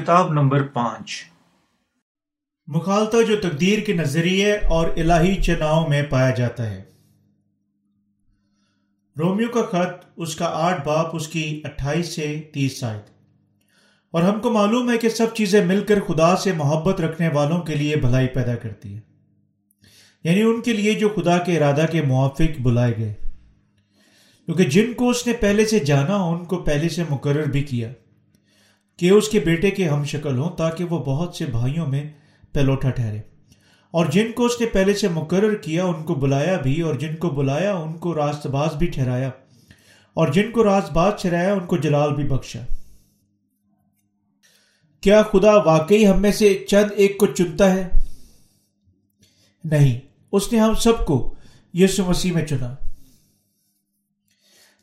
خطاب نمبر پانچ۔ مخالطہ جو تقدیر کے نظریے اور الہی چناؤ میں پایا جاتا ہے۔ رومیو کا خط اس کا آٹھ باپ اس کی اٹھائیس سے تیس سائد۔ اور ہم کو معلوم ہے کہ سب چیزیں مل کر خدا سے محبت رکھنے والوں کے لیے بھلائی پیدا کرتی ہے یعنی ان کے لیے جو خدا کے ارادہ کے موافق بلائے گئے۔ کیونکہ جن کو اس نے پہلے سے جانا، ان کو پہلے سے مقرر بھی کیا۔ کہ اس کے بیٹے کے ہم شکل ہوں تاکہ وہ بہت سے بھائیوں میں پلوٹا ٹھہرے۔ اور جن کو اس نے پہلے سے مقرر کیا، ان کو بلایا بھی، اور جن کو بلایا، ان کو راست باز بھی ٹھہرایا۔ اور جن کو راست باز ٹھہرایا، ان کو جلال بھی بخشا۔ کیا خدا واقعی ہم میں سے چند ایک کو چنتا ہے؟ نہیں، اس نے ہم سب کو یسو مسیح میں چنا۔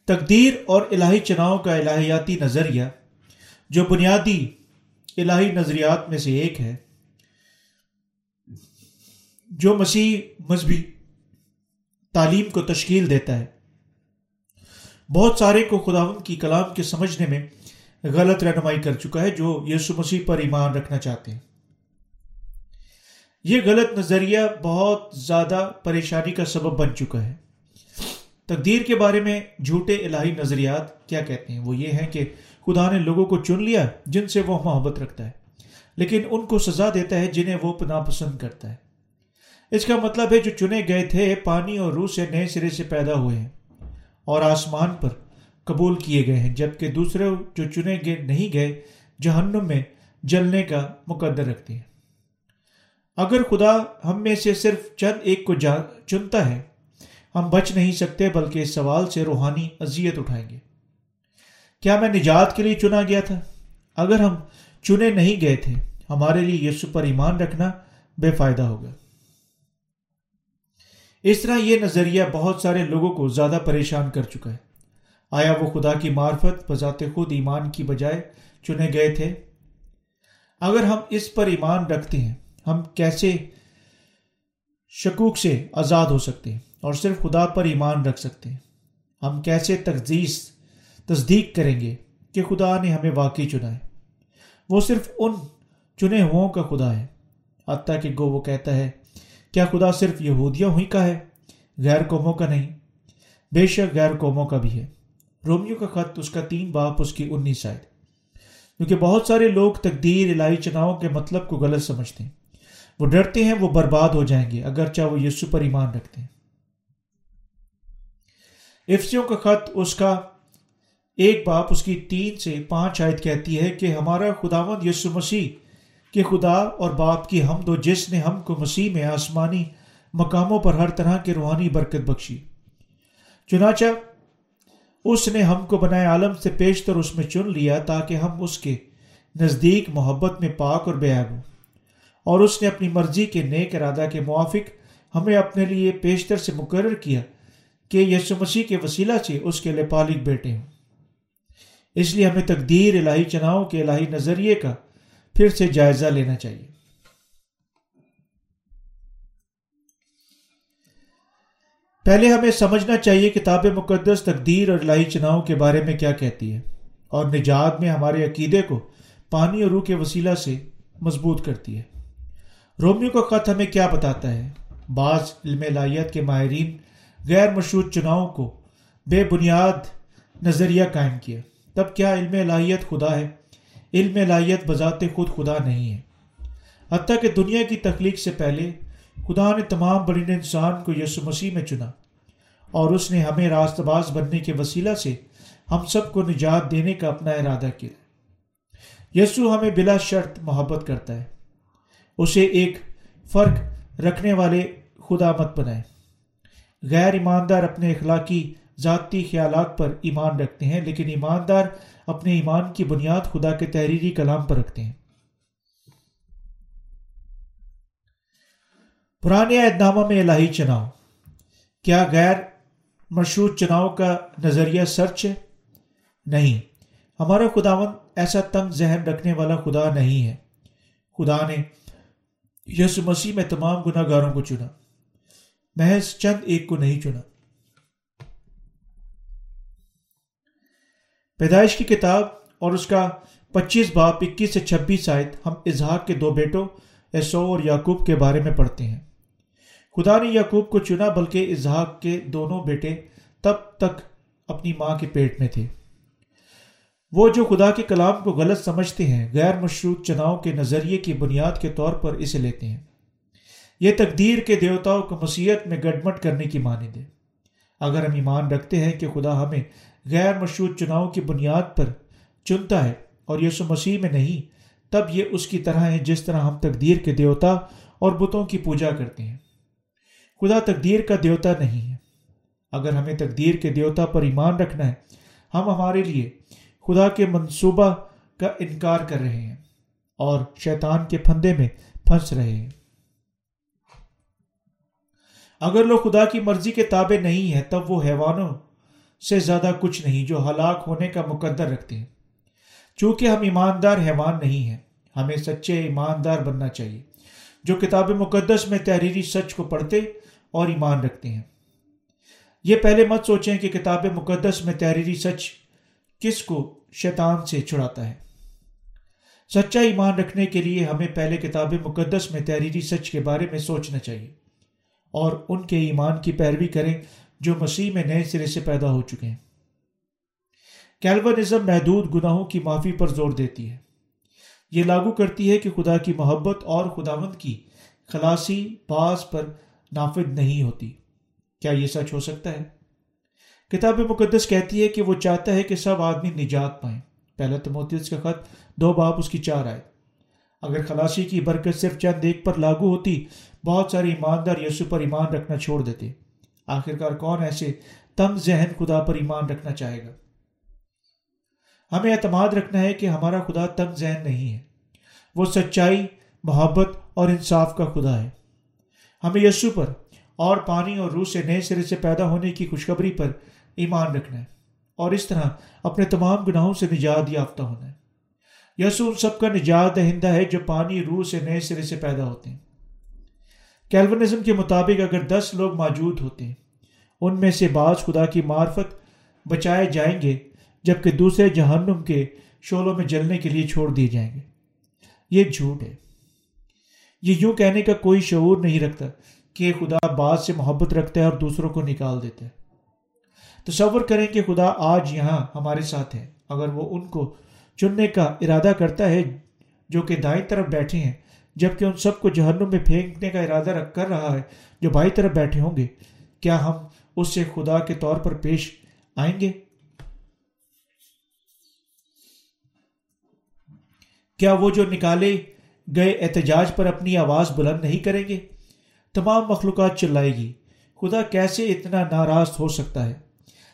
تقدیر اور الہی چناؤ کا الہیاتی نظریہ جو بنیادی الہی نظریات میں سے ایک ہے، جو مسیح مذہبی تعلیم کو تشکیل دیتا ہے۔ بہت سارے کو خداون کی کلام کے سمجھنے میں غلط رہنمائی کر چکا ہے، جو یسو مسیح پر ایمان رکھنا چاہتے ہیں۔ یہ غلط نظریہ بہت زیادہ پریشانی کا سبب بن چکا ہے۔ تقدیر کے بارے میں جھوٹے الہی نظریات کیا کہتے ہیں؟ وہ یہ ہیں کہ خدا نے لوگوں کو چن لیا جن سے وہ محبت رکھتا ہے، لیکن ان کو سزا دیتا ہے جنہیں وہ ناپسند کرتا ہے۔ اس کا مطلب ہے جو چنے گئے تھے، پانی اور روح سے نئے سرے سے پیدا ہوئے ہیں اور آسمان پر قبول کیے گئے ہیں، جبکہ دوسرے جو چنے گئے نہیں گئے، جہنم میں جلنے کا مقدر رکھتے ہیں۔ اگر خدا ہم میں سے صرف چند ایک کو چنتا ہے، ہم بچ نہیں سکتے، بلکہ اس سوال سے روحانی اذیت اٹھائیں گے۔ کیا میں نجات کے لیے چنا گیا تھا؟ اگر ہم چنے نہیں گئے تھے، ہمارے لیے یسو پر ایمان رکھنا بے فائدہ ہوگا۔ اس طرح یہ نظریہ بہت سارے لوگوں کو زیادہ پریشان کر چکا ہے۔ آیا وہ خدا کی معرفت بذات خود ایمان کی بجائے چنے گئے تھے؟ اگر ہم اس پر ایمان رکھتے ہیں، ہم کیسے شکوک سے آزاد ہو سکتے ہیں اور صرف خدا پر ایمان رکھ سکتے ہیں؟ ہم کیسے تجزیز تصدیق کریں گے کہ خدا نے ہمیں واقعی چنا ہے۔ وہ صرف ان چنے ہو کا خدا ہے۔ حتیٰ کہ گو وہ کہتا ہے، کیا خدا صرف یہودیوں ہوئی کا ہے؟ غیر قوموں کا نہیں۔ بے شک غیر قوموں کا بھی ہے۔ رومیو کا خط اس کا تین باپ، اس کی انیس شاید کیونکہ بہت سارے لوگ تقدیر، الہی چناؤں کے مطلب کو غلط سمجھتے ہیں۔ وہ ڈرتے ہیں، وہ برباد ہو جائیں گے، اگرچہ وہ یسو پر ایمان رکھتے ہیں۔ افسیوں کا خط اس کا ایک باپ اس کی تین سے پانچ آیت کہتی ہے کہ ہمارا خداوند یسو مسیح کے خدا اور باپ کی ہم دو جس نے ہم کو مسیح میں آسمانی مقاموں پر ہر طرح کی روحانی برکت بخشی۔ چنانچہ، اس نے ہم کو بنائے عالم سے پیشتر اس میں چن لیا تاکہ ہم اس کے نزدیک محبت میں پاک اور بے ہوں۔ اور اس نے اپنی مرضی کے نیک ارادہ کے موافق ہمیں اپنے لیے پیشتر سے مقرر کیا کہ یسو مسیح کے وسیلہ سے اس کے لیے بیٹے ہوں۔ اس لیے ہمیں تقدیر الہی چناؤ کے الہی نظریے کا پھر سے جائزہ لینا چاہیے۔ پہلے ہمیں سمجھنا چاہیے کتاب مقدس تقدیر اور الہی چناؤ کے بارے میں کیا کہتی ہے اور نجات میں ہمارے عقیدے کو پانی اور روح کے وسیلہ سے مضبوط کرتی ہے۔ رومیو کا خط ہمیں کیا بتاتا ہے؟ بعض علم لائیت کے ماہرین غیر مشروط چناؤ کو بے بنیاد نظریہ قائم کیا۔ تب کیا علم الہیت خدا ہے؟ علم الہیت بذات خود خدا نہیں ہے۔ حتیٰ کہ دنیا کی تخلیق سے پہلے خدا نے تمام برین انسان کو یسو مسیح میں چنا اور اس نے ہمیں راست باز بننے کے وسیلہ سے ہم سب کو نجات دینے کا اپنا ارادہ کیا۔ یسو ہمیں بلا شرط محبت کرتا ہے۔ اسے ایک فرق رکھنے والے خدا مت بنائے غیر ایماندار اپنے اخلاقی ذاتی خیالات پر ایمان رکھتے ہیں، لیکن ایماندار اپنے ایمان کی بنیاد خدا کے تحریری کلام پر رکھتے ہیں۔ پرانے عہد نامہ میں الہی چناؤ۔ کیا غیر مشروط چناؤ کا نظریہ سرچ ہے؟ نہیں۔ ہمارا خداون ایسا تنگ ذہن رکھنے والا خدا نہیں ہے۔ خدا نے یس مسیح میں تمام گناہ گاروں کو چنا۔ محض چند ایک کو نہیں چنا۔ پیدائش کی کتاب اور اس کا پچیس باپ اکیس سے چھبیس آیت ہم اظہاق کے دو بیٹوں، ایسو اور یعقوب کے بارے میں پڑھتے ہیں۔ خدا نے یعقوب کو چنا بلکہ اظہاق کے دونوں بیٹے تب تک اپنی ماں کے پیٹ میں تھے۔ وہ جو خدا کے کلام کو غلط سمجھتے ہیں، غیر مشروط چناؤ کے نظریے کی بنیاد کے طور پر اسے لیتے ہیں۔ یہ تقدیر کے دیوتاؤں کو مسیحت میں گڈمٹ کرنے کی مانی دے اگر ہم ایمان رکھتے ہیں کہ خدا ہمیں غیر مشروط چناؤ کی بنیاد پر چنتا ہے اور یسو مسیح میں نہیں، تب یہ اس کی طرح ہے جس طرح ہم تقدیر کے دیوتا اور بتوں کی پوجا کرتے ہیں۔ خدا تقدیر کا دیوتا نہیں ہے۔ اگر ہمیں تقدیر کے دیوتا پر ایمان رکھنا ہے، ہم ہمارے لیے خدا کے منصوبہ کا انکار کر رہے ہیں اور شیطان کے پھندے میں پھنس رہے ہیں۔ اگر لوگ خدا کی مرضی کے تابع نہیں ہے تب وہ حیوانوں سے زیادہ کچھ نہیں جو ہلاک ہونے کا مقدر رکھتے ہیں۔ چونکہ ہم ایماندار حیوان نہیں ہیں، ہمیں سچے ایماندار بننا چاہیے، جو کتاب مقدس میں تحریری سچ کو پڑھتے اور ایمان رکھتے ہیں۔ یہ پہلے مت سوچیں کہ کتاب مقدس میں تحریری سچ کس کو شیطان سے چھڑاتا ہے۔ سچا ایمان رکھنے کے لیے ہمیں پہلے کتاب مقدس میں تحریری سچ کے بارے میں سوچنا چاہیے اور ان کے ایمان کی پیروی کریں جو مسیح میں نئے سرے سے پیدا ہو چکے ہیں۔ کیلونزم محدود گناہوں کی معافی پر زور دیتی ہے۔ یہ لاگو کرتی ہے کہ خدا کی محبت اور خداوند کی خلاصی بعض پر نافذ نہیں ہوتی۔ کیا یہ سچ ہو سکتا ہے؟ کتاب مقدس کہتی ہے کہ وہ چاہتا ہے کہ سب آدمی نجات پائیں۔ پہلا تموتیس کا خط، دو باپ اس کی چار آئے اگر خلاصی کی برکت صرف چند ایک پر لاگو ہوتی، بہت سارے ایماندار یسو پر ایمان رکھنا چھوڑ دیتے۔ آخرکار کون ایسے تنگ ذہن خدا پر ایمان رکھنا چاہے گا۔ ہمیں اعتماد رکھنا ہے کہ ہمارا خدا تنگ ذہن نہیں ہے۔ وہ سچائی، محبت اور انصاف کا خدا ہے۔ ہمیں یسو پر اور پانی اور روح سے نئے سرے سے پیدا ہونے کی خوشخبری پر ایمان رکھنا ہے اور اس طرح اپنے تمام گناہوں سے نجات یافتہ ہونا ہے۔ یسو ان سب کا نجات دہندہ ہے جو پانی، روح سے نئے سرے سے پیدا ہوتے ہیں۔ کیلونزم کے مطابق اگر دس لوگ موجود ہوتے ہیں، ان میں سے بعض خدا کی معرفت بچائے جائیں گے، جبکہ دوسرے جہنم کے شولوں میں جلنے کے لیے چھوڑ دیے جائیں گے۔ یہ جھوٹ ہے۔ یہ یوں کہنے کا کوئی شعور نہیں رکھتا کہ خدا بعض سے محبت رکھتا ہے اور دوسروں کو نکال دیتا ہے۔ تصور کریں کہ خدا آج یہاں ہمارے ساتھ ہے۔ اگر وہ ان کو چننے کا ارادہ کرتا ہے جو کہ دائیں طرف بیٹھے ہیں جبکہ ان سب کو جہنم میں پھینکنے کا ارادہ رکھ کر رہا ہے، جو بائیں طرف بیٹھے ہوں گے، کیا ہم اس سے خدا کے طور پر پیش آئیں گے؟ کیا وہ جو نکالے گئے احتجاج پر اپنی آواز بلند نہیں کریں گے؟ تمام مخلوقات چلائے گی۔ خدا کیسے اتنا ناراض ہو سکتا ہے؟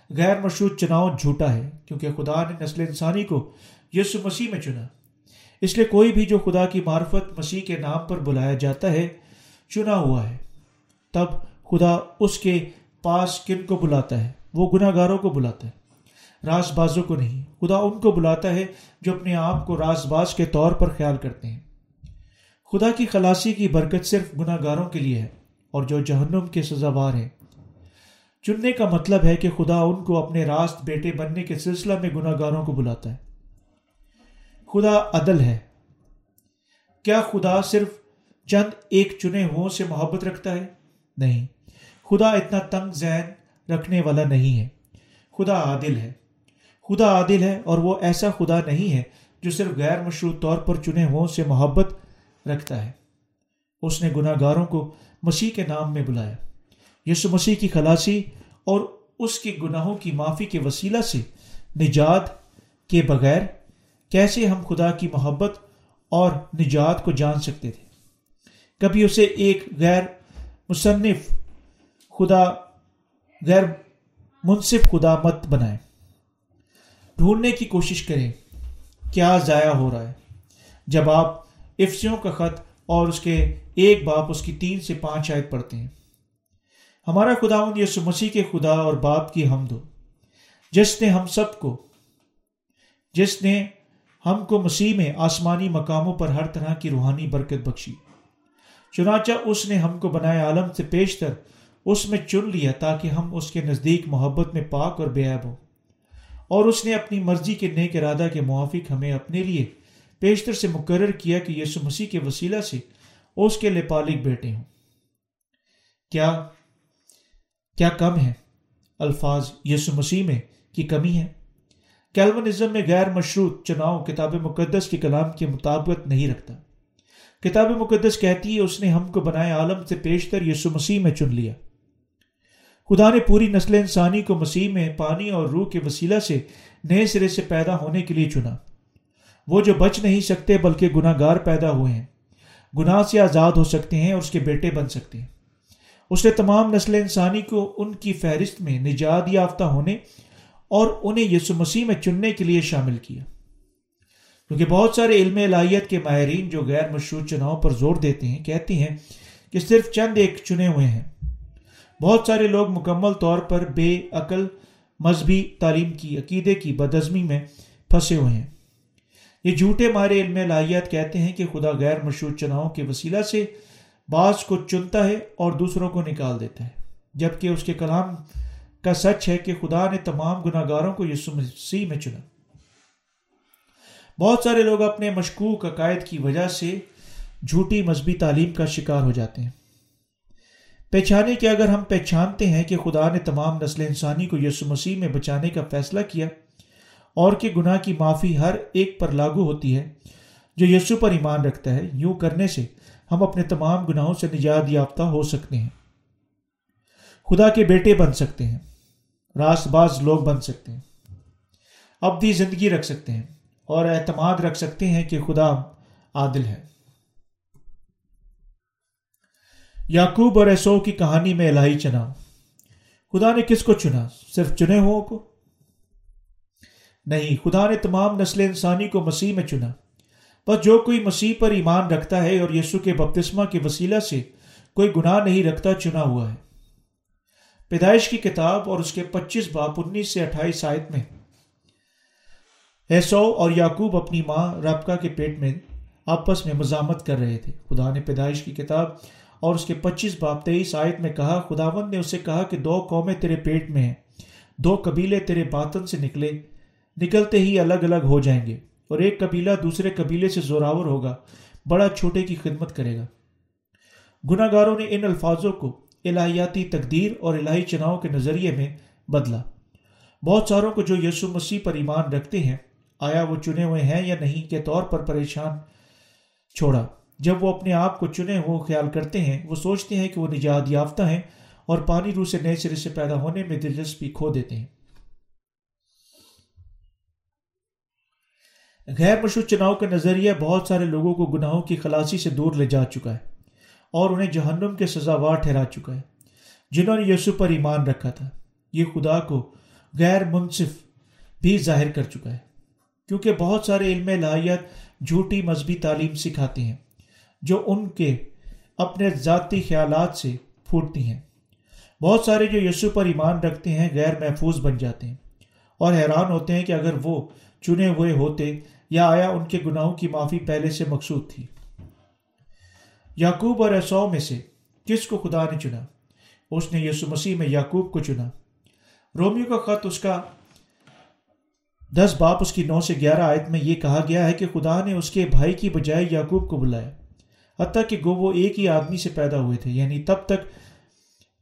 غیر مشروط چناؤ جھوٹا ہے، کیونکہ خدا نے نسل انسانی کو یسو مسیح میں چنا۔ اس لیے کوئی بھی جو خدا کی معرفت مسیح کے نام پر بلایا جاتا ہے، چنا ہوا ہے۔ تب خدا اس کے پاس کن کو بلاتا ہے؟ وہ گناہ گاروں کو بلاتا ہے۔ راس بازوں کو نہیں، خدا ان کو بلاتا ہے جو اپنے آپ کو راس باز کے طور پر خیال کرتے ہیں۔ خدا کی خلاصی کی برکت صرف گناہ گاروں کے لیے ہے اور جو جہنم کے سزاوار ہیں۔ چننے کا مطلب ہے کہ خدا ان کو اپنے راست بیٹے بننے کے سلسلہ میں گناہ گاروں کو بلاتا ہے۔ خدا عدل ہے۔ کیا خدا صرف چند ایک چنے ہو سے محبت رکھتا ہے؟ نہیں۔ خدا اتنا تنگ ذہن رکھنے والا نہیں ہے۔ خدا عادل ہے۔ خدا عادل ہے اور وہ ایسا خدا نہیں ہے جو صرف غیر مشروط طور پر چنے ہو سے محبت رکھتا ہے۔ اس نے گناہ گاروں کو مسیح کے نام میں بلایا۔ یسو مسیح کی خلاصی اور اس کے گناہوں کی معافی کے وسیلہ سے نجات کے بغیر کیسے ہم خدا کی محبت اور نجات کو جان سکتے تھے۔ کبھی اسے ایک غیر مصنف خدا، غیر منصف خدا مت بنائے ڈھونڈنے کی کوشش کریں، کیا ضائع ہو رہا ہے؟ جب آپ افسیوں کا خط اور اس کے ایک باپ، اس کی تین سے پانچ آیت پڑھتے ہیں۔ ہمارا خدا یسو مسیح کے خدا اور باپ کی حمد ہو، جس نے ہم سب کو، جس نے ہم کو مسیح میں آسمانی مقاموں پر ہر طرح کی روحانی برکت بخشی۔ چنانچہ اس نے ہم کو بنائے عالم سے پیشتر اس میں چن لیا تاکہ ہم اس کے نزدیک محبت میں پاک اور بے عیب ہوں۔ اور اس نے اپنی مرضی کے نیک ارادہ کے موافق ہمیں اپنے لیے پیشتر سے مقرر کیا کہ یسو مسیح کے وسیلہ سے اس کے لپالک بیٹے ہوں۔ کیا کیا کم ہے؟ الفاظ یسو مسیح میں کی کمی ہے؟ کیلونزم میں غیر مشروط چناؤ کتاب مقدس کے کلام کے مطابقت نہیں رکھتا۔ کتاب مقدس کہتی ہے، اس نے ہم کو بنائے عالم سے پیشتر یسو مسیح میں چن لیا۔ خدا نے پوری نسل انسانی کو مسیح میں پانی اور روح کے وسیلہ سے نئے سرے سے پیدا ہونے کے لیے چنا۔ وہ جو بچ نہیں سکتے، بلکہ گناہ گار پیدا ہوئے ہیں۔ گناہ سے آزاد ہو سکتے ہیں اور اس کے بیٹے بن سکتے ہیں۔ اس نے تمام نسل انسانی کو ان کی فہرست میں نجات یافتہ ہونے اور انہیں یسو مسیح میں چننے کے لیے شامل کیا۔ کیونکہ بہت سارے علم الہیت کے ماہرین جو غیر مشروط چناؤ پر زور دیتے ہیں کہتے ہیں کہ صرف چند ایک چنے ہوئے ہیں۔ بہت سارے لوگ مکمل طور پر بے عقل، مذہبی تعلیم کی، عقیدے کی بدعزمی میں پھنسے ہوئے ہیں۔ یہ جھوٹے مارے علم الہیت کہتے ہیں کہ خدا غیر مشروط چناؤں کے وسیلہ سے بعض کو چنتا ہے اور دوسروں کو نکال دیتا ہے، جبکہ اس کے کلام کا سچ ہے کہ خدا نے تمام گناہ گاروں کو یسو مسیح میں چنا۔ بہت سارے لوگ اپنے مشکوک عقائد کی وجہ سے جھوٹی مذہبی تعلیم کا شکار ہو جاتے ہیں۔ پہچانے کہ اگر ہم پہچانتے ہیں کہ خدا نے تمام نسل انسانی کو یسو مسیح میں بچانے کا فیصلہ کیا اور کہ گناہ کی معافی ہر ایک پر لاگو ہوتی ہے، جو یسو پر ایمان رکھتا ہے، یوں کرنے سے ہم اپنے تمام گناہوں سے نجات یافتہ ہو سکتے ہیں۔ خدا کے بیٹے بن سکتے ہیں۔ راست باز لوگ بن سکتے ہیں۔ ابدی زندگی رکھ سکتے ہیں اور اعتماد رکھ سکتے ہیں کہ خدا عادل ہے۔ یعقوب اور ایسو کی کہانی میں الہی چنا۔ خدا نے کس کو چنا؟ صرف چنے ہو کو؟ نہیں، خدا نے تمام نسل انسانی کو مسیح میں چنا۔ بس جو کوئی مسیح پر ایمان رکھتا ہے اور یسو کے بپتسمہ کے وسیلہ سے کوئی گناہ نہیں رکھتا، چنا ہوا ہے۔ پیدائش کی کتاب اور اس کے پچیس باپ انیس سے اٹھائیس آیت میں۔ ایسو اور یعقوب اپنی ماں رابقہ کے پیٹ میں آپس میں مزامت کر رہے تھے۔ خدا نے پیدائش کی کتاب اور اس کے پچیس باپ تیئیس آیت میں کہا خداون نے اسے کہا کہ دو قومیں تیرے پیٹ میں ہیں، دو قبیلے تیرے باطن سے نکلے، نکلتے ہی الگ الگ ہو جائیں گے اور ایک قبیلہ دوسرے قبیلے سے زوراور ہوگا، بڑا چھوٹے کی خدمت کرے گا۔ گناہ گاروں نے ان الفاظوں کو الہیاتی تقدیر اور الہی چناؤ کے نظریے میں بدلا بہت ساروں کو جو یسو مسیح پر ایمان رکھتے ہیں، آیا وہ چنے ہوئے ہیں یا نہیں کے طور پر پریشان چھوڑا۔ جب وہ اپنے آپ کو چنے ہوئے خیال کرتے ہیں، وہ سوچتے ہیں کہ وہ نجات یافتہ ہیں اور پانی روح سے نئے سرے سے پیدا ہونے میں دلچسپی کھو دیتے ہیں۔ غیر مشروط چناؤ کا نظریہ بہت سارے لوگوں کو گناہوں کی خلاصی سے دور لے جا چکا ہے۔ اور انہیں جہنم کے سزاوار ٹھہرا چکا ہے، جنہوں نے یسو پر ایمان رکھا تھا۔ یہ خدا کو غیر منصف بھی ظاہر کر چکا ہے، کیونکہ بہت سارے علم لاہیت جھوٹی مذہبی تعلیم سکھاتے ہیں، جو ان کے اپنے ذاتی خیالات سے پھوٹتی ہیں۔ بہت سارے جو یسو پر ایمان رکھتے ہیں غیر محفوظ بن جاتے ہیں اور حیران ہوتے ہیں کہ اگر وہ چنے ہوئے ہوتے یا آیا ان کے گناہوں کی معافی پہلے سے مقصود تھی۔ یعقوب اور ایسو میں سے کس کو خدا نے چنا؟ اس نے یسو مسیح میں یعقوب کو چنا۔ رومیو کا خط اس کا دس باپ اس کی نو سے گیارہ آیت میں یہ کہا گیا ہے کہ خدا نے اس کے بھائی کی بجائے یعقوب کو بلایا، حتیٰ کہ گو وہ ایک ہی آدمی سے پیدا ہوئے تھے یعنی تب تک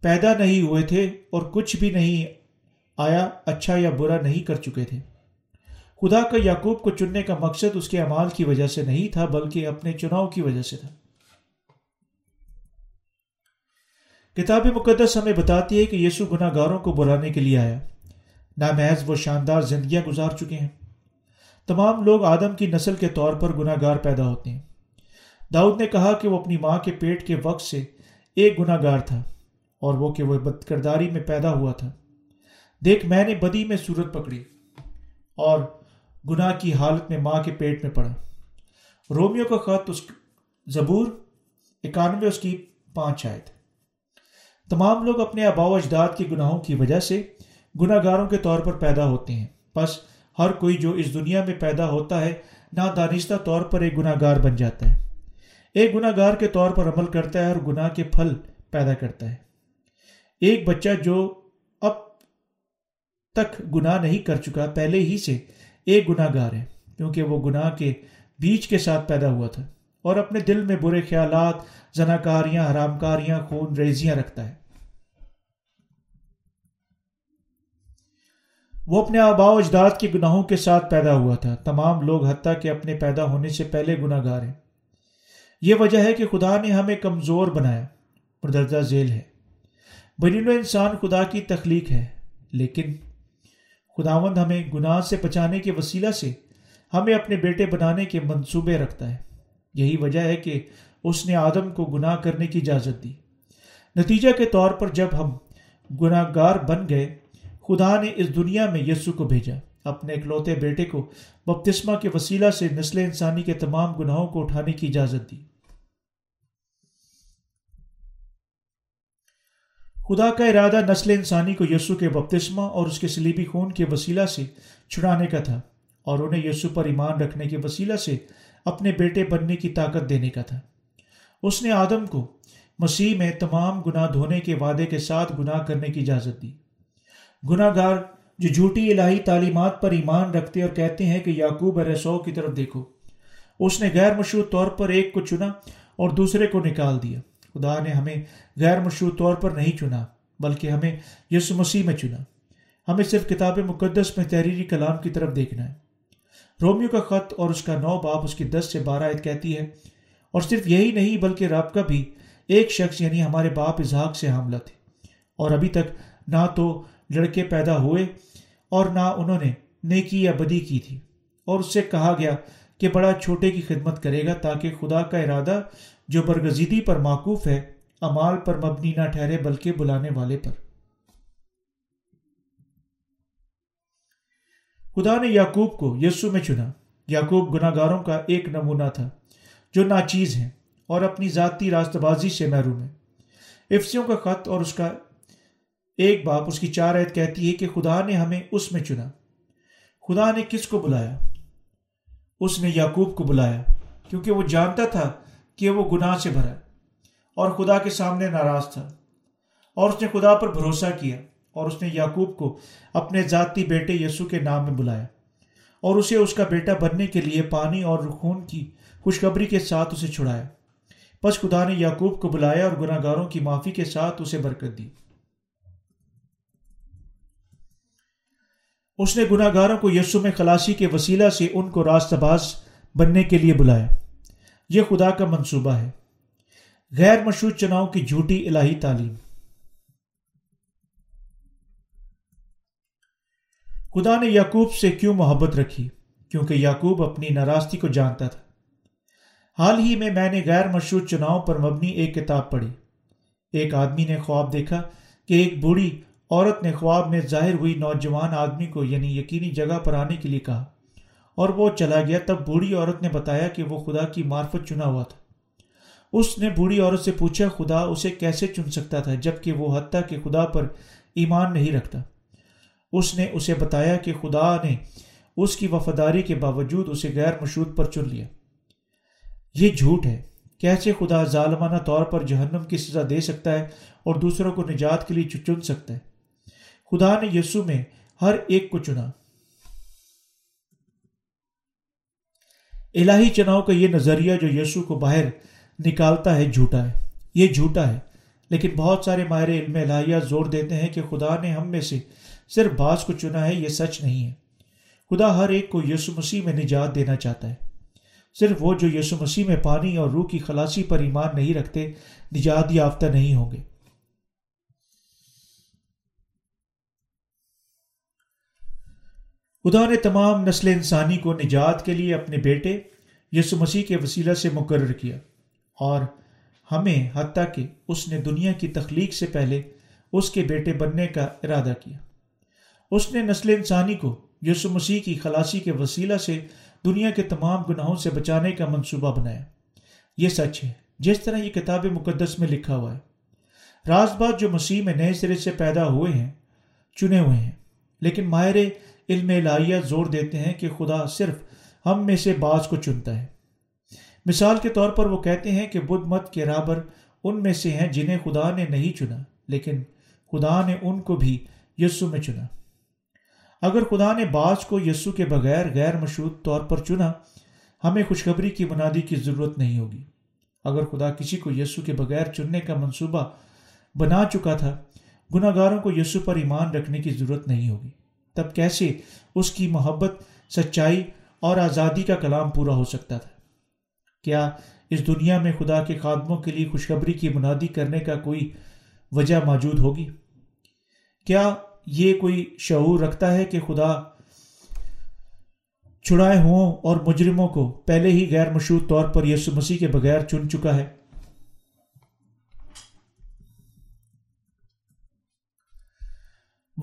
پیدا نہیں ہوئے تھے اور کچھ بھی نہیں آیا اچھا یا برا نہیں کر چکے تھے۔ خدا کا یعقوب کو چننے کا مقصد اس کے اعمال کی وجہ سے نہیں تھا، بلکہ اپنے چناؤ کی وجہ سے تھا۔ کتاب مقدس ہمیں بتاتی ہے کہ یسو گناہ گاروں کو بلانے کے لیے آیا۔ نامحض وہ شاندار زندگیاں گزار چکے ہیں۔ تمام لوگ آدم کی نسل کے طور پر گناہ گار پیدا ہوتے ہیں۔ داؤد نے کہا کہ وہ اپنی ماں کے پیٹ کے وقت سے ایک گناہ گار تھا اور وہ کہ وہ بد کرداری میں پیدا ہوا تھا۔ دیکھ، میں نے بدی میں صورت پکڑی اور گناہ کی حالت میں ماں کے پیٹ میں پڑا۔ رومیو کا خط اس زبور اکانوے اس کی پانچ آئے تھے تمام لوگ اپنے آبا و اجداد کے گناہوں کی وجہ سے گناہ گاروں کے طور پر پیدا ہوتے ہیں۔ بس ہر کوئی جو اس دنیا میں پیدا ہوتا ہے نہ دانستہ طور پر ایک گناہ گار بن جاتا ہے۔ ایک گناہ گار کے طور پر عمل کرتا ہے اور گناہ کے پھل پیدا کرتا ہے۔ ایک بچہ جو اب تک گناہ نہیں کر چکا، پہلے ہی سے ایک گناہ گار ہے، کیونکہ وہ گناہ کے بیچ کے ساتھ پیدا ہوا تھا۔ اور اپنے دل میں برے خیالات، زناکاریاں حرام کاریاں خون ریزیاں رکھتا ہے۔ وہ اپنے آبا و اجداد کے گناہوں کے ساتھ پیدا ہوا تھا۔ تمام لوگ حتیٰ کہ اپنے پیدا ہونے سے پہلے گناہ گار ہیں۔ یہ وجہ ہے کہ خدا نے ہمیں کمزور بنایا۔ مردرجہ ذیل ہے۔ برین و انسان خدا کی تخلیق ہے۔ لیکن خداوند ہمیں گناہ سے بچانے کے وسیلہ سے ہمیں اپنے بیٹے بنانے کے منصوبے رکھتا ہے۔ یہی وجہ ہے کہ اس نے آدم کو گناہ کرنے کی اجازت دی۔ نتیجہ کے طور پر جب ہم گناہ گار بن گئے، خدا نے اس دنیا میں یسو کو بھیجا۔ اپنے اکلوتے بیٹے کو بپتسمہ کے وسیلہ سے نسل انسانی کے تمام گناہوں کو اٹھانے کی اجازت دی۔ خدا کا ارادہ نسل انسانی کو یسو کے بپتسمہ اور اس کے سلیبی خون کے وسیلہ سے چھڑانے کا تھا اور انہیں یسو پر ایمان رکھنے کے وسیلہ سے اپنے بیٹے بننے کی طاقت دینے کا تھا۔ اس نے آدم کو مسیح میں تمام گناہ دھونے کے وعدے کے ساتھ گناہ کرنے کی اجازت دی۔ گناہ گار جو جھوٹی الہی تعلیمات پر ایمان رکھتے اور کہتے ہیں کہ یعقوب رسو کی طرف دیکھو۔ اس نے غیر مشروط طور پر ایک کو چنا اور دوسرے کو نکال دیا۔ خدا نے ہمیں غیر مشروط طور پر نہیں چنا، بلکہ ہمیں یس مسیح میں چنا۔ ہمیں صرف کتاب مقدس میں تحریری کلام کی طرف دیکھنا ہے۔ رومیو کا خط اور اس کا نو باپ اس کی دس سے بارہ عید کہتی ہے، اور صرف یہی نہیں بلکہ رب کا بھی ایک شخص یعنی ہمارے باپ اظہاق سے حاملہ تھے۔ اور ابھی تک نہ تو لڑکے پیدا ہوئے اور نہ انہوں نے نیکی یا بدی کی تھی۔ اور اس سے کہا گیا کہ بڑا چھوٹے کی خدمت کرے گا تاکہ خدا کا ارادہ جو برگزیدی پر معقوف ہے، امال پر مبنی نہ ٹھہرے بلکہ بلانے والے پر۔ خدا نے یعقوب کو یسو میں چنا۔ یعقوب گناہ گاروں کا ایک نمونہ تھا، جو ناچیز ہیں اور اپنی ذاتی راست بازی سے محروم ہے افسیوں کا خط اور اس کا ایک باپ، اس کی چار عید کہتی ہے کہ خدا نے ہمیں اس میں چنا۔ خدا نے کس کو بلایا؟ اس نے یعقوب کو بلایا، کیونکہ وہ جانتا تھا کہ وہ گناہ سے بھرا اور خدا کے سامنے ناراض تھا اور اس نے خدا پر بھروسہ کیا۔ اور اس نے یعقوب کو اپنے ذاتی بیٹے یسو کے نام میں بلایا اور اسے اس کا بیٹا بننے کے لیے پانی اور خون کی خوشخبری کے ساتھ اسے چھڑایا۔ بس خدا نے یعقوب کو بلایا اور گناہ گاروں کی معافی کے ساتھ اسے برکت دی۔ اس نے گناہ گاروں کو یسو میں خلاصی کے وسیلہ سے ان کو راست باز بننے کے لیے بلایا۔ یہ خدا کا منصوبہ ہے۔ غیر مشروط چناؤ کی جھوٹی الہی تعلیم۔ خدا نے یعقوب سے کیوں محبت رکھی؟ کیونکہ یعقوب اپنی ناراستی کو جانتا تھا۔ حال ہی میں میں نے غیر مشروط چناؤ پر مبنی ایک کتاب پڑھی۔ ایک آدمی نے خواب دیکھا کہ ایک بوڑھی عورت نے خواب میں ظاہر ہوئی نوجوان آدمی کو یعنی یقینی جگہ پر آنے کے لیے کہا اور وہ چلا گیا تب بوڑھی عورت نے بتایا کہ وہ خدا کی معرفت چنا ہوا تھا۔ اس نے بوڑھی عورت سے پوچھا، خدا اسے کیسے چن سکتا تھا جبکہ وہ حتیٰ کہ خدا پر ایمان نہیں رکھتا۔ اس نے اسے بتایا کہ خدا نے اس کی وفاداری کے باوجود اسے غیر مشروط پر چن لیا۔ یہ جھوٹ ہے۔ کیسے خدا ظالمانہ طور پر جہنم کی سزا دے سکتا ہے اور دوسروں کو نجات کے لیے چن سکتا ہے؟ خدا نے یسو میں ہر ایک کو چنا۔ الہی چناؤ کا یہ نظریہ جو یسو کو باہر نکالتا ہے جھوٹا ہے۔ یہ جھوٹا ہے۔ لیکن بہت سارے ماہر علم الہیہ زور دیتے ہیں کہ خدا نے ہم میں سے صرف بعض کو چنا ہے، یہ سچ نہیں ہے۔ خدا ہر ایک کو یسو مسیح میں نجات دینا چاہتا ہے۔ صرف وہ جو یسو مسیح میں پانی اور روح کی خلاصی پر ایمان نہیں رکھتے، نجات یافتہ نہیں ہوں گے۔ خدا نے تمام نسل انسانی کو نجات کے لیے اپنے بیٹے یسو مسیح کے وسیلہ سے مقرر کیا۔ اور ہمیں حتیٰ کہ اس نے دنیا کی تخلیق سے پہلے اس کے بیٹے بننے کا ارادہ کیا۔ اس نے نسل انسانی کو یسو مسیح کی خلاصی کے وسیلہ سے دنیا کے تمام گناہوں سے بچانے کا منصوبہ بنایا۔ یہ سچ ہے۔ جس طرح یہ کتاب مقدس میں لکھا ہوا ہے۔ راز بات جو مسیح میں نئے سرے سے پیدا ہوئے ہیں، چنے ہوئے ہیں۔ لیکن ماہر علم الہیہ زور دیتے ہیں کہ خدا صرف ہم میں سے بعض کو چنتا ہے۔ مثال کے طور پر وہ کہتے ہیں کہ بدھ مت کے رابر ان میں سے ہیں جنہیں خدا نے نہیں چنا، لیکن خدا نے ان کو بھی یسو میں چنا۔ اگر خدا نے بعض کو یسو کے بغیر غیر مشروط طور پر چنا، ہمیں خوشخبری کی منادی کی ضرورت نہیں ہوگی۔ اگر خدا کسی کو یسو کے بغیر چننے کا منصوبہ بنا چکا تھا گناہ گاروں کو یسو پر ایمان رکھنے کی ضرورت نہیں ہوگی۔ تب کیسے اس کی محبت، سچائی اور آزادی کا کلام پورا ہو سکتا تھا؟ کیا اس دنیا میں خدا کے خادموں کے لیے خوشخبری کی منادی کرنے کا کوئی وجہ موجود ہوگی؟ کیا یہ کوئی شعور رکھتا ہے کہ خدا چھڑائے ہوں اور مجرموں کو پہلے ہی غیر مشروط طور پر یسو مسیح کے بغیر چن چکا ہے؟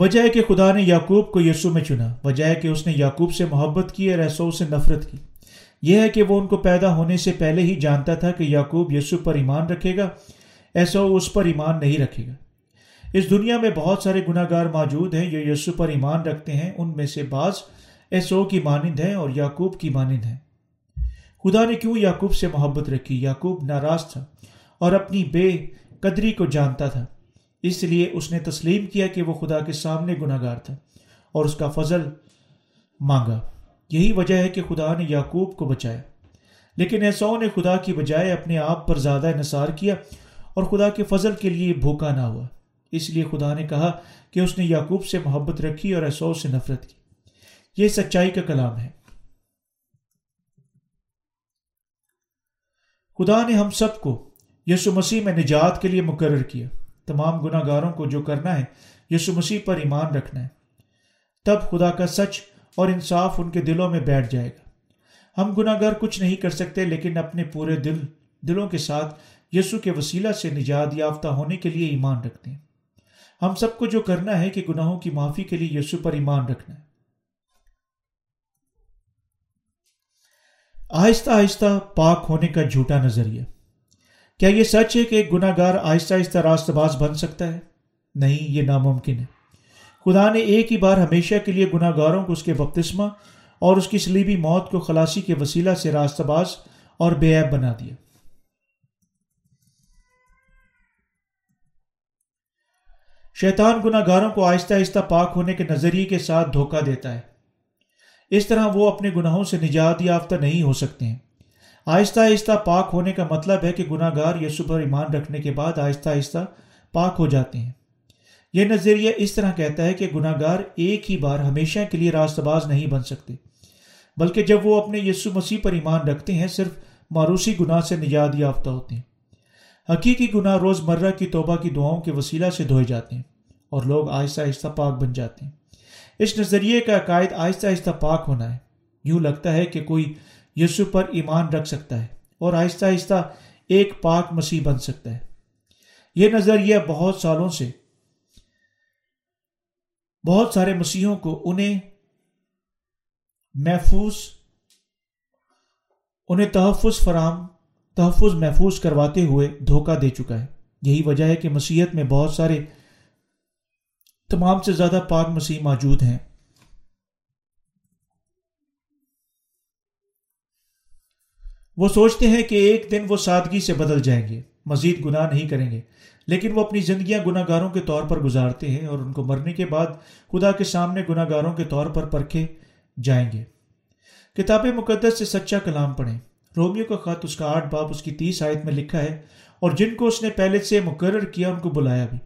وجہ ہے کہ خدا نے یعقوب کو یسو میں چنا، وجہ ہے کہ اس نے یعقوب سے محبت کی اور ایسو سے نفرت کی۔ یہ ہے کہ وہ ان کو پیدا ہونے سے پہلے ہی جانتا تھا کہ یعقوب یسو پر ایمان رکھے گا ایسو اس پر ایمان نہیں رکھے گا۔ اس دنیا میں بہت سارے گناہ گار موجود ہیں، جو یسو پر ایمان رکھتے ہیں، ان میں سے بعض ایسو کی مانند ہیں اور یعقوب کی مانند ہیں۔ خدا نے کیوں یعقوب سے محبت رکھی؟ یعقوب ناراض تھا اور اپنی بے قدری کو جانتا تھا۔ اس لیے اس نے تسلیم کیا کہ وہ خدا کے سامنے گناہ گار تھا اور اس کا فضل مانگا۔ یہی وجہ ہے کہ خدا نے یعقوب کو بچایا۔ لیکن ایسو نے خدا کی بجائے اپنے آپ پر زیادہ انحصار کیا اور خدا کے فضل کے لیے بھوکا نہ ہوا۔ اس لیے خدا نے کہا کہ اس نے یعقوب سے محبت رکھی اور ایسو سے نفرت کی۔ یہ سچائی کا کلام ہے۔ خدا نے ہم سب کو یسو مسیح میں نجات کے لیے مقرر کیا۔ تمام گناہ گاروں کو جو کرنا ہے یسو مسیح پر ایمان رکھنا ہے۔ تب خدا کا سچ اور انصاف ان کے دلوں میں بیٹھ جائے گا۔ ہم گناہ گار کچھ نہیں کر سکتے، لیکن اپنے پورے دل، دلوں کے ساتھ یسو کے وسیلہ سے نجات یافتہ ہونے کے لیے ایمان رکھتے ہیں۔ ہم سب کو جو کرنا ہے کہ گناہوں کی معافی کے لیے یسو پر ایمان رکھنا ہے۔ آہستہ آہستہ پاک ہونے کا جھوٹا نظریہ۔ کیا یہ سچ ہے کہ ایک گناہ گار آہستہ آہستہ راست باز بن سکتا ہے؟ نہیں، یہ ناممکن ہے۔ خدا نے ایک ہی بار ہمیشہ کے لیے گناہ گاروں کو اس کے بپتسمہ اور اس کی سلیبی موت کو خلاصی کے وسیلہ سے راست باز اور بے عیب بنا دیا۔ شیطان گناہ گاروں کو آہستہ آہستہ پاک ہونے کے نظریے کے ساتھ دھوکہ دیتا ہے۔ اس طرح وہ اپنے گناہوں سے نجات یافتہ نہیں ہو سکتے ہیں۔ آہستہ آہستہ پاک ہونے کا مطلب ہے کہ گناہ گار یسو پر ایمان رکھنے کے بعد آہستہ آہستہ پاک ہو جاتے ہیں۔ یہ نظریہ اس طرح کہتا ہے کہ گناہ گار ایک ہی بار ہمیشہ کے لیے راست باز نہیں بن سکتے، بلکہ جب وہ اپنے یسو مسیح پر ایمان رکھتے ہیں، صرف ماروسی گناہ سے نجات یافتہ ہوتے ہیں۔ حقیقی گناہ روز مرہ کی توبہ کی دعاؤں کے وسیلہ سے دھوئے جاتے ہیں اور لوگ آہستہ آہستہ پاک بن جاتے ہیں۔ اس نظریے کا عقائد آہستہ آہستہ پاک ہونا ہے۔ یوں لگتا ہے کہ کوئی یسو پر ایمان رکھ سکتا ہے اور آہستہ آہستہ ایک پاک مسیح بن سکتا ہے۔ یہ نظریہ بہت سالوں سے بہت سارے مسیحوں کو انہیں محفوظ، انہیں تحفظ فراہم تحفظ محفوظ کرواتے ہوئے دھوکہ دے چکا ہے۔ یہی وجہ ہے کہ مسیحت میں بہت سارے تمام سے زیادہ پاک مسیح موجود ہیں۔ وہ سوچتے ہیں کہ ایک دن وہ سادگی سے بدل جائیں گے، مزید گناہ نہیں کریں گے۔ لیکن وہ اپنی زندگیاں گناہ گاروں کے طور پر گزارتے ہیں اور ان کو مرنے کے بعد خدا کے سامنے گناہ گاروں کے طور پر پرکھے جائیں گے۔ کتاب مقدس سے سچا کلام پڑھیں۔ رومیو کا خط اس کا آٹھ باپ اس کی تیس آیت میں لکھا ہے، اور جن کو اس نے پہلے سے مقرر کیا، ان کو بلایا بھی۔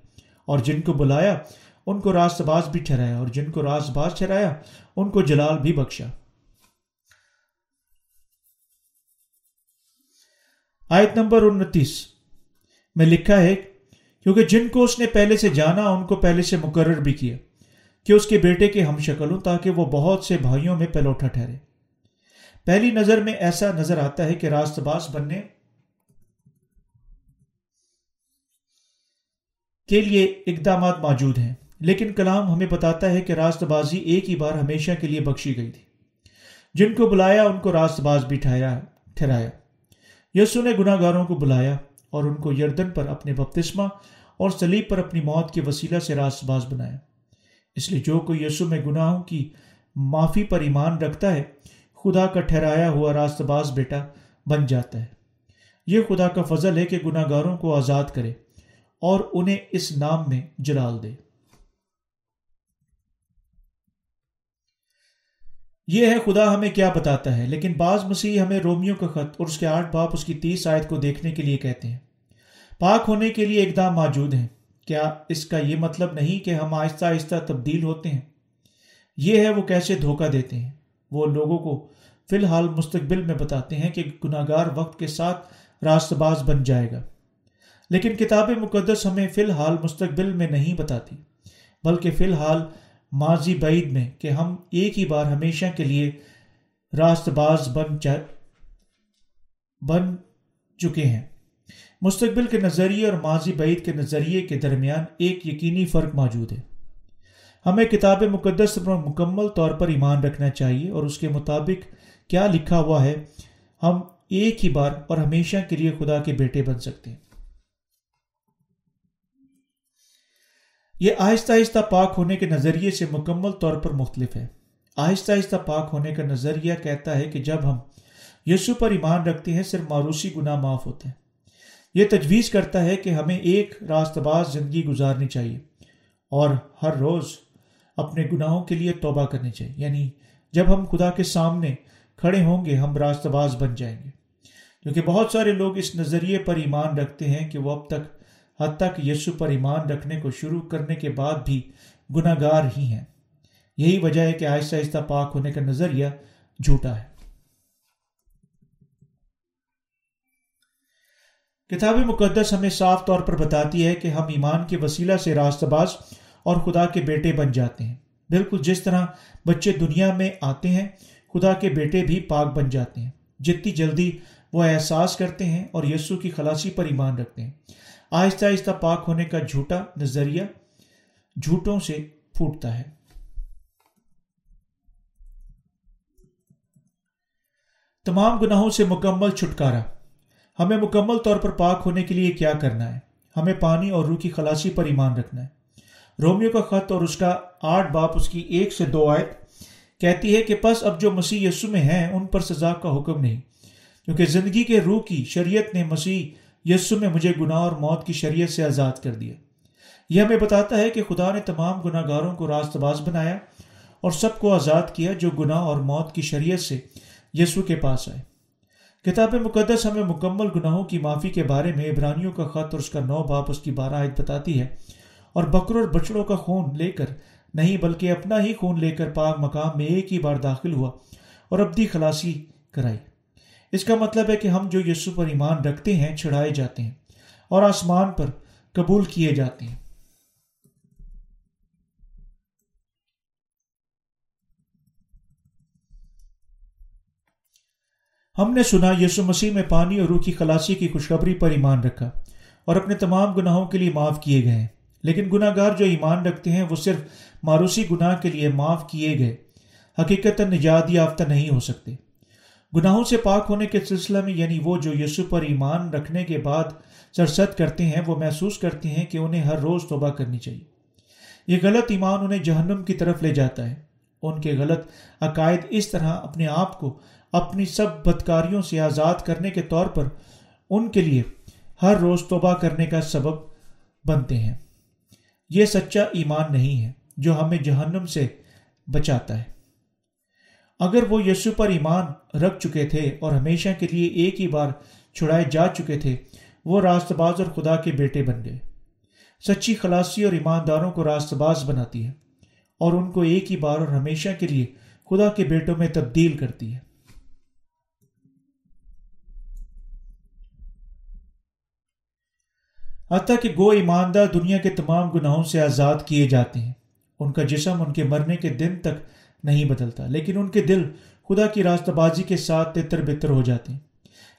اور جن کو بلایا، ان کو راست باز بھی ٹھہرایا، اور جن کو راست باز ٹھہرایا، ان کو جلال بھی بخشا۔ آیت نمبر انتیس میں لکھا ہے، کیونکہ جن کو اس نے پہلے سے جانا، ان کو پہلے سے مقرر بھی کیا، کہ اس کے بیٹے کے ہم شکل ہوں تاکہ وہ بہت سے بھائیوں میں پلوٹا ٹھہرے۔ پہلی نظر میں ایسا نظر آتا ہے کہ راست باز بننے کے لیے اقدامات موجود ہیں، لیکن کلام ہمیں بتاتا ہے کہ راست بازی ایک ہی بار ہمیشہ کے لیے بخشی گئی تھی۔ جن کو بلایا، ان کو راست باز بھی ٹھہرایا یسو نے گناہ گاروں کو بلایا اور ان کو یردن پر اپنے بپتسمہ اور سلیب پر اپنی موت کے وسیلہ سے راست باز بنایا۔ اس لیے جو کوئی یسو میں گناہوں کی معافی پر ایمان رکھتا ہے خدا کا ٹھہرایا ہوا راست باز بیٹا بن جاتا ہے۔ یہ خدا کا فضل ہے کہ گناہ گاروں کو آزاد کرے اور انہیں اس نام میں جلال دے۔ یہ ہے خدا ہمیں کیا بتاتا ہے، لیکن بعض مسیح ہمیں رومیو کا خط اور اس کے آٹھ باپ اس کی تیس آیت کو دیکھنے کے لیے کہتے ہیں۔ پاک ہونے کے لیے اقدام موجود ہیں۔ کیا اس کا یہ مطلب نہیں کہ ہم آہستہ آہستہ تبدیل ہوتے ہیں؟ یہ ہے وہ کیسے دھوکہ دیتے ہیں۔ وہ لوگوں کو فی الحال مستقبل میں بتاتے ہیں کہ گناہ گار وقت کے ساتھ راست باز بن جائے گا۔ لیکن کتاب مقدس ہمیں فی الحال مستقبل میں نہیں بتاتی، بلکہ فی الحال ماضی بعید میں کہ ہم ایک ہی بار ہمیشہ کے لیے راست باز بن بن چکے ہیں۔ مستقبل کے نظریے اور ماضی بعید کے نظریے کے درمیان ایک یقینی فرق موجود ہے۔ ہمیں کتاب مقدس پر مکمل طور پر ایمان رکھنا چاہیے اور اس کے مطابق کیا لکھا ہوا ہے، ہم ایک ہی بار اور ہمیشہ کے لیے خدا کے بیٹے بن سکتے ہیں۔ یہ آہستہ آہستہ پاک ہونے کے نظریے سے مکمل طور پر مختلف ہے۔ آہستہ آہستہ پاک ہونے کا نظریہ کہتا ہے کہ جب ہم یسو پر ایمان رکھتے ہیں، صرف ماروسی گناہ معاف ہوتے ہیں۔ یہ تجویز کرتا ہے کہ ہمیں ایک راست باز زندگی گزارنی چاہیے اور ہر روز اپنے گناہوں کے لیے توبہ کرنی چاہیے۔ یعنی جب ہم خدا کے سامنے کھڑے ہوں گے، ہم راست باز بن جائیں گے۔ کیونکہ بہت سارے لوگ اس نظریے پر ایمان رکھتے ہیں کہ وہ اب تک، حد تک یسو پر ایمان رکھنے کو شروع کرنے کے بعد بھی گناہ گار ہی ہیں۔ یہی وجہ ہے کہ آہستہ آہستہ پاک ہونے کا نظریہ جھوٹا ہے۔ کتاب مقدس ہمیں صاف طور پر بتاتی ہے کہ ہم ایمان کے وسیلہ سے راست باز اور خدا کے بیٹے بن جاتے ہیں۔ بالکل جس طرح بچے دنیا میں آتے ہیں، خدا کے بیٹے بھی پاک بن جاتے ہیں۔ جتنی جلدی وہ احساس کرتے ہیں اور یسو کی خلاصی پر ایمان رکھتے ہیں۔ آہستہ آہستہ پاک ہونے کا جھوٹا نظریہ جھوٹوں سے پھوٹتا ہے۔ تمام گناہوں سے مکمل چھٹکارا۔ ہمیں مکمل طور پر پاک ہونے کے لیے کیا کرنا ہے؟ ہمیں پانی اور روح کی خلاصی پر ایمان رکھنا ہے۔ رومیو کا خط اور اس کا آٹھ باپ اس کی ایک سے دو آیت کہتی ہے کہ پس اب جو مسیح یسو میں ہیں، ان پر سزا کا حکم نہیں۔ کیونکہ زندگی کے روح کی شریعت نے مسیح یسو میں مجھے گناہ اور موت کی شریعت سے آزاد کر دیا۔ یہ ہمیں بتاتا ہے کہ خدا نے تمام گناہ گاروں کو راست باز بنایا اور سب کو آزاد کیا جو گناہ اور موت کی شریعت سے یسو کے پاس آئے۔ کتاب مقدس ہمیں مکمل گناہوں کی معافی کے بارے میں عبرانیوں کا خط اور اس کا نو باپ اس کی بارہ عید بتاتی ہے۔ اور بکروں اور بچڑوں کا خون لے کر، نہیں بلکہ اپنا ہی خون لے کر پاک مقام میں ایک ہی بار داخل ہوا اور ابدی خلاصی کرائی۔ اس کا مطلب ہے کہ ہم جو یسو پر ایمان رکھتے ہیں، چھڑائے جاتے ہیں اور آسمان پر قبول کیے جاتے ہیں۔ ہم نے سنا یسو مسیح میں پانی اور روح کی خلاصی کی خوشخبری پر ایمان رکھا اور اپنے تمام گناہوں کے لیے معاف کیے گئے ہیں۔ لیکن گناہ گار جو ایمان رکھتے ہیں وہ صرف ماروسی گناہ کے لیے معاف کیے گئے۔ حقیقت نجات یافتہ نہیں ہو سکتے۔ گناہوں سے پاک ہونے کے سلسلہ میں یعنی وہ جو یسو پر ایمان رکھنے کے بعد سرست کرتے ہیں، وہ محسوس کرتے ہیں کہ انہیں ہر روز توبہ کرنی چاہیے۔ یہ غلط ایمان انہیں جہنم کی طرف لے جاتا ہے۔ ان کے غلط عقائد اس طرح اپنے آپ کو اپنی سب بدکاریوں سے آزاد کرنے کے طور پر ان کے لیے ہر روز توبہ کرنے کا سبب بنتے ہیں۔ یہ سچا ایمان نہیں ہے جو ہمیں جہنم سے بچاتا ہے۔ اگر وہ یسو پر ایمان رکھ چکے تھے اور ہمیشہ کے لیے ایک ہی بار چھڑائے جا چکے تھے، وہ راست باز اور خدا کے بیٹے بن گئے۔ سچی خلاصی اور ایمانداروں کو راست باز بناتی ہے اور ان کو ایک ہی بار اور ہمیشہ کے لیے خدا کے بیٹوں میں تبدیل کرتی ہے۔ حتیٰ کہ گو ایماندار دنیا کے تمام گناہوں سے آزاد کیے جاتے ہیں۔ ان کا جسم ان کے مرنے کے دن تک نہیں بدلتا، لیکن ان کے دل خدا کی راستہ بازی کے ساتھ تتر بتر ہو جاتے ہیں۔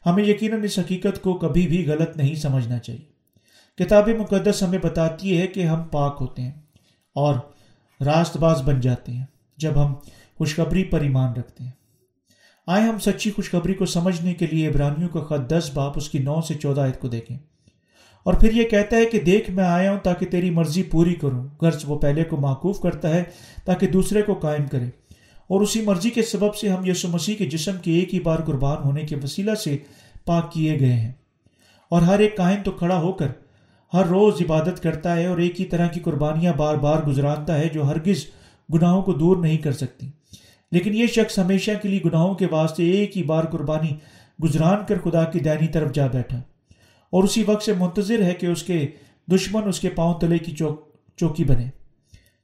ہمیں یقیناً اس حقیقت کو کبھی بھی غلط نہیں سمجھنا چاہیے۔ کتاب مقدس ہمیں بتاتی ہے کہ ہم پاک ہوتے ہیں اور راست باز بن جاتے ہیں جب ہم خوشخبری پر ایمان رکھتے ہیں۔ آئے ہم سچی خوشخبری کو سمجھنے کے لیے عبرانیوں کا خط دس باپ اس کی نو سے چودہ عید کو دیکھیں۔ اور پھر یہ کہتا ہے کہ دیکھ میں آیا ہوں تاکہ تیری مرضی پوری کروں غرض وہ پہلے کو معقوف کرتا ہے تاکہ دوسرے کو قائم کرے۔ اور اسی مرضی کے سبب سے ہم یسو مسیح کے جسم کے ایک ہی بار قربان ہونے کے وسیلہ سے پاک کیے گئے ہیں۔ اور ہر ایک کائن تو کھڑا ہو کر ہر روز عبادت کرتا ہے اور ایک ہی طرح کی قربانیاں بار بار گزرانتا ہے جو ہرگز گناہوں کو دور نہیں کر سکتی۔ لیکن یہ شخص ہمیشہ کے لیے گناہوں کے واسطے ایک ہی بار قربانی گزران کر خدا کی دینی طرف جا بیٹھا۔ اور اسی وقت سے منتظر ہے کہ اس کے دشمن اس کے پاؤں تلے کی چوک چوکی بنے۔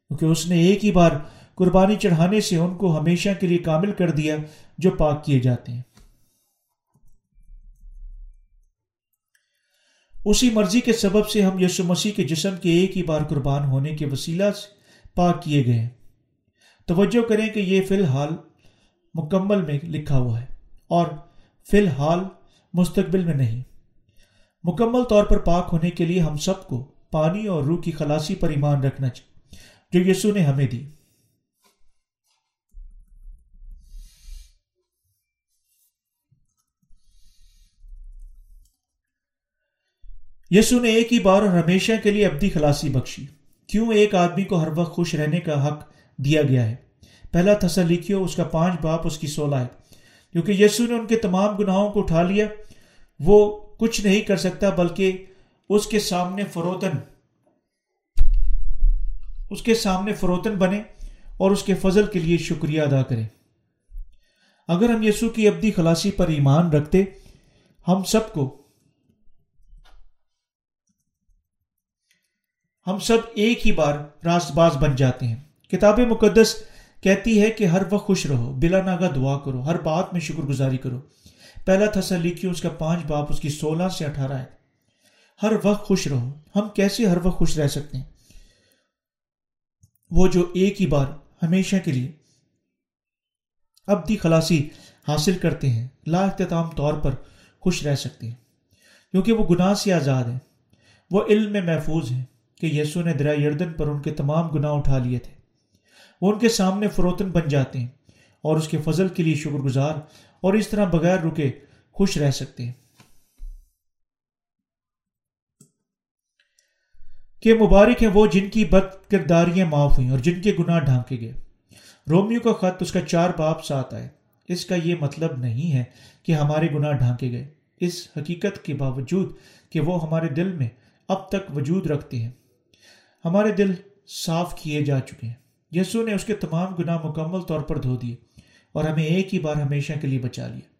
کیونکہ اس نے ایک ہی بار قربانی چڑھانے سے ان کو ہمیشہ کے لیے کامل کر دیا جو پاک کیے جاتے ہیں۔ اسی مرضی کے سبب سے ہم یسو مسیح کے جسم کے ایک ہی بار قربان ہونے کے وسیلہ سے پاک کیے گئے ہیں۔ توجہ کریں کہ یہ فی الحال مکمل میں لکھا ہوا ہے اور فی الحال مستقبل میں نہیں۔ مکمل طور پر پاک ہونے کے لیے ہم سب کو پانی اور روح کی خلاصی پر ایمان رکھنا چاہیے، جو یسو نے ہمیں دی۔ یسو نے ایک ہی بار اور ہمیشہ کے لیے ابدی خلاصی بخشی۔ کیوں ایک آدمی کو ہر وقت خوش رہنے کا حق دیا گیا ہے؟ پہلا تسلیکیو، اس کا پانچ باپ، اس کی سولہ ہے کیونکہ یسو نے ان کے تمام گناہوں کو اٹھا لیا، وہ کچھ نہیں کر سکتا بلکہ اس کے سامنے فروتن، اس کے سامنے فروتن بنے اور اس کے فضل کے لیے شکریہ ادا کریں اگر ہم یسو کی ابدی خلاصی پر ایمان رکھتے، ہم سب کو، ہم سب ایک ہی بار راست باز بن جاتے ہیں۔ کتاب مقدس کہتی ہے کہ ہر وقت خوش رہو، بلا ناگا دعا کرو، ہر بات میں شکر گزاری کرو۔ پہلا تھا اس کا پانچ باپ، اس کی سولہ سے اٹھارہ ہے۔ ہر وقت خوش رہو۔ ہم کیسے ہر وقت خوش رہ سکتے ہیں؟ وہ جو ایک ہی بار ہمیشہ کے لیے ابدی خلاصی حاصل کرتے ہیں، لا اختتام طور پر خوش رہ سکتے ہیں۔ کیونکہ وہ گناہ سے آزاد ہیں۔ وہ علم میں محفوظ ہیں کہ یسو نے دریا یردن پر ان کے تمام گناہ اٹھا لیے تھے۔ وہ ان کے سامنے فروتن بن جاتے ہیں اور اس کے فضل کے لیے شکر گزار اور اس طرح بغیر رکے خوش رہ سکتے ہیں۔ کہ مبارک ہیں وہ جن کی بد کرداریاں معاف ہوئیں اور جن کے گناہ ڈھانکے گئے۔ رومیو کا خط اس کا چار باپ ساتھ آئے۔ اس کا یہ مطلب نہیں ہے کہ ہمارے گناہ ڈھانکے گئے۔ اس حقیقت کے باوجود کہ وہ ہمارے دل میں اب تک وجود رکھتے ہیں۔ ہمارے دل صاف کیے جا چکے ہیں۔ یسو نے اس کے تمام گناہ مکمل طور پر دھو دیے۔ اور ہمیں ایک ہی بار ہمیشہ کے لیے بچا لیا۔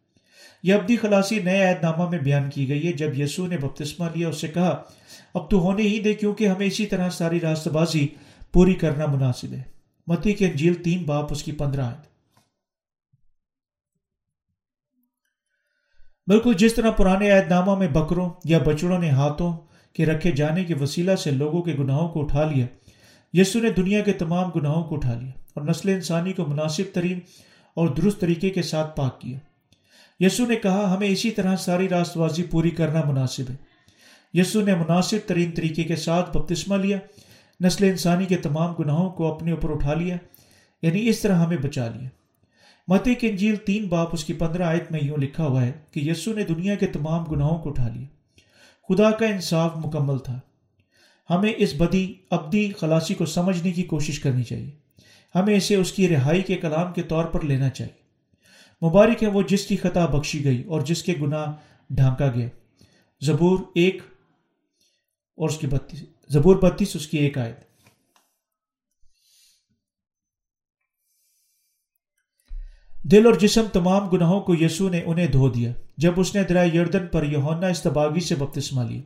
یہ ابدی خلاصی نئے عہد نامہ میں بیان کی گئی ہے۔ جب یسو نے بپتسمہ لیا، اس سے کہا، اب تو ہونے ہی دے، کیونکہ ہمیں اسی طرح ساری راست بازی پوری کرنا مناسب ہے۔ متی کے انجیل تین، باپ اس کی پندرہ عہد بالکل جس طرح پرانے عہد نامہ میں بکروں یا بچڑوں نے ہاتھوں کے رکھے جانے کے وسیلہ سے لوگوں کے گناہوں کو اٹھا لیا، یسو نے دنیا کے تمام گناہوں کو اٹھا لیا اور نسل انسانی کو مناسب ترین اور درست طریقے کے ساتھ پاک کیا۔ یسو نے کہا، ہمیں اسی طرح ساری راست بازی پوری کرنا مناسب ہے۔ یسو نے مناسب ترین طریقے کے ساتھ بپتسمہ لیا، نسل انسانی کے تمام گناہوں کو اپنے اوپر اٹھا لیا یعنی اس طرح ہمیں بچا لیا۔ مت کے انجیل تین باپ، اس کی پندرہ آیت میں یوں لکھا ہوا ہے کہ یسو نے دنیا کے تمام گناہوں کو اٹھا لیا۔ خدا کا انصاف مکمل تھا۔ ہمیں اس بدی، ابدی خلاصی کو سمجھنے کی کوشش کرنی چاہیے۔ ہمیں اسے اس کی رہائی کے کلام کے طور پر لینا چاہیے۔ مبارک ہے وہ جس کی خطا بخشی گئی اور جس کے گناہ ڈھانکا گیا۔ زبور ایک اور اس کی بتیس زبور بتیس، اس کی ایک آیت۔ دل اور جسم تمام گناہوں کو یسو نے انہیں دھو دیا۔ جب اس نے درائے یردن پر یونا استباغی سے بپتسمہ لی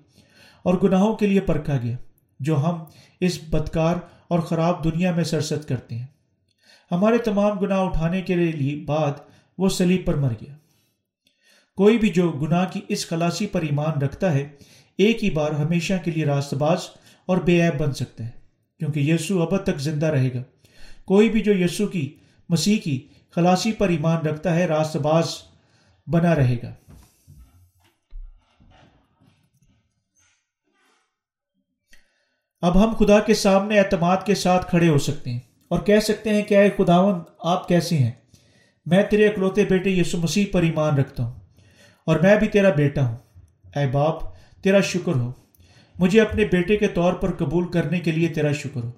اور گناہوں کے لیے پرکھا گیا، جو ہم اس بدکار اور خراب دنیا میں سرست کرتے ہیں۔ ہمارے تمام گناہ اٹھانے کے لیے بعد وہ سلیب پر مر گیا۔ کوئی بھی جو گناہ کی اس خلاصی پر ایمان رکھتا ہے، ایک ہی بار ہمیشہ کے لیے راست باز اور بے عیب بن سکتا ہے، کیونکہ یسو اب تک زندہ رہے گا۔ کوئی بھی جو یسو کی، مسیح کی خلاصی پر ایمان رکھتا ہے، راست باز بنا رہے گا۔ اب ہم خدا کے سامنے اعتماد کے ساتھ کھڑے ہو سکتے ہیں۔ اور کہہ سکتے ہیں کہ اے خداون آپ کیسے ہیں؟ میں تیرے اکلوتے بیٹے یسو مسیح پر ایمان رکھتا ہوں اور میں بھی تیرا بیٹا ہوں۔ اے باپ، تیرا شکر ہو۔ مجھے اپنے بیٹے کے طور پر قبول کرنے کے لیے تیرا شکر ہو۔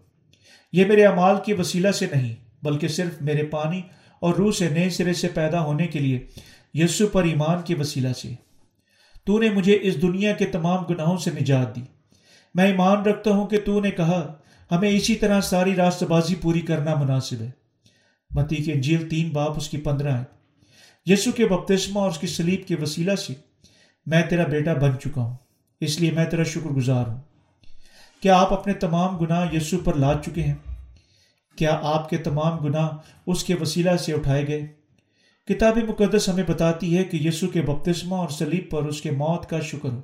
یہ میرے اعمال کی وسیلہ سے نہیں، بلکہ صرف میرے پانی اور روح سے نئے سرے سے پیدا ہونے کے لیے یسو پر ایمان کی وسیلہ سے۔ تو نے مجھے اس دنیا کے تمام گناہوں سے نجات دی۔ میں ایمان رکھتا ہوں کہ تو نے کہا ہمیں اسی طرح ساری راست بازی پوری کرنا مناسب ہے۔ متی کی انجیل تین باپ اس کی پندرہ ہے یسو کے بپتسمہ اور اس کی سلیب کے وسیلہ سے میں تیرا بیٹا بن چکا ہوں۔ اس لیے میں تیرا شکر گزار ہوں۔ کیا آپ اپنے تمام گناہ یسو پر لاد چکے ہیں؟ کیا آپ کے تمام گناہ اس کے وسیلہ سے اٹھائے گئے؟ کتاب مقدس ہمیں بتاتی ہے کہ یسو کے بپتسمہ اور سلیب پر اس کے موت کا شکر ہو۔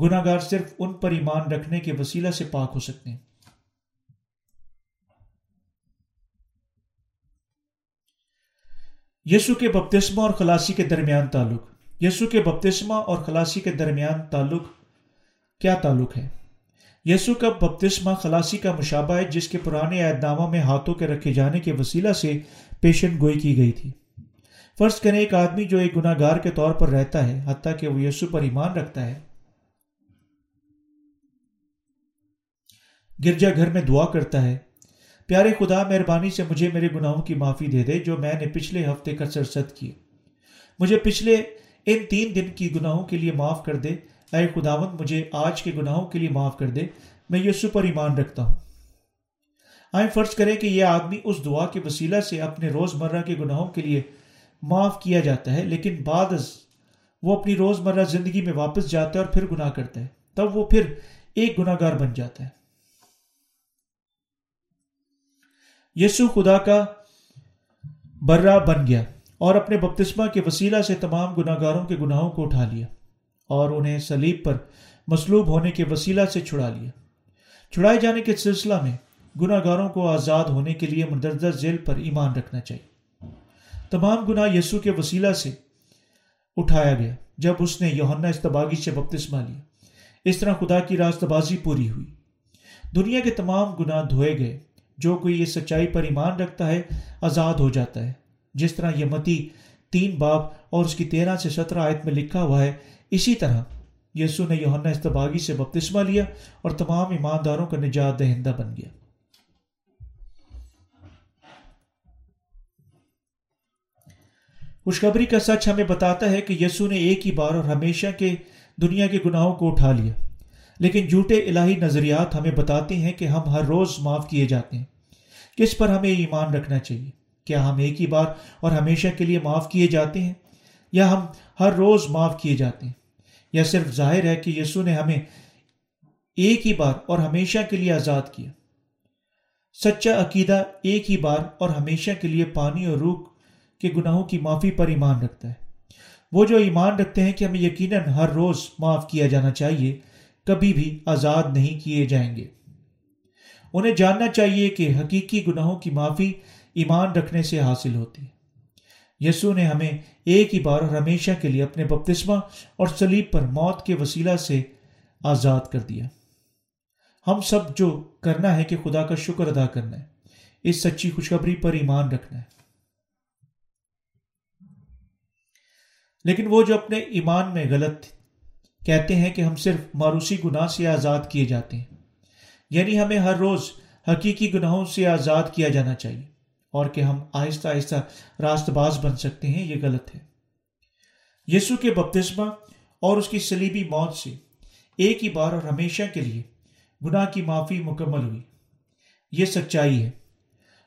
گناہ گار صرف ان پر ایمان رکھنے کے وسیلہ سے پاک ہو سکتے ہیں۔ یسو کے بپتسمہ اور خلاصی کے درمیان تعلق۔ یسو کے بپتسمہ اور خلاصی کے درمیان تعلق کیا تعلق ہے؟ یسو کا بپتسمہ خلاصی کا مشابہ ہے جس کے پرانے عہد نامہ میں ہاتھوں کے رکھے جانے کے وسیلہ سے پیشن گوئی کی گئی تھی۔ فرض کریں ایک آدمی جو ایک گناہ گار کے طور پر رہتا ہے، حتیٰ کہ وہ یسو پر ایمان رکھتا ہے۔ گرجا گھر میں دعا کرتا ہے۔ پیارے خدا، مہربانی سے مجھے میرے گناہوں کی معافی دے دے جو میں نے پچھلے ہفتے کا سرست کیے مجھے پچھلے ان تین دن کی گناہوں کے لیے معاف کر دے۔ اے خداوند، مجھے آج کے گناہوں کے لیے معاف کر دے۔ میں یسو پر ایمان رکھتا ہوں۔ آئیں فرض کریں کہ یہ آدمی اس دعا کے وسیلہ سے اپنے روز مرہ کے گناہوں کے لیے معاف کیا جاتا ہے، لیکن بعد وہ اپنی روز مرہ زندگی میں واپس جاتا ہے اور پھر گناہ کرتا ہے۔ تب وہ پھر ایک گناہ گار بن جاتا ہے۔ یسو خدا کا برہ بن گیا اور اپنے بپتسمہ کے وسیلہ سے تمام گناہ گاروں کے گناہوں کو اٹھا لیا اور انہیں سلیب پر مصلوب ہونے کے وسیلہ سے چھڑا لیا۔ چھڑائے جانے کے سلسلہ میں گناہ گاروں کو آزاد ہونے کے لیے مندرجہ ذیل پر ایمان رکھنا چاہیے۔ تمام گناہ یسو کے وسیلہ سے اٹھایا گیا جب اس نے یوہنا استباغی سے بپتسمہ لیا۔ اس طرح خدا کی راست بازی پوری ہوئی۔ دنیا کے تمام گناہ دھوئے گئے۔ جو کوئی اس سچائی پر ایمان رکھتا ہے، آزاد ہو جاتا ہے۔ جس طرح یہ متی تین باپ اور اس کی تیرہ سے سترہ آیت میں لکھا ہوا ہے، اسی طرح یسو نے یوہنا استباغی سے بپتسمہ لیا اور تمام ایمانداروں کا نجات دہندہ بن گیا۔ خوشخبری کا سچ ہمیں بتاتا ہے کہ یسو نے ایک ہی بار اور ہمیشہ کے دنیا کے گناہوں کو اٹھا لیا۔ لیکن جھوٹے الہی نظریات ہمیں بتاتے ہیں کہ ہم ہر روز معاف کیے جاتے ہیں۔ کس پر ہمیں ایمان رکھنا چاہیے؟ کیا ہم ایک ہی بار اور ہمیشہ کے لیے معاف کیے جاتے ہیں؟ یا ہم ہر روز معاف کیے جاتے ہیں؟ یا صرف ظاہر ہے کہ یسو نے ہمیں ایک ہی بار اور ہمیشہ کے لیے آزاد کیا؟ سچا عقیدہ ایک ہی بار اور ہمیشہ کے لیے پانی اور روح کے گناہوں کی معافی پر ایمان رکھتا ہے۔ وہ جو ایمان رکھتے ہیں کہ ہمیں یقیناً ہر روز معاف کیا جانا چاہیے، کبھی بھی آزاد نہیں کیے جائیں گے۔ انہیں جاننا چاہیے کہ حقیقی گناہوں کی معافی ایمان رکھنے سے حاصل ہوتی یسو نے ہمیں ایک ہی بار اور ہمیشہ کے لیے اپنے بپتسمہ اور سلیب پر موت کے وسیلہ سے آزاد کر دیا۔ ہم سب جو کرنا ہے کہ خدا کا شکر ادا کرنا ہے، اس سچی خوشخبری پر ایمان رکھنا ہے۔ لیکن وہ جو اپنے ایمان میں غلط کہتے ہیں کہ ہم صرف ماروسی گناہ سے آزاد کیے جاتے ہیں۔ یعنی ہمیں ہر روز حقیقی گناہوں سے آزاد کیا جانا چاہیے اور کہ ہم آہستہ آہستہ راست باز بن سکتے ہیں، یہ غلط ہے۔ یسو کے بپتسمہ اور اس کی سلیبی موت سے ایک ہی بار اور ہمیشہ کے لیے گناہ کی معافی مکمل ہوئی۔ یہ سچائی ہے۔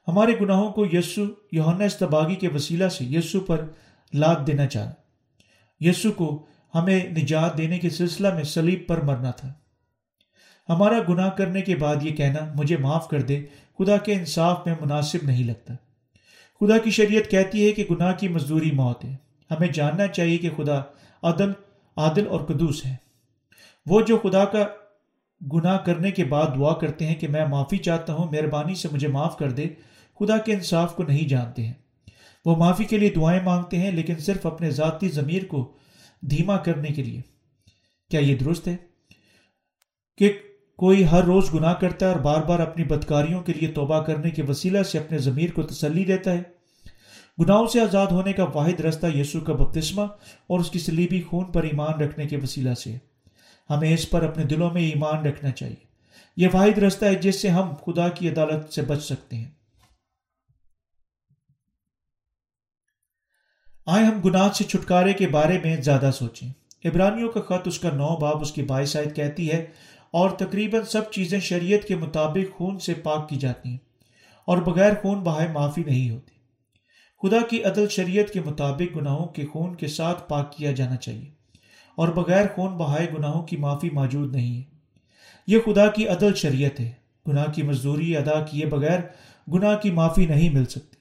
ہمارے گناہوں کو یسو یوہنا استباغی کے وسیلہ سے یسو پر لاد دینا چاہا۔ یسو کو ہمیں نجات دینے کے سلسلہ میں سلیب پر مرنا تھا۔ ہمارا گناہ کرنے کے بعد یہ کہنا، مجھے معاف کر دے، خدا کے انصاف میں مناسب نہیں لگتا۔ خدا کی شریعت کہتی ہے کہ گناہ کی مزدوری موت ہے۔ ہمیں جاننا چاہیے کہ خدا عدل، عادل اور قدوس ہے۔ وہ جو خدا کا گناہ کرنے کے بعد دعا کرتے ہیں کہ میں معافی چاہتا ہوں، مہربانی سے مجھے معاف کر دے، خدا کے انصاف کو نہیں جانتے ہیں۔ وہ معافی کے لیے دعائیں مانگتے ہیں، لیکن صرف اپنے ذاتی ضمیر کو دھیما کرنے کے لیے۔ کیا یہ درست ہے؟ کہ کوئی ہر روز گناہ کرتا ہے اور بار بار اپنی بدکاریوں کے لیے توبہ کرنے کے وسیلہ سے اپنے ضمیر کو تسلی دیتا ہے۔ گناہوں سے آزاد ہونے کا واحد رستہ یسوع کا بپتسمہ اور اس کی سلیبی خون پر ایمان رکھنے کے وسیلہ سے ہمیں اس پر اپنے دلوں میں ایمان رکھنا چاہیے۔ یہ واحد رستہ ہے جس سے ہم خدا کی عدالت سے بچ سکتے ہیں۔ آئے ہم گناہ سے چھٹکارے کے بارے میں زیادہ سوچیں۔ عبرانیوں کا خط اس کا نو باب اس کی باعث کہتی ہے اور تقریباً سب چیزیں شریعت کے مطابق خون سے پاک کی جاتی ہیں اور بغیر خون بہائے معافی نہیں ہوتی۔ خدا کی عدل شریعت کے مطابق گناہوں کے خون کے ساتھ پاک کیا جانا چاہیے اور بغیر خون بہائے گناہوں کی معافی موجود نہیں ہے۔ یہ خدا کی عدل شریعت ہے۔ گناہ کی مزدوری ادا کیے بغیر گناہ کی معافی نہیں مل سکتی۔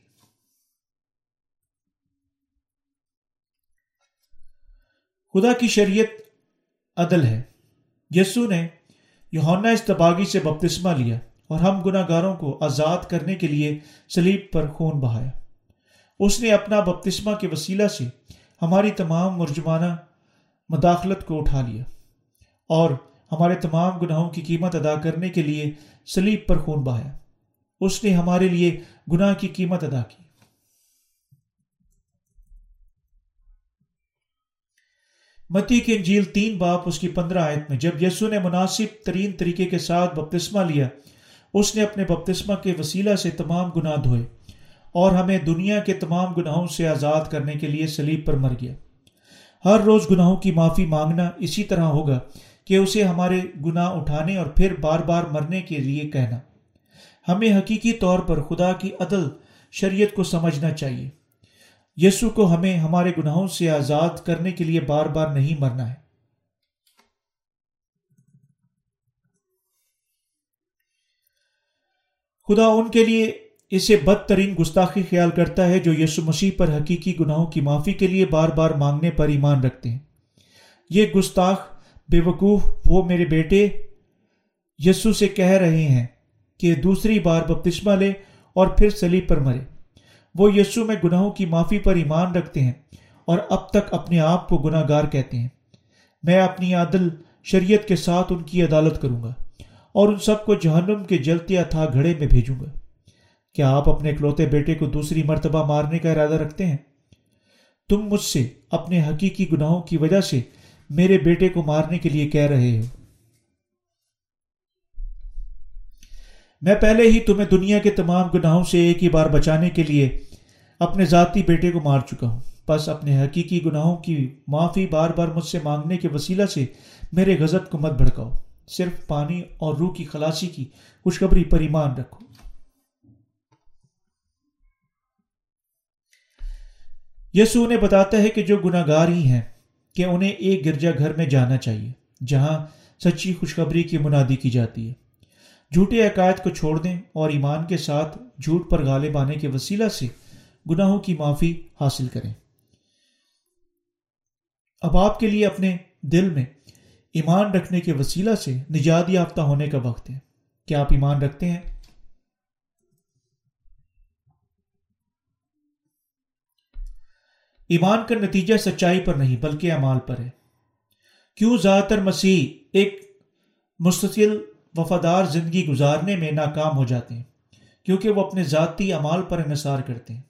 خدا کی شریعت عدل ہے۔ یسو نے یونا استباغی سے بپتسمہ لیا اور ہم گناہ گاروں کو آزاد کرنے کے لیے سلیب پر خون بہایا۔ اس نے اپنا بپتسمہ کے وسیلہ سے ہماری تمام مرجمانہ مداخلت کو اٹھا لیا اور ہمارے تمام گناہوں کی قیمت ادا کرنے کے لیے سلیب پر خون بہایا۔ اس نے ہمارے لیے گناہ کی قیمت ادا کی۔ متی کی انجیل تین باپ اس کی پندرہ آیت میں، جب یسو نے مناسب ترین طریقے کے ساتھ بپتسمہ لیا، اس نے اپنے بپتسمہ کے وسیلہ سے تمام گناہ دھوئے اور ہمیں دنیا کے تمام گناہوں سے آزاد کرنے کے لیے سلیب پر مر گیا۔ ہر روز گناہوں کی معافی مانگنا اسی طرح ہوگا کہ اسے ہمارے گناہ اٹھانے اور پھر بار بار مرنے کے لیے کہنا۔ ہمیں حقیقی طور پر خدا کی عدل شریعت کو سمجھنا چاہیے۔ یسو کو ہمیں ہمارے گناہوں سے آزاد کرنے کے لیے بار بار نہیں مرنا ہے۔ خدا ان کے لیے اسے بدترین گستاخی خیال کرتا ہے جو یسو مسیح پر حقیقی گناہوں کی معافی کے لیے بار بار مانگنے پر ایمان رکھتے ہیں۔ یہ گستاخ بے وقوف، وہ میرے بیٹے یسو سے کہہ رہے ہیں کہ دوسری بار بپتسمہ لے اور پھر سلیب پر مرے۔ وہ یسو میں گناہوں کی معافی پر ایمان رکھتے ہیں اور اب تک اپنے آپ کو گناہ گار کہتے ہیں۔ میں اپنی عادل شریعت کے ساتھ ان کی عدالت کروں گا اور ان سب کو جہنم کے جلتے اتھا گھڑے میں بھیجوں گا۔ کیا آپ اپنے اکلوتے بیٹے کو دوسری مرتبہ مارنے کا ارادہ رکھتے ہیں؟ تم مجھ سے اپنے حقیقی گناہوں کی وجہ سے میرے بیٹے کو مارنے کے لیے کہہ رہے ہو۔ میں پہلے ہی تمہیں دنیا کے تمام گناہوں سے ایک ہی بار بچانے کے لیے اپنے ذاتی بیٹے کو مار چکا ہوں۔ بس اپنے حقیقی گناہوں کی معافی بار بار مجھ سے مانگنے کے وسیلہ سے میرے غزب کو مت بھڑکاؤ۔ صرف پانی اور روح کی خلاصی کی خوشخبری پر ایمان رکھو۔ یسو انہیں بتاتا ہے کہ جو گناہ گار ہی ہیں، کہ انہیں ایک گرجا گھر میں جانا چاہیے، جہاں سچی خوشخبری کی منادی کی جاتی ہے۔ جھوٹے عقائد کو چھوڑ دیں اور ایمان کے ساتھ جھوٹ پر غالب آنے کے وسیلہ سے گناہوں کی معافی حاصل کریں۔ اب آپ کے لیے اپنے دل میں ایمان رکھنے کے وسیلہ سے نجات یافتہ ہونے کا وقت ہے۔ کیا آپ ایمان رکھتے ہیں؟ ایمان کا نتیجہ سچائی پر نہیں بلکہ امال پر ہے۔ کیوں زیادہ تر مسیح ایک مستقل وفادار زندگی گزارنے میں ناکام ہو جاتے ہیں، کیونکہ وہ اپنے ذاتی امال پر انحصار کرتے ہیں۔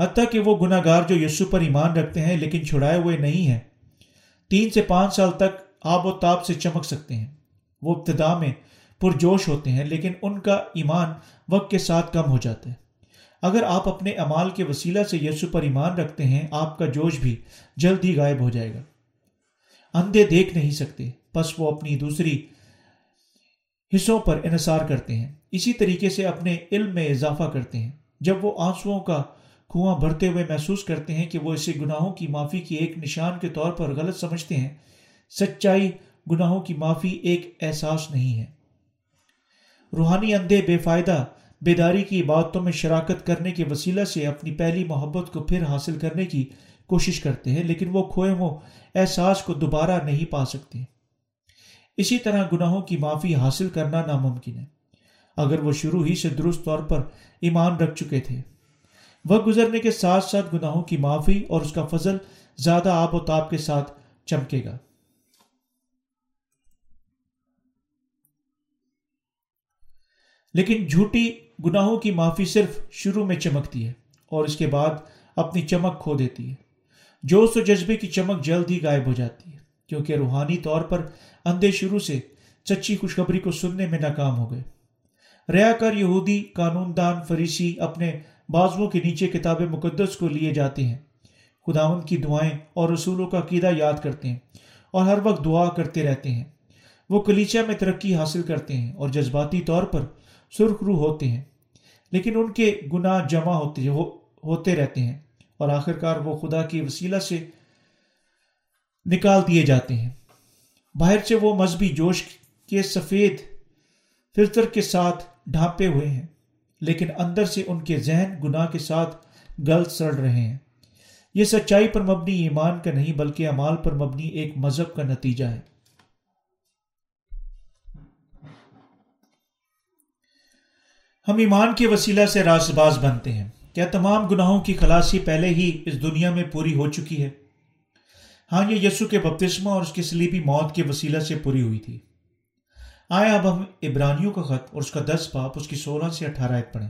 حتیٰ کہ وہ گناہ گار جو یسو پر ایمان رکھتے ہیں لیکن چھڑائے ہوئے نہیں ہیں، تین سے پانچ سال تک آب و تاب سے چمک سکتے ہیں۔ وہ ابتدا میں پرجوش ہوتے ہیں لیکن ان کا ایمان وقت کے ساتھ کم ہو جاتا ہے۔ اگر آپ اپنے امال کے وسیلہ سے یسو پر ایمان رکھتے ہیں، آپ کا جوش بھی جلد ہی غائب ہو جائے گا۔ اندھے دیکھ نہیں سکتے۔ بس وہ اپنی دوسری حصوں پر انحصار کرتے ہیں۔ اسی طریقے سے اپنے علم میں اضافہ کرتے ہیں۔ جب وہ آنسوؤں کا کنواں بھرتے ہوئے محسوس کرتے ہیں کہ وہ اسے گناہوں کی معافی کی ایک نشان کے طور پر غلط سمجھتے ہیں، سچائی گناہوں کی معافی ایک احساس نہیں ہے۔ روحانی اندھے، بے فائدہ، بیداری کی عبادتوں میں شراکت کرنے کے وسیلہ سے اپنی پہلی محبت کو پھر حاصل کرنے کی کوشش کرتے ہیں، لیکن وہ کھوئے وہ احساس کو دوبارہ نہیں پا سکتے اسی طرح گناہوں کی معافی حاصل کرنا ناممکن ہے۔ اگر وہ شروع ہی سے درست طور پر ایمان رکھ چکے تھے۔ وقت گزرنے کے ساتھ ساتھ گناہوں کی معافی اور اس کا فضل زیادہ آب و تاب کے ساتھ چمکے گا۔ لیکن جھوٹی گناہوں کی معافی صرف شروع میں چمکتی ہے اور اس کے بعد اپنی چمک کھو دیتی ہے۔ جوش و جذبے کی چمک جلد ہی غائب ہو جاتی ہے، کیونکہ روحانی طور پر اندھے شروع سے سچی خوشخبری کو سننے میں ناکام ہو گئے۔ ریا کر یہودی قانون دان فریسی اپنے بازوؤں کے نیچے کتاب مقدس کو لیے جاتے ہیں۔ خداون کی دعائیں اور رسولوں کا عقیدہ یاد کرتے ہیں اور ہر وقت دعا کرتے رہتے ہیں۔ وہ کلیچہ میں ترقی حاصل کرتے ہیں اور جذباتی طور پر سرخ روح ہوتے ہیں، لیکن ان کے گناہ جمع ہوتے ہوتے رہتے ہیں۔ اور آخر کار وہ خدا کی وسیلہ سے نکال دیے جاتے ہیں۔ باہر سے وہ مذہبی جوش کے سفید فلتر کے ساتھ ڈھانپے ہوئے ہیں، لیکن اندر سے ان کے ذہن گناہ کے ساتھ گل سڑ رہے ہیں۔ یہ سچائی پر مبنی ایمان کا نہیں، بلکہ امال پر مبنی ایک مذہب کا نتیجہ ہے۔ ہم ایمان کے وسیلہ سے راس باز بنتے ہیں۔ کیا تمام گناہوں کی خلاصی پہلے ہی اس دنیا میں پوری ہو چکی ہے؟ ہاں یہ یسو کے بپتسمہ اور اس کی سلیبی موت کے وسیلہ سے پوری ہوئی تھی۔ آئے اب ہم ابرانیوں کا خط اور اس کا دس باپ اس کی سولہ سے اٹھارہ عید پڑھیں۔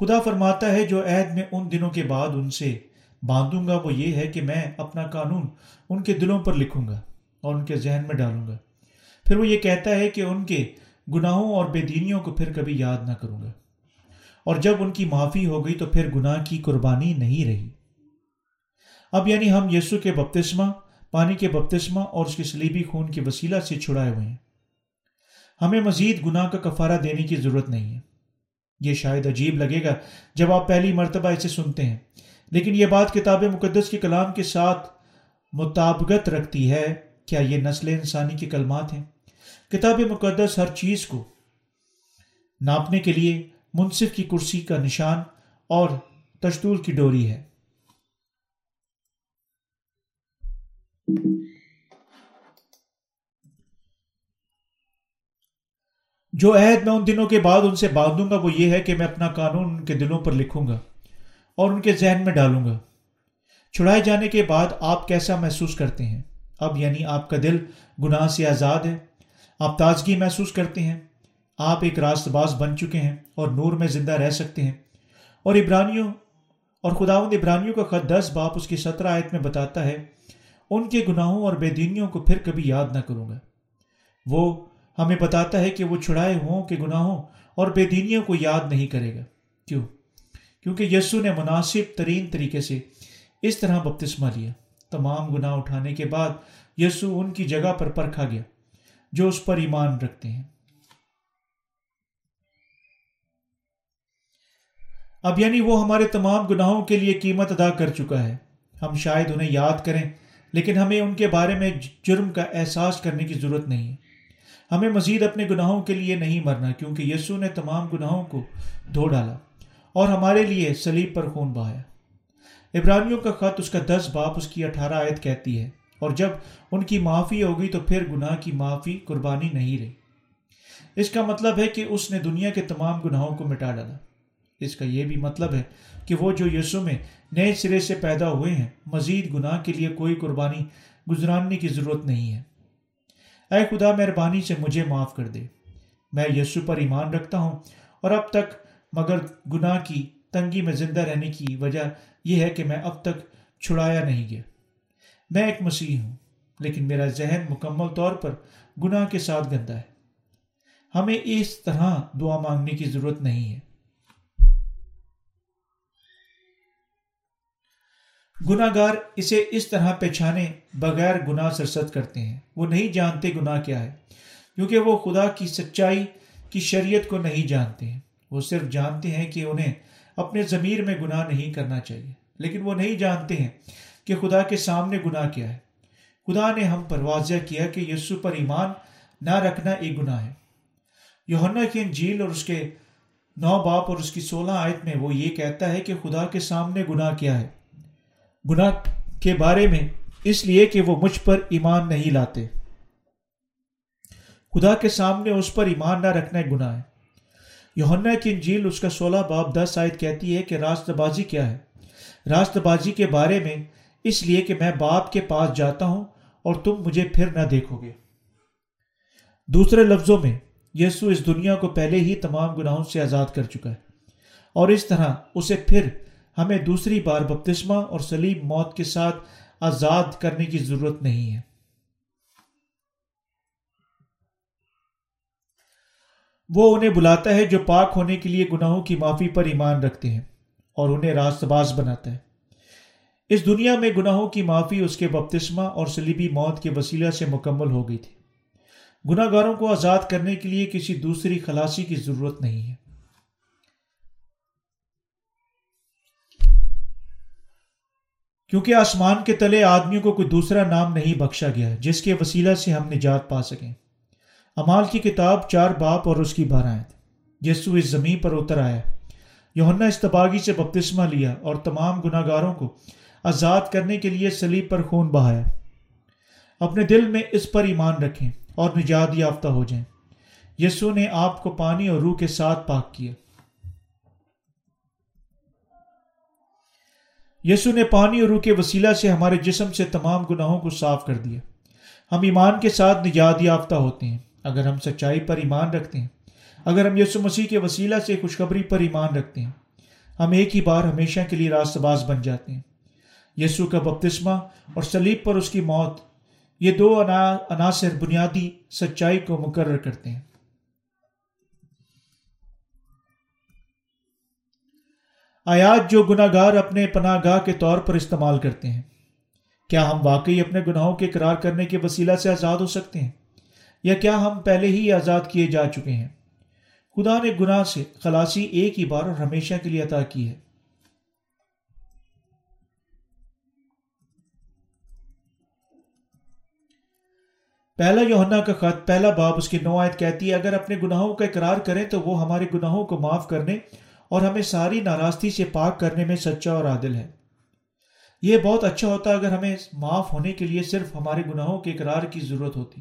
خدا فرماتا ہے، جو عہد میں ان دنوں کے بعد ان سے باندھوں گا، وہ یہ ہے کہ میں اپنا قانون ان کے دلوں پر لکھوں گا اور ان کے ذہن میں ڈالوں گا۔ پھر وہ یہ کہتا ہے کہ ان کے گناہوں اور بے دینیوں کو پھر کبھی یاد نہ کروں گا۔ اور جب ان کی معافی ہو گئی تو پھر گناہ کی قربانی نہیں رہی۔ اب یعنی ہم یسو کے بپتسمہ، پانی کے بپتسمہ اور اس کے سلیبی خون کے وسیلہ سے چھڑائے ہوئے ہیں۔ ہمیں مزید گناہ کا کفارہ دینے کی ضرورت نہیں ہے۔ یہ شاید عجیب لگے گا جب آپ پہلی مرتبہ اسے سنتے ہیں، لیکن یہ بات کتاب مقدس کے کلام کے ساتھ مطابقت رکھتی ہے، کیا یہ نسل انسانی کے کلمات ہیں؟ کتاب مقدس ہر چیز کو ناپنے کے لیے منصف کی کرسی کا نشان اور تشدول کی ڈوری ہے۔ جو عہد میں ان دنوں کے بعد ان سے باندھوں گا وہ یہ ہے کہ میں اپنا قانون ان کے دلوں پر لکھوں گا اور ان کے ذہن میں ڈالوں گا۔ چھڑائے جانے کے بعد آپ کیسا محسوس کرتے ہیں؟ اب یعنی آپ کا دل گناہ سے آزاد ہے، آپ تازگی محسوس کرتے ہیں۔ آپ ایک راست باز بن چکے ہیں اور نور میں زندہ رہ سکتے ہیں۔ اور ابرانیوں اور خداوند ابرانیوں کا خط دس باپ اس کی سترہ آیت میں بتاتا ہے، ان کے گناہوں اور بے دینیوں کو پھر کبھی یاد نہ کروں گا۔ وہ ہمیں بتاتا ہے کہ وہ چھڑائے ہوں کہ گناہوں اور بے دینیوں کو یاد نہیں کرے گا۔ کیوں؟ کیونکہ یسو نے مناسب ترین طریقے سے اس طرح بپتسمہ لیا۔ تمام گناہ اٹھانے کے بعد یسو ان کی جگہ پر پرکھا گیا، جو اس پر ایمان رکھتے ہیں۔ اب یعنی وہ ہمارے تمام گناہوں کے لیے قیمت ادا کر چکا ہے۔ ہم شاید انہیں یاد کریں، لیکن ہمیں ان کے بارے میں جرم کا احساس کرنے کی ضرورت نہیں۔ ہمیں مزید اپنے گناہوں کے لیے نہیں مرنا، کیونکہ یسو نے تمام گناہوں کو دھو ڈالا اور ہمارے لیے سلیب پر خون بہایا۔ ابرانیوں کا خط اس کا دس باپ اس کی اٹھارہ آیت کہتی ہے، اور جب ان کی معافی ہوگی تو پھر گناہ کی معافی قربانی نہیں رہی۔ اس کا مطلب ہے کہ اس نے دنیا کے تمام گناہوں کو مٹا ڈالا۔ اس کا یہ بھی مطلب ہے کہ وہ جو یسو میں نئے سرے سے پیدا ہوئے ہیں، مزید گناہ کے لیے کوئی قربانی گزراننے کی ضرورت نہیں ہے۔ اے خدا، مہربانی سے مجھے معاف کر دے۔ میں یسو پر ایمان رکھتا ہوں اور اب تک مگر گناہ کی تنگی میں زندہ رہنے کی وجہ یہ ہے کہ میں اب تک چھڑایا نہیں گیا۔ میں ایک مسیح ہوں، لیکن میرا ذہن مکمل طور پر گناہ کے ساتھ گندا ہے۔ ہمیں اس طرح دعا مانگنے کی ضرورت نہیں ہے۔ گناہ گار اسے اس طرح پہچانے بغیر گناہ سرست کرتے ہیں۔ وہ نہیں جانتے گناہ کیا ہے، کیونکہ وہ خدا کی سچائی کی شریعت کو نہیں جانتے ہیں۔ وہ صرف جانتے ہیں کہ انہیں اپنے ضمیر میں گناہ نہیں کرنا چاہیے، لیکن وہ نہیں جانتے ہیں کہ خدا کے سامنے گناہ کیا ہے۔ خدا نے ہم پر واضح کیا کہ یسو پر ایمان نہ رکھنا ایک گناہ ہے۔ یوہنا کی انجیل اور اس کے نو باپ اور اس کی سولہ آیت میں وہ یہ کہتا ہے کہ خدا کے سامنے گناہ کیا ہے۔ گناہ کے بارے میں اس لیے کہ وہ مجھ پر ایمان نہیں لاتے۔ خدا کے سامنے اس پر ایمان نہ رکھنا گناہ ہے۔ یوہنا کی انجیل اس کا سولہ باب دس آیت کہتی ہے کہ راست بازی کیا ہے۔ راست بازی کے بارے میں اس لیے کہ میں باپ کے پاس جاتا ہوں اور تم مجھے پھر نہ دیکھو گے۔ دوسرے لفظوں میں یسو اس دنیا کو پہلے ہی تمام گناہوں سے آزاد کر چکا ہے اور اس طرح اسے پھر ہمیں دوسری بار بپتسمہ اور سلیم موت کے ساتھ آزاد کرنے کی ضرورت نہیں ہے۔ وہ انہیں بلاتا ہے جو پاک ہونے کے لیے گناہوں کی معافی پر ایمان رکھتے ہیں اور انہیں راست باز بناتا ہے۔ اس دنیا میں گناہوں کی معافی اس کے بپتسمہ اور سلیبی موت کے وسیلہ سے مکمل ہو گئی تھی۔ گناہ گاروں کو آزاد کرنے کے لیے کسی دوسری خلاصی کی ضرورت نہیں ہے۔ کیونکہ آسمان کے تلے آدمیوں کو کوئی دوسرا نام نہیں بخشا گیا جس کے وسیلہ سے ہم نجات پا سکیں۔ امال کی کتاب چار باپ اور اس کی بارہ یسو اس زمین پر اتر آیا۔ یوہنا استباغی سے بپتسمہ لیا اور تمام گناہ گاروں کو آزاد کرنے کے لیے سلیب پر خون بہایا۔ اپنے دل میں اس پر ایمان رکھیں اور نجات یافتہ ہو جائیں۔ یسو نے آپ کو پانی اور روح کے ساتھ پاک کیا۔ یسو نے پانی اور روح کے وسیلہ سے ہمارے جسم سے تمام گناہوں کو صاف کر دیا۔ ہم ایمان کے ساتھ نجات یافتہ ہوتے ہیں۔ اگر ہم سچائی پر ایمان رکھتے ہیں، اگر ہم یسو مسیح کے وسیلہ سے خوشخبری پر ایمان رکھتے ہیں، ہم ایک ہی بار ہمیشہ کے لیے راست باز بن جاتے ہیں۔ یسو کا بپتسمہ اور سلیب پر اس کی موت، یہ دو عناصر بنیادی سچائی کو مقرر کرتے ہیں۔ آیات جو گناہ گار اپنے پناہ گاہ کے طور پر استعمال کرتے ہیں۔ کیا ہم واقعی اپنے گناہوں کے قرار کرنے کے وسیلہ سے آزاد ہو سکتے ہیں؟ یا کیا ہم پہلے ہی آزاد کیے جا چکے ہیں؟ خدا نے گناہ سے خلاصی ایک ہی بار اور ہمیشہ کے لیے عطا کی ہے۔ پہلا یوہنا کا خط، پہلا باب اس کی نوعیت کہتی ہے، اگر اپنے گناہوں کا اقرار کریں تو وہ ہمارے گناہوں کو معاف کرنے اور ہمیں ساری ناراستی سے پاک کرنے میں سچا اور عادل ہے۔ یہ بہت اچھا ہوتا اگر ہمیں معاف ہونے کے لیے صرف ہمارے گناہوں کے اقرار کی ضرورت ہوتی۔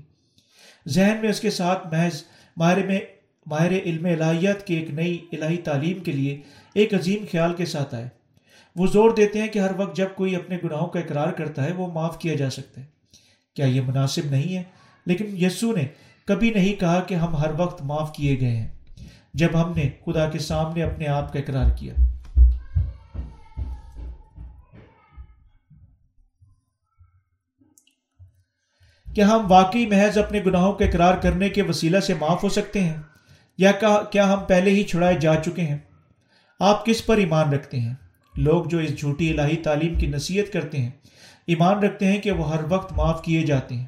ذہن میں اس کے ساتھ محض ماہر میں ماہر علم الہیت کی ایک نئی الہی تعلیم کے لیے ایک عظیم خیال کے ساتھ آئے۔ وہ زور دیتے ہیں کہ ہر وقت جب کوئی اپنے گناہوں کا اقرار کرتا ہے وہ معاف کیا جا سکتا ہے۔ کیا یہ مناسب نہیں ہے؟ لیکن یسو نے کبھی نہیں کہا کہ ہم ہر وقت معاف کیے گئے ہیں۔ جب ہم نے خدا کے سامنے اپنے آپ کا اقرار کیا۔ کیا ہم واقعی محض اپنے گناہوں کے اقرار کرنے کے وسیلہ سے معاف ہو سکتے ہیں؟ یا کیا ہم پہلے ہی چھڑائے جا چکے ہیں؟ آپ کس پر ایمان رکھتے ہیں؟ لوگ جو اس جھوٹی الہی تعلیم کی نصیحت کرتے ہیں، ایمان رکھتے ہیں کہ وہ ہر وقت معاف کیے جاتے ہیں۔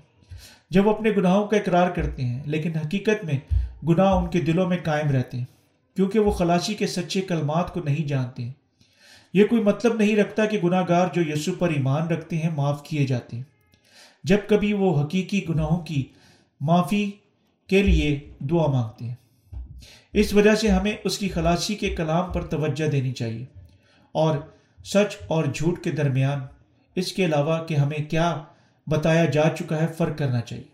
جب وہ اپنے گناہوں کا اقرار کرتے ہیں، لیکن حقیقت میں گناہ ان کے دلوں میں قائم رہتے ہیں، کیونکہ وہ خلاصی کے سچے کلمات کو نہیں جانتے یہ کوئی مطلب نہیں رکھتا کہ گناہ گار جو یسو پر ایمان رکھتے ہیں معاف کیے جاتے ہیں۔ جب کبھی وہ حقیقی گناہوں کی معافی کے لیے دعا مانگتے ہیں۔ اس وجہ سے ہمیں اس کی خلاصی کے کلام پر توجہ دینی چاہیے۔ اور سچ اور جھوٹ کے درمیان اس کے علاوہ کہ ہمیں کیا بتایا جا چکا ہے، فرق کرنا چاہیے۔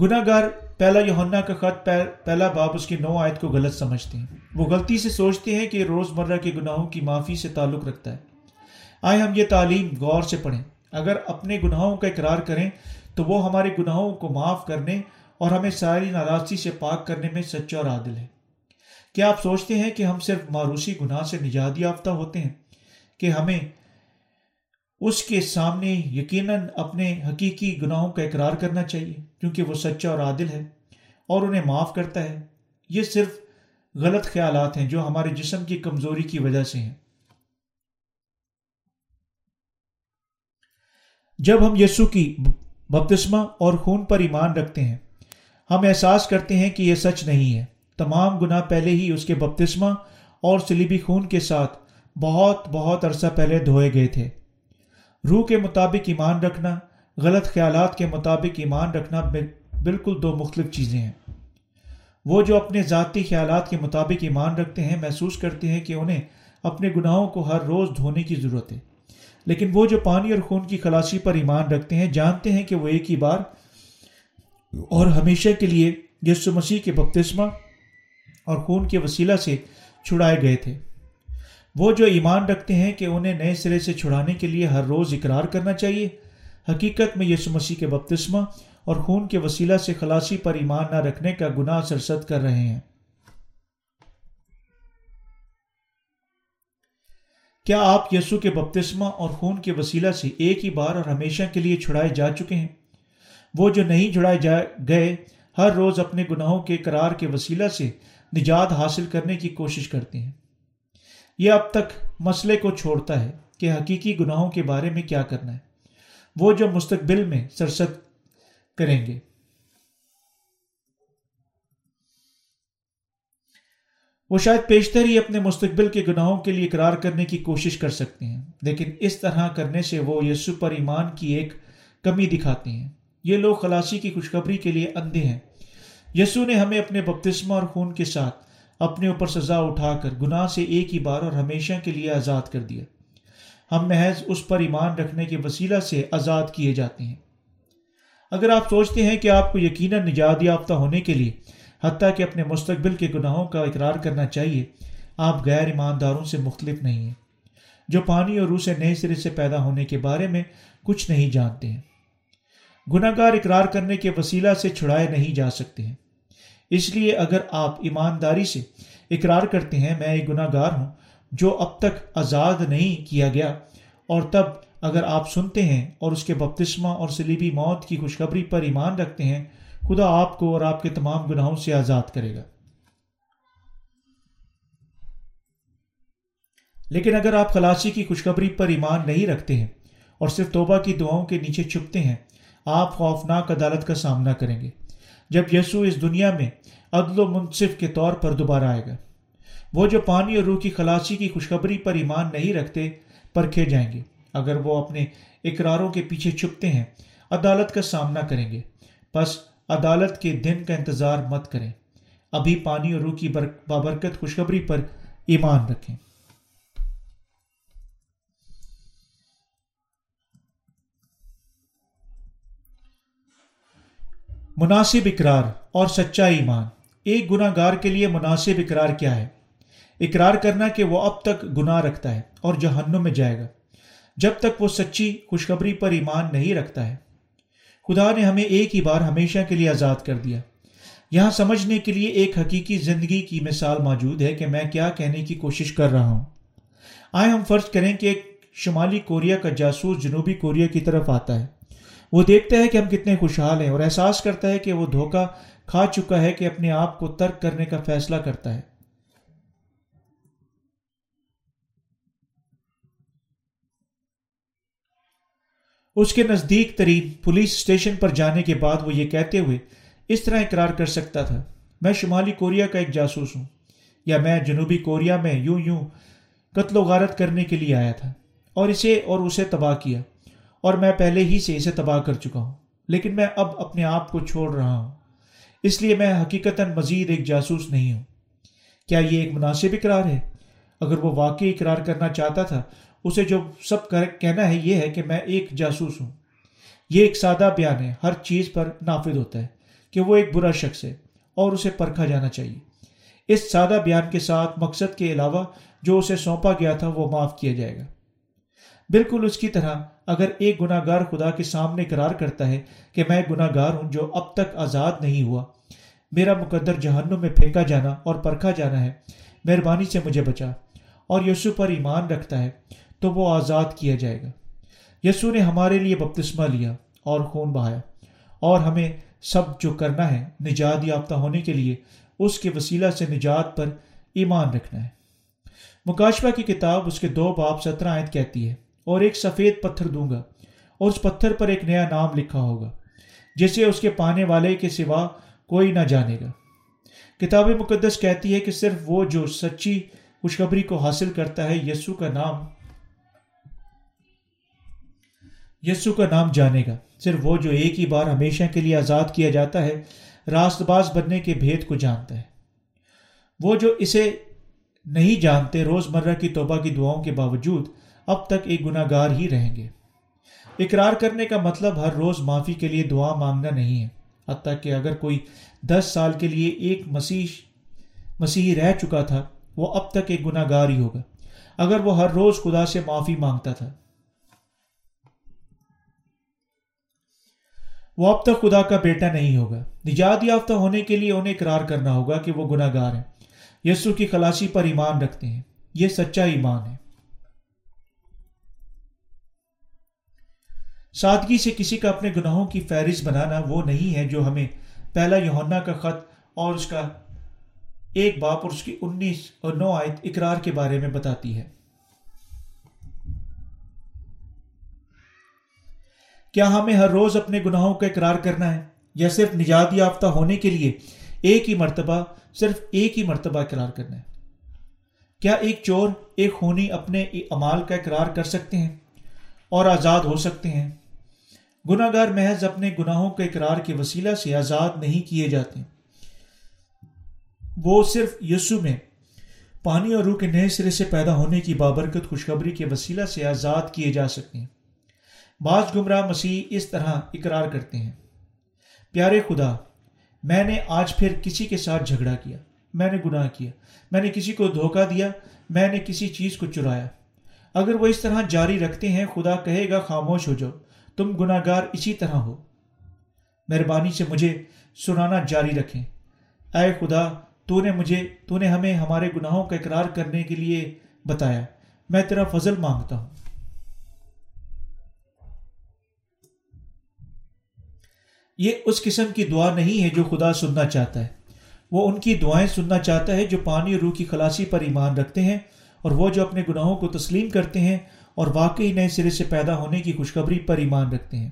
گناہ گار پہلا یوہنا کا خط پہلا باب اس کی نو آیت کو غلط سمجھتے ہیں۔ وہ غلطی سے سوچتے ہیں کہ روز مرہ کے گناہوں کی معافی سے تعلق رکھتا ہے۔ آئے ہم یہ تعلیم غور سے پڑھیں۔ اگر اپنے گناہوں کا اقرار کریں تو وہ ہمارے گناہوں کو معاف کرنے اور ہمیں ساری ناراضی سے پاک کرنے میں سچا اور عادل ہے کیا آپ سوچتے ہیں کہ ہم صرف ماروسی گناہ سے نجات یافتہ ہوتے ہیں؟ کہ ہمیں اس کے سامنے یقیناً اپنے حقیقی گناہوں کا اقرار کرنا چاہیے، کیونکہ وہ سچا اور عادل ہے اور انہیں معاف کرتا ہے۔ یہ صرف غلط خیالات ہیں جو ہمارے جسم کی کمزوری کی وجہ سے ہیں۔ جب ہم یسو کی بپتسمہ اور خون پر ایمان رکھتے ہیں، ہم احساس کرتے ہیں کہ یہ سچ نہیں ہے۔ تمام گناہ پہلے ہی اس کے بپتسمہ اور سلیبی خون کے ساتھ بہت بہت عرصہ پہلے دھوئے گئے تھے۔ روح کے مطابق ایمان رکھنا، غلط خیالات کے مطابق ایمان رکھنا بالکل دو مختلف چیزیں ہیں۔ وہ جو اپنے ذاتی خیالات کے مطابق ایمان رکھتے ہیں، محسوس کرتے ہیں کہ انہیں اپنے گناہوں کو ہر روز دھونے کی ضرورت ہے۔ لیکن وہ جو پانی اور خون کی خلاصی پر ایمان رکھتے ہیں، جانتے ہیں کہ وہ ایک ہی بار اور ہمیشہ کے لیے یسو مسیح کے بپتسمہ اور خون کے وسیلہ سے چھڑائے گئے تھے۔ وہ جو ایمان رکھتے ہیں کہ انہیں نئے سرے سے چھڑانے کے لیے ہر روز اقرار کرنا چاہیے۔ حقیقت میں یسو مسیح کے بپتسمہ اور خون کے وسیلہ سے خلاصی پر ایمان نہ رکھنے کا گناہ سرسد کر رہے ہیں۔ کیا آپ یسو کے بپتسمہ اور خون کے وسیلہ سے ایک ہی بار اور ہمیشہ کے لیے چھڑائے جا چکے ہیں؟ وہ جو نہیں چھڑائے جا گئے، ہر روز اپنے گناہوں کے قرار کے وسیلہ سے نجات حاصل کرنے کی کوشش کرتے ہیں۔ یہ اب تک مسئلے کو چھوڑتا ہے کہ حقیقی گناہوں کے بارے میں کیا کرنا ہے۔ وہ جو مستقبل میں سرست کریں گے۔ وہ شاید پیشتر ہی اپنے مستقبل کے گناہوں کے لیے اقرار کرنے کی کوشش کر سکتے ہیں، لیکن اس طرح کرنے سے وہ یسو پر ایمان کی ایک کمی دکھاتے ہیں۔ یہ لوگ خلاصی کی خوشخبری کے لیے اندھے ہیں۔ یسو نے ہمیں اپنے بپتسمہ اور خون کے ساتھ اپنے اوپر سزا اٹھا کر گناہ سے ایک ہی بار اور ہمیشہ کے لیے آزاد کر دیا۔ ہم محض اس پر ایمان رکھنے کے وسیلہ سے آزاد کیے جاتے ہیں۔ اگر آپ سوچتے ہیں کہ آپ کو یقیناً نجات یافتہ ہونے کے لیے حتیٰ کہ اپنے مستقبل کے گناہوں کا اقرار کرنا چاہیے، آپ غیر ایمانداروں سے مختلف نہیں ہیں۔ جو پانی اور روح سے نئے سرے سے پیدا ہونے کے بارے میں کچھ نہیں جانتے ہیں۔ گناہ گار اقرار کرنے کے وسیلہ سے چھڑائے نہیں جا سکتے ہیں۔ اس لیے اگر آپ ایمانداری سے اقرار کرتے ہیں، میں ایک گناہ گار ہوں جو اب تک آزاد نہیں کیا گیا۔ اور تب اگر آپ سنتے ہیں اور اس کے بپتسمہ اور سلیبی موت کی خوشخبری پر ایمان رکھتے ہیں، خدا آپ کو اور آپ کے تمام گناہوں سے آزاد کرے گا۔ لیکن اگر آپ خلاصی کی خوشخبری پر ایمان نہیں رکھتے ہیں اور صرف توبہ کی دعاؤں کے نیچے چھپتے ہیں، آپ خوفناک عدالت کا سامنا کریں گے۔ جب یسو اس دنیا میں عدل و منصف کے طور پر دوبارہ آئے گا، وہ جو پانی اور روح کی خلاصی کی خوشخبری پر ایمان نہیں رکھتے، پرکھے جائیں گے۔ اگر وہ اپنے اقراروں کے پیچھے چھپتے ہیں، عدالت کا سامنا کریں گے۔ بس عدالت کے دن کا انتظار مت کریں۔ ابھی پانی اور روح کی بابرکت خوشخبری پر ایمان رکھیں۔ مناسب اقرار اور سچا ایمان۔ ایک گناہ گار کے لیے مناسب اقرار کیا ہے؟ اقرار کرنا کہ وہ اب تک گناہ رکھتا ہے اور جہنم میں جائے گا۔ جب تک وہ سچی خوشخبری پر ایمان نہیں رکھتا ہے۔ خدا نے ہمیں ایک ہی بار ہمیشہ کے لیے آزاد کر دیا۔ یہاں سمجھنے کے لیے ایک حقیقی زندگی کی مثال موجود ہے کہ میں کیا کہنے کی کوشش کر رہا ہوں۔ آئے ہم فرض کریں کہ ایک شمالی کوریا کا جاسوس جنوبی کوریا کی طرف آتا ہے۔ وہ دیکھتا ہے کہ ہم کتنے خوشحال ہیں اور احساس کرتا ہے کہ وہ دھوکہ کھا چکا ہے کہ اپنے آپ کو ترک کرنے کا فیصلہ کرتا ہے۔ اس کے نزدیک ترین پولیس اسٹیشن پر جانے کے بعد وہ یہ کہتے ہوئے اس طرح اقرار کر سکتا تھا، میں شمالی کوریا کا ایک جاسوس ہوں یا میں جنوبی کوریا میں یوں یوں قتل و غارت کرنے کے لیے آیا تھا اور اسے اور اسے تباہ کیا۔ اور میں پہلے ہی سے اسے تباہ کر چکا ہوں، لیکن میں اب اپنے آپ کو چھوڑ رہا ہوں۔ اس لیے میں حقیقت مزید ایک جاسوس نہیں ہوں۔ کیا یہ ایک مناسب اقرار ہے؟ اگر وہ واقعی اقرار کرنا چاہتا تھا، اسے جو سب کہنا ہے یہ ہے کہ میں ایک جاسوس ہوں۔ یہ ایک سادہ بیان ہے، ہر چیز پر نافذ ہوتا ہے کہ وہ ایک برا شخص ہے اور اسے پرکھا جانا چاہیے۔ اس سادہ بیان کے ساتھ مقصد کے علاوہ جو اسے سونپا گیا تھا وہ معاف کیا جائے گا۔ بالکل اس کی طرح اگر ایک گناہ گار خدا کے سامنے قرار کرتا ہے کہ میں گناہ گار ہوں جو اب تک آزاد نہیں ہوا، میرا مقدر جہنم میں پھینکا جانا اور پرکھا جانا ہے، مہربانی سے مجھے بچا اور یسو پر ایمان رکھتا ہے تو وہ آزاد کیا جائے گا۔ یسو نے ہمارے لیے بپتسمہ لیا اور خون بہایا اور ہمیں سب جو کرنا ہے، نجات یافتہ ہونے کے لیے اس کے وسیلہ سے نجات پر ایمان رکھنا ہے۔ مکاشفہ کی کتاب اس کے دو باپ سترہ آیت کہتی ہے اور ایک سفید پتھر دوں گا، اور اس پتھر پر ایک نیا نام لکھا ہوگا، جسے اس کے پانے والے کے سوا کوئی نہ جانے گا۔ کتاب مقدس کہتی ہے کہ صرف وہ جو سچی خوشخبری کو حاصل کرتا ہے یسو کا نام یسو کا نام جانے گا۔ صرف وہ جو ایک ہی بار ہمیشہ کے لیے آزاد کیا جاتا ہے راست باز بننے کے بھید کو جانتا ہے۔ وہ جو اسے نہیں جانتے روز مرہ کی توبہ کی دعاؤں کے باوجود اب تک ایک گناہ گار ہی رہیں گے۔ اقرار کرنے کا مطلب ہر روز معافی کے لیے دعا مانگنا نہیں ہے۔ حتیٰ کہ اگر کوئی دس سال کے لیے ایک مسیح، مسیحی رہ چکا تھا، وہ اب تک ایک گناہ گار ہی ہوگا۔ اگر وہ ہر روز خدا سے معافی مانگتا تھا۔ وہ اب تک خدا کا بیٹا نہیں ہوگا۔ نجات یافتہ ہونے کے لیے انہیں اقرار کرنا ہوگا کہ وہ گناہ گار ہیں۔ یسو کی خلاصی پر ایمان رکھتے ہیں۔ یہ سچا ایمان ہے۔ سادگی سے کسی کا اپنے گناہوں کی فہرست بنانا وہ نہیں ہے جو ہمیں پہلا یونا کا خط اور اس کا ایک باپ اور اس کی انیس اور نو آیت اقرار کے بارے میں بتاتی ہے۔ کیا ہمیں ہر روز اپنے گناہوں کا اقرار کرنا ہے یا صرف نجات یافتہ ہونے کے لیے ایک ہی مرتبہ صرف ایک ہی مرتبہ اقرار کرنا ہے؟ کیا ایک چور ایک خونی اپنے امال کا اقرار کر سکتے ہیں اور آزاد ہو سکتے ہیں؟ گناہ گار محض اپنے گناہوں کے اقرار کے وسیلہ سے آزاد نہیں کیے جاتے۔ وہ صرف یسو میں پانی اور روح کے نئے سرے سے پیدا ہونے کی بابرکت خوشخبری کے وسیلہ سے آزاد کیے جا سکتے ہیں۔ بعض گمراہ مسیح اس طرح اقرار کرتے ہیں۔ پیارے خدا، میں نے آج پھر کسی کے ساتھ جھگڑا کیا۔ میں نے گناہ کیا۔ میں نے کسی کو دھوکہ دیا۔ میں نے کسی چیز کو چرایا۔ اگر وہ اس طرح جاری رکھتے ہیں، خدا کہے گا خاموش ہو جاؤ۔ تم گناہ گار اسی طرح ہو۔ مہربانی سے مجھے سنانا جاری رکھیں۔ اے خدا، تو نے مجھے، تو نے ہمیں ہمارے گناہوں کا اقرار کرنے کے لیے بتایا۔ میں تیرا فضل مانگتا ہوں۔ یہ اس قسم کی دعا نہیں ہے جو خدا سننا چاہتا ہے۔ وہ ان کی دعائیں سننا چاہتا ہے جو پانی اور روح کی خلاصی پر ایمان رکھتے ہیں اور وہ جو اپنے گناہوں کو تسلیم کرتے ہیں اور واقعی نئے سرے سے پیدا ہونے کی خوشخبری پر ایمان رکھتے ہیں۔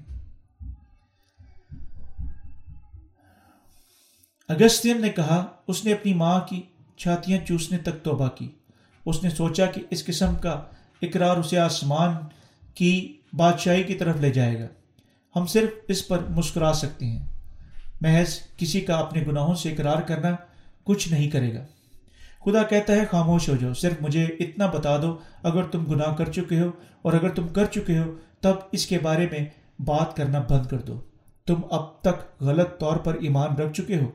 اگستین نے کہا، اس نے اپنی ماں کی چھاتیاں چوسنے تک توبہ کی۔ اس نے سوچا کہ اس قسم کا اقرار اسے آسمان کی بادشاہی کی طرف لے جائے گا۔ ہم صرف اس پر مسکرا سکتے ہیں۔ محض کسی کا اپنے گناہوں سے اقرار کرنا کچھ نہیں کرے گا۔ خدا کہتا ہے خاموش ہو جاؤ، صرف مجھے اتنا بتا دو، اگر تم گناہ کر چکے ہو اور اگر تم کر چکے ہو، تب اس کے بارے میں بات کرنا بند کر دو۔ تم اب تک غلط طور پر ایمان رکھ چکے ہو۔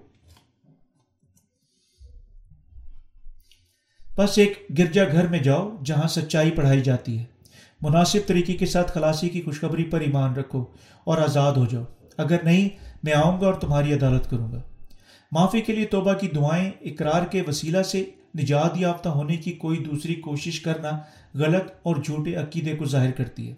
بس ایک گرجا گھر میں جاؤ جہاں سچائی پڑھائی جاتی ہے۔ مناسب طریقے کے ساتھ خلاصی کی خوشخبری پر ایمان رکھو اور آزاد ہو جاؤ۔ اگر نہیں، میں آؤں گا اور تمہاری عدالت کروں گا۔ معافی کے لیے توبہ کی دعائیں، اقرار کے وسیلہ سے نجات یافتہ ہونے کی کوئی دوسری کوشش کرنا غلط اور جھوٹے عقیدے کو ظاہر کرتی ہے۔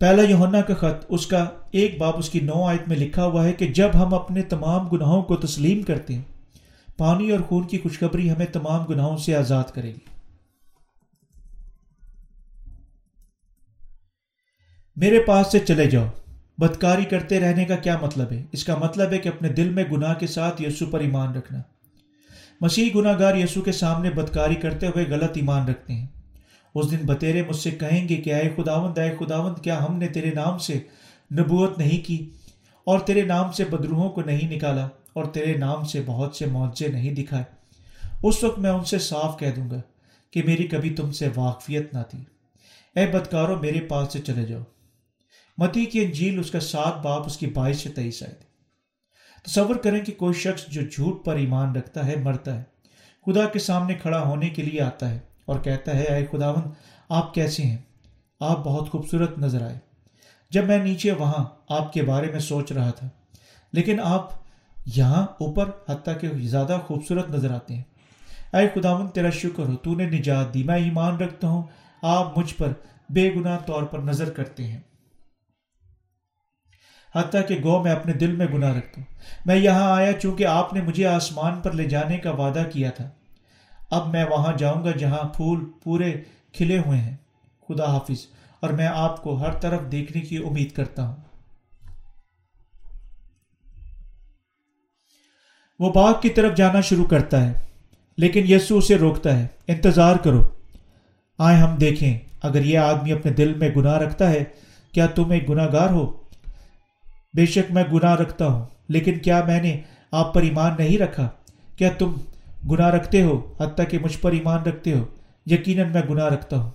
پہلا یوہنا کا خط، اس کا ایک باب، اس کی نو آیت میں لکھا ہوا ہے کہ جب ہم اپنے تمام گناہوں کو تسلیم کرتے ہیں، پانی اور خون کی خوشخبری ہمیں تمام گناہوں سے آزاد کرے گی۔ میرے پاس سے چلے جاؤ۔ بدکاری کرتے رہنے کا کیا مطلب ہے؟ اس کا مطلب ہے کہ اپنے دل میں گناہ کے ساتھ یسو پر ایمان رکھنا۔ مسیح گناہ گار یسو کے سامنے بدکاری کرتے ہوئے غلط ایمان رکھتے ہیں۔ اس دن بتیرے مجھ سے کہیں گے کہ اے خداوند اے خداوند، کیا ہم نے تیرے نام سے نبوت نہیں کی اور تیرے نام سے بدروہوں کو نہیں نکالا اور تیرے نام سے بہت سے معاوضے نہیں دکھائے؟ اس وقت میں ان سے صاف کہہ دوں گا کہ میری کبھی تم سے واقفیت نہ تھی۔ اے بدکارو، میرے پاس سے چلے جاؤ۔ متی کی انجیل اس کا سات باپ اس کی بائیس سے تیئیس آئے تھے تصور کریں کہ کوئی شخص جو جھوٹ پر ایمان رکھتا ہے، مرتا ہے۔ خدا کے سامنے کھڑا ہونے کے لیے آتا ہے اور کہتا ہے، اے خداون آپ کیسے ہیں؟ آپ بہت خوبصورت نظر آئے۔ جب میں نیچے وہاں آپ کے بارے میں سوچ رہا تھا، لیکن آپ یہاں اوپر حتیٰ کہ زیادہ خوبصورت نظر آتے ہیں۔ اے خداون تیرا شکر ہو، تو نے نجات دی۔ میں ایمان رکھتا ہوں، آپ مجھ پر بے گناہ طور پر نظر کرتے ہیں۔ حتیٰ کہ گو میں اپنے دل میں گناہ رکھتا ہوں میں یہاں آیا چونکہ آپ نے مجھے آسمان پر لے جانے کا وعدہ کیا تھا۔ اب میں وہاں جاؤں گا جہاں پھول پورے کھلے ہوئے ہیں۔ خدا حافظ۔ اور میں آپ کو ہر طرف دیکھنے کی امید کرتا ہوں۔ وہ باغ کی طرف جانا شروع کرتا ہے، لیکن یسو اسے روکتا ہے۔ انتظار کرو۔ آئے ہم دیکھیں۔ اگر یہ آدمی اپنے دل میں گناہ رکھتا ہے، کیا تم ایک گناہ گار ہو؟ بے شک میں گناہ رکھتا ہوں، لیکن کیا میں نے آپ پر ایمان نہیں رکھا؟ کیا تم گناہ رکھتے ہو حتیٰ کہ مجھ پر ایمان رکھتے ہو؟ یقیناً میں گناہ رکھتا ہوں۔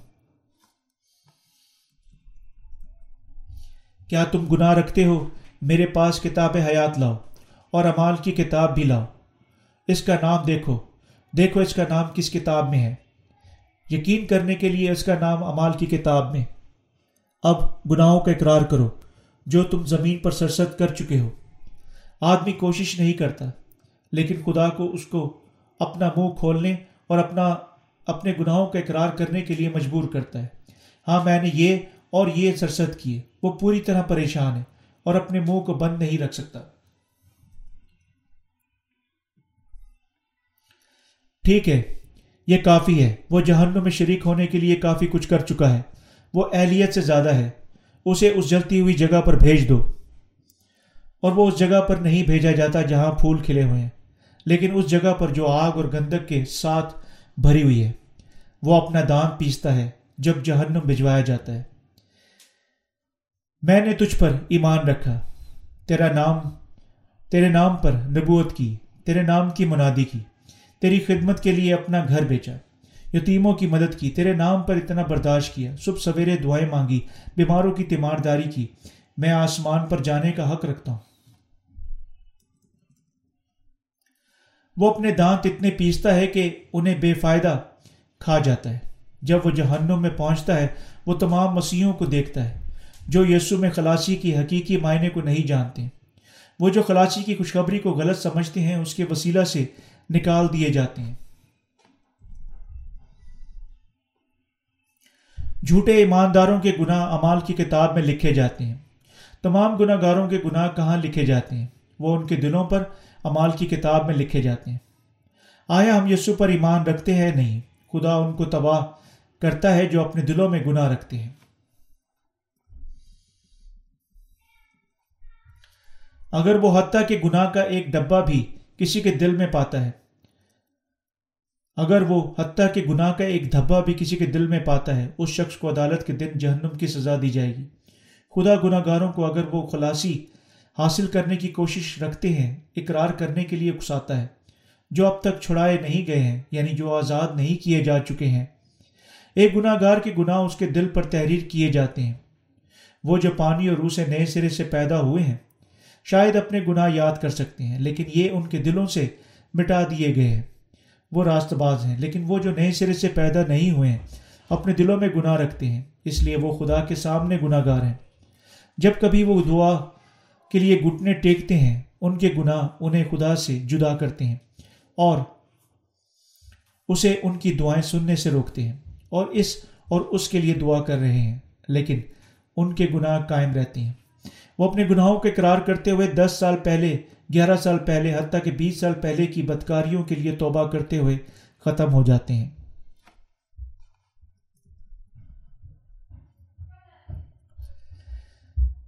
کیا تم گناہ رکھتے ہو؟ میرے پاس کتاب حیات لاؤ اور امال کی کتاب بھی لاؤ۔ اس کا نام دیکھو۔ دیکھو اس کا نام کس کتاب میں ہے۔ یقین کرنے کے لیے اس کا نام امال کی کتاب میں۔ اب گناہوں کا اقرار کرو۔ جو تم زمین پر سرست کر چکے ہو۔ آدمی کوشش نہیں کرتا، لیکن خدا کو اس کو اپنا منہ کھولنے اور اپنا، اپنے گناہوں کا اقرار کرنے کے لیے مجبور کرتا ہے۔ ہاں میں نے یہ اور یہ سرست کیے۔ وہ پوری طرح پریشان ہے اور اپنے منہ کو بند نہیں رکھ سکتا۔ ٹھیک ہے، یہ کافی ہے۔ وہ جہنم میں شریک ہونے کے لیے کافی کچھ کر چکا ہے۔ وہ اہلیت سے زیادہ ہے۔ اسے اس جلتی ہوئی جگہ پر بھیج دو۔ اور وہ اس جگہ پر نہیں بھیجا جاتا جہاں پھول کھلے ہوئے ہیں، لیکن اس جگہ پر جو آگ اور گندک کے ساتھ بھری ہوئی ہے، وہ اپنا دان پیستا ہے جب جہنم بھجوایا جاتا ہے۔ میں نے تجھ پر ایمان رکھا، تیرا نام، تیرے نام پر نبوت کی، تیرے نام کی منادی کی، تیری خدمت کے لیے اپنا گھر بیچا۔ یتیموں کی مدد کی، تیرے نام پر اتنا برداشت کیا، صبح سویرے دعائیں مانگی، بیماروں کی تیمارداری کی۔ میں آسمان پر جانے کا حق رکھتا ہوں۔ وہ اپنے دانت اتنے پیستا ہے کہ انہیں بے فائدہ کھا جاتا ہے۔ جب وہ جہنم میں پہنچتا ہے، وہ تمام مسیحوں کو دیکھتا ہے، جو یسو میں خلاصی کی حقیقی معنی کو نہیں جانتے۔ وہ جو خلاصی کی خوشخبری کو غلط سمجھتے ہیں، اس کے وسیلہ سے نکال دیے جاتے ہیں۔ جھوٹے ایمانداروں کے گناہ امال کی کتاب میں لکھے جاتے ہیں۔ تمام گناہ گاروں کے گناہ کہاں لکھے جاتے ہیں؟ وہ ان کے دلوں پر امال کی کتاب میں لکھے جاتے ہیں۔ آیا ہم یسو پر ایمان رکھتے ہیں؟ نہیں۔ خدا ان کو تباہ کرتا ہے جو اپنے دلوں میں گناہ رکھتے ہیں۔ اگر وہ حتیٰ کے گناہ کا ایک ڈبہ بھی کسی کے دل میں پاتا ہے اگر وہ حتیٰ کے گناہ کا ایک دھبا بھی کسی کے دل میں پاتا ہے، اس شخص کو عدالت کے دن جہنم کی سزا دی جائے گی۔ خدا گناہ گاروں کو اگر وہ خلاصی حاصل کرنے کی کوشش رکھتے ہیں، اقرار کرنے کے لیے اکساتا ہے۔ جو اب تک چھڑائے نہیں گئے ہیں یعنی جو آزاد نہیں کیے جا چکے ہیں۔ ایک گناہ گار کے گناہ اس کے دل پر تحریر کیے جاتے ہیں۔ وہ جو پانی اور روح سے نئے سرے سے پیدا ہوئے ہیں، شاید اپنے گناہ یاد کر سکتے ہیں، لیکن یہ ان کے دلوں سے مٹا دیے گئے ہیں۔ وہ راست باز ہیں، لیکن وہ جو نئے سرے سے پیدا نہیں ہوئے ہیں، اپنے دلوں میں گناہ رکھتے ہیں۔ اس لیے وہ خدا کے سامنے گناہ گار ہیں۔ جب کبھی وہ دعا کے لیے گھٹنے ٹیکتے ہیں، ان کے گناہ انہیں خدا سے جدا کرتے ہیں اور اسے ان کی دعائیں سننے سے روکتے ہیں اور اس اور اس کے لیے دعا کر رہے ہیں، لیکن ان کے گناہ قائم رہتے ہیں۔ وہ اپنے گناہوں کے قرار کرتے ہوئے دس سال پہلے گیارہ سال پہلے حتیٰ کہ بیس سال پہلے کی بدکاریوں کے لیے توبہ کرتے ہوئے ختم ہو جاتے ہیں۔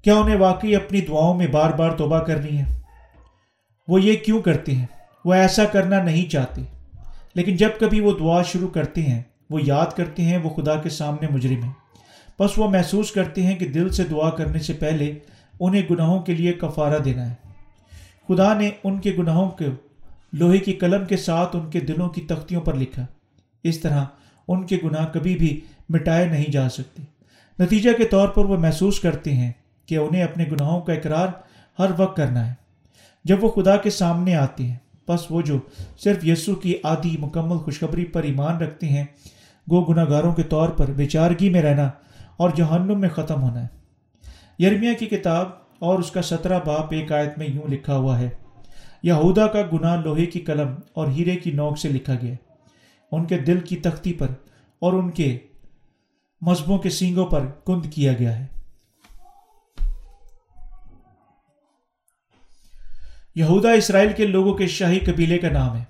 کیا انہیں واقعی اپنی دعاؤں میں بار بار توبہ کرنی ہے؟ وہ یہ کیوں کرتے ہیں؟ وہ ایسا کرنا نہیں چاہتے۔ لیکن جب کبھی وہ دعا شروع کرتے ہیں، وہ یاد کرتے ہیں، وہ خدا کے سامنے مجرم ہیں۔ بس وہ محسوس کرتے ہیں کہ دل سے دعا کرنے سے پہلے انہیں گناہوں کے لیے کفارہ دینا ہے۔ خدا نے ان کے گناہوں کو لوہے کی قلم کے ساتھ ان کے دلوں کی تختیوں پر لکھا۔ اس طرح ان کے گناہ کبھی بھی مٹائے نہیں جا سکتے۔ نتیجہ کے طور پر وہ محسوس کرتے ہیں کہ انہیں اپنے گناہوں کا اقرار ہر وقت کرنا ہے۔ جب وہ خدا کے سامنے آتے ہیں بس وہ جو صرف یسو کی آدھی مکمل خوشخبری پر ایمان رکھتے ہیں گو گناہ گاروں کے طور پر بیچارگی میں رہنا اور جہنم میں ختم ہونا ہے۔ یرمیا کی کتاب اور اس کا سترہ باپ ایک آیت میں یوں لکھا ہوا ہے، یہودا کا گناہ لوہے کی قلم اور ہیرے کی نوک سے لکھا گیا۔ ان کے دل کی تختی پر اور ان کے مذہبوں کے سینگوں پر کند کیا گیا ہے۔ یہودا اسرائیل کے لوگوں کے شاہی قبیلے کا نام ہے۔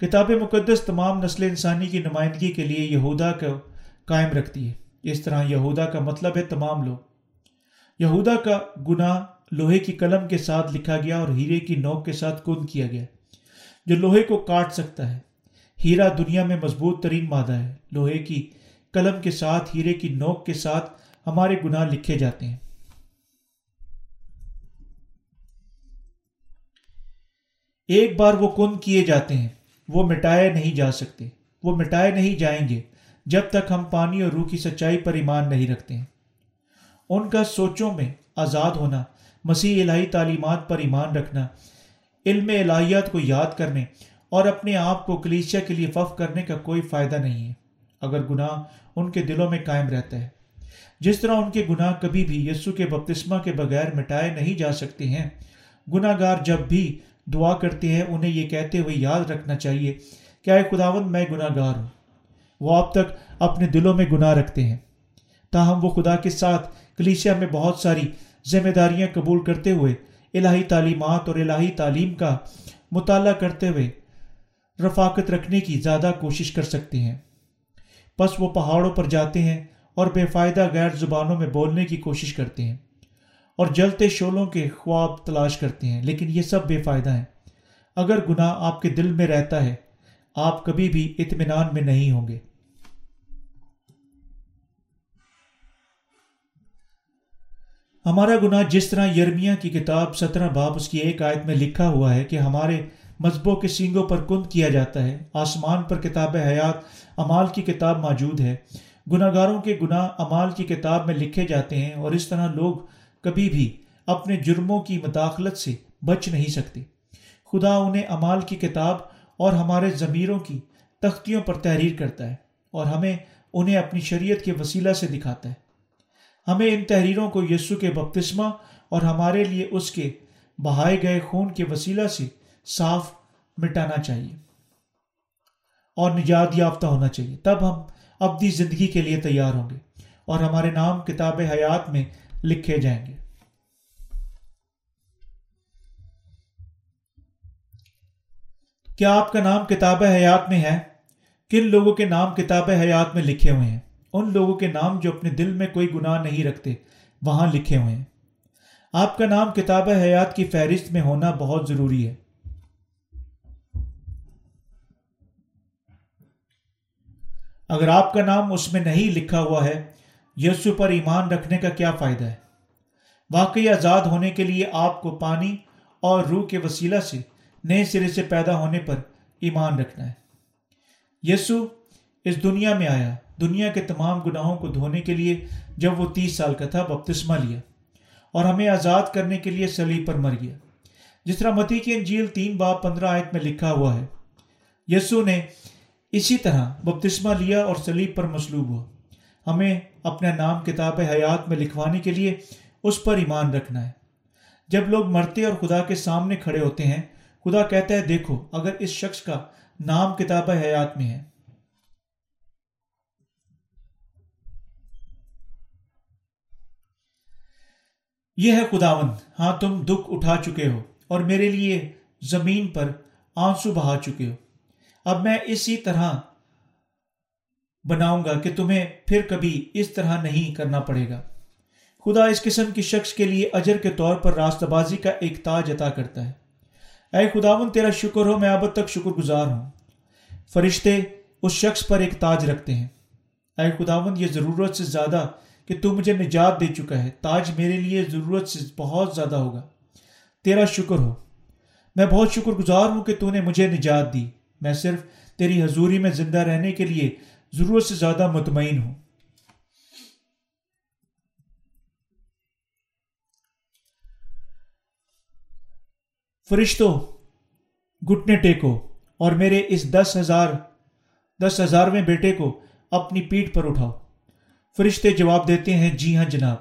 کتاب مقدس تمام نسل انسانی کی نمائندگی کے لیے یہودا کو قائم رکھتی ہے۔ اس طرح یہودا کا مطلب ہے تمام لوگ۔ یہودا کا گناہ لوہے کی قلم کے ساتھ لکھا گیا اور ہیرے کی نوک کے ساتھ کند کیا گیا، جو لوہے کو کاٹ سکتا ہے۔ ہیرا دنیا میں مضبوط ترین مادہ ہے۔ لوہے کی قلم کے ساتھ، ہیرے کی نوک کے ساتھ ہمارے گناہ لکھے جاتے ہیں۔ ایک بار وہ کند کیے جاتے ہیں، وہ مٹائے نہیں جا سکتے۔ وہ مٹائے نہیں جائیں گے جب تک ہم پانی اور روح کی سچائی پر ایمان نہیں رکھتے ہیں۔ ان کا سوچوں میں آزاد ہونا، مسیح الہی تعلیمات پر ایمان رکھنا، علم الہیات کو یاد کرنے اور اپنے آپ کو کلیشیا کے لیے فف کرنے کا کوئی فائدہ نہیں ہے۔ اگر گناہ ان کے دلوں میں قائم رہتا ہے، جس طرح ان کے گناہ کبھی بھی یسو کے بپتسمہ کے بغیر مٹائے نہیں جا سکتے ہیں گناہ گار جب بھی دعا کرتے ہیں، انہیں یہ کہتے ہوئے یاد رکھنا چاہیے کہ اے خداون میں گناہ گار ہوں۔ وہ اب تک اپنے دلوں میں گناہ رکھتے ہیں۔ تاہم وہ خدا کے ساتھ کلیسیا میں بہت ساری ذمہ داریاں قبول کرتے ہوئے، الہی تعلیمات اور الہی تعلیم کا مطالعہ کرتے ہوئے رفاقت رکھنے کی زیادہ کوشش کر سکتے ہیں۔ بس وہ پہاڑوں پر جاتے ہیں اور بے فائدہ غیر زبانوں میں بولنے کی کوشش کرتے ہیں اور جلتے شولوں کے خواب تلاش کرتے ہیں، لیکن یہ سب بے فائدہ ہیں۔ اگر گناہ آپ کے دل میں رہتا ہے، آپ کبھی بھی اطمینان میں نہیں ہوں گے۔ ہمارا گناہ جس طرح یرمیا کی کتاب سترہ باب اس کی ایک آیت میں لکھا ہوا ہے کہ ہمارے مذہبوں کے سینگوں پر کند کیا جاتا ہے، آسمان پر کتاب حیات، امال کی کتاب موجود ہے۔ گناہ گاروں کے گناہ امال کی کتاب میں لکھے جاتے ہیں اور اس طرح لوگ کبھی بھی اپنے جرموں کی مداخلت سے بچ نہیں سکتے۔ خدا انہیں امال کی کتاب اور ہمارے ضمیروں کی تختیوں پر تحریر کرتا ہے اور ہمیں انہیں اپنی شریعت کے وسیلہ سے دکھاتا ہے۔ ہمیں ان تحریروں کو یسو کے بپتسمہ اور ہمارے لیے اس کے بہائے گئے خون کے وسیلہ سے صاف مٹانا چاہیے اور نجات یافتہ ہونا چاہیے۔ تب ہم اپنی زندگی کے لیے تیار ہوں گے اور ہمارے نام کتاب حیات میں لکھے جائیں گے۔ کیا آپ کا نام کتاب حیات میں ہے؟ کن لوگوں کے نام کتاب حیات میں لکھے ہوئے ہیں؟ ان لوگوں کے نام جو اپنے دل میں کوئی گناہ نہیں رکھتے، وہاں لکھے ہوئے ہیں۔ آپ کا نام کتاب حیات کی فہرست میں ہونا بہت ضروری ہے۔ اگر آپ کا نام اس میں نہیں لکھا ہوا ہے یسو پر ایمان رکھنے کا کیا فائدہ ہے؟ واقعی آزاد ہونے کے لیے آپ کو پانی اور روح کے وسیلہ سے نئے سرے سے پیدا ہونے پر ایمان رکھنا ہے۔ یسو اس دنیا میں آیا۔ دنیا کے تمام گناہوں کو دھونے کے لیے جب وہ تیس سال کا تھا بپتسمہ لیا اور ہمیں آزاد کرنے کے لیے سلیب پر مر گیا۔ جس طرح متی کی انجیل تین باب پندرہ آیت میں لکھا ہوا ہے، یسو نے اسی طرح بپتسمہ لیا اور سلیب پر مسلوب ہوا۔ ہمیں اپنا نام کتاب حیات میں لکھوانے کے لیے اس پر ایمان رکھنا ہے۔ جب لوگ مرتے اور خدا کے سامنے کھڑے ہوتے ہیں، خدا کہتا ہے، دیکھو، اگر اس شخص کا نام کتاب حیات میں ہے یہ ہے خداون ہاں تم دکھ اٹھا چکے ہو اور میرے لیے زمین پر آنسو بہا چکے ہو۔ اب میں اسی طرح بناؤں گا کہ تمہیں پھر کبھی اس طرح نہیں کرنا پڑے گا۔ خدا اس قسم کی شخص کے لیے اجر کے طور پر راستہ بازی کا ایک تاج عطا کرتا ہے۔ اے خداون تیرا شکر ہو، میں اب تک شکر گزار ہوں۔ فرشتے اس شخص پر ایک تاج رکھتے ہیں۔ اے خداون یہ ضرورت سے زیادہ کہ تو مجھے نجات دے چکا ہے، تاج میرے لیے ضرورت سے بہت زیادہ ہوگا۔ تیرا شکر ہو۔ میں بہت شکر گزار ہوں کہ تو نے مجھے نجات دی۔ میں صرف تیری حضوری میں زندہ رہنے کے لیے ضرورت سے زیادہ مطمئن ہوں۔ فرشتوں گھٹنے ٹیکو اور میرے اس دس ہزار، دس ہزارویں بیٹے کو اپنی پیٹ پر اٹھاؤ۔ فرشتے جواب دیتے ہیں جی ہاں جناب،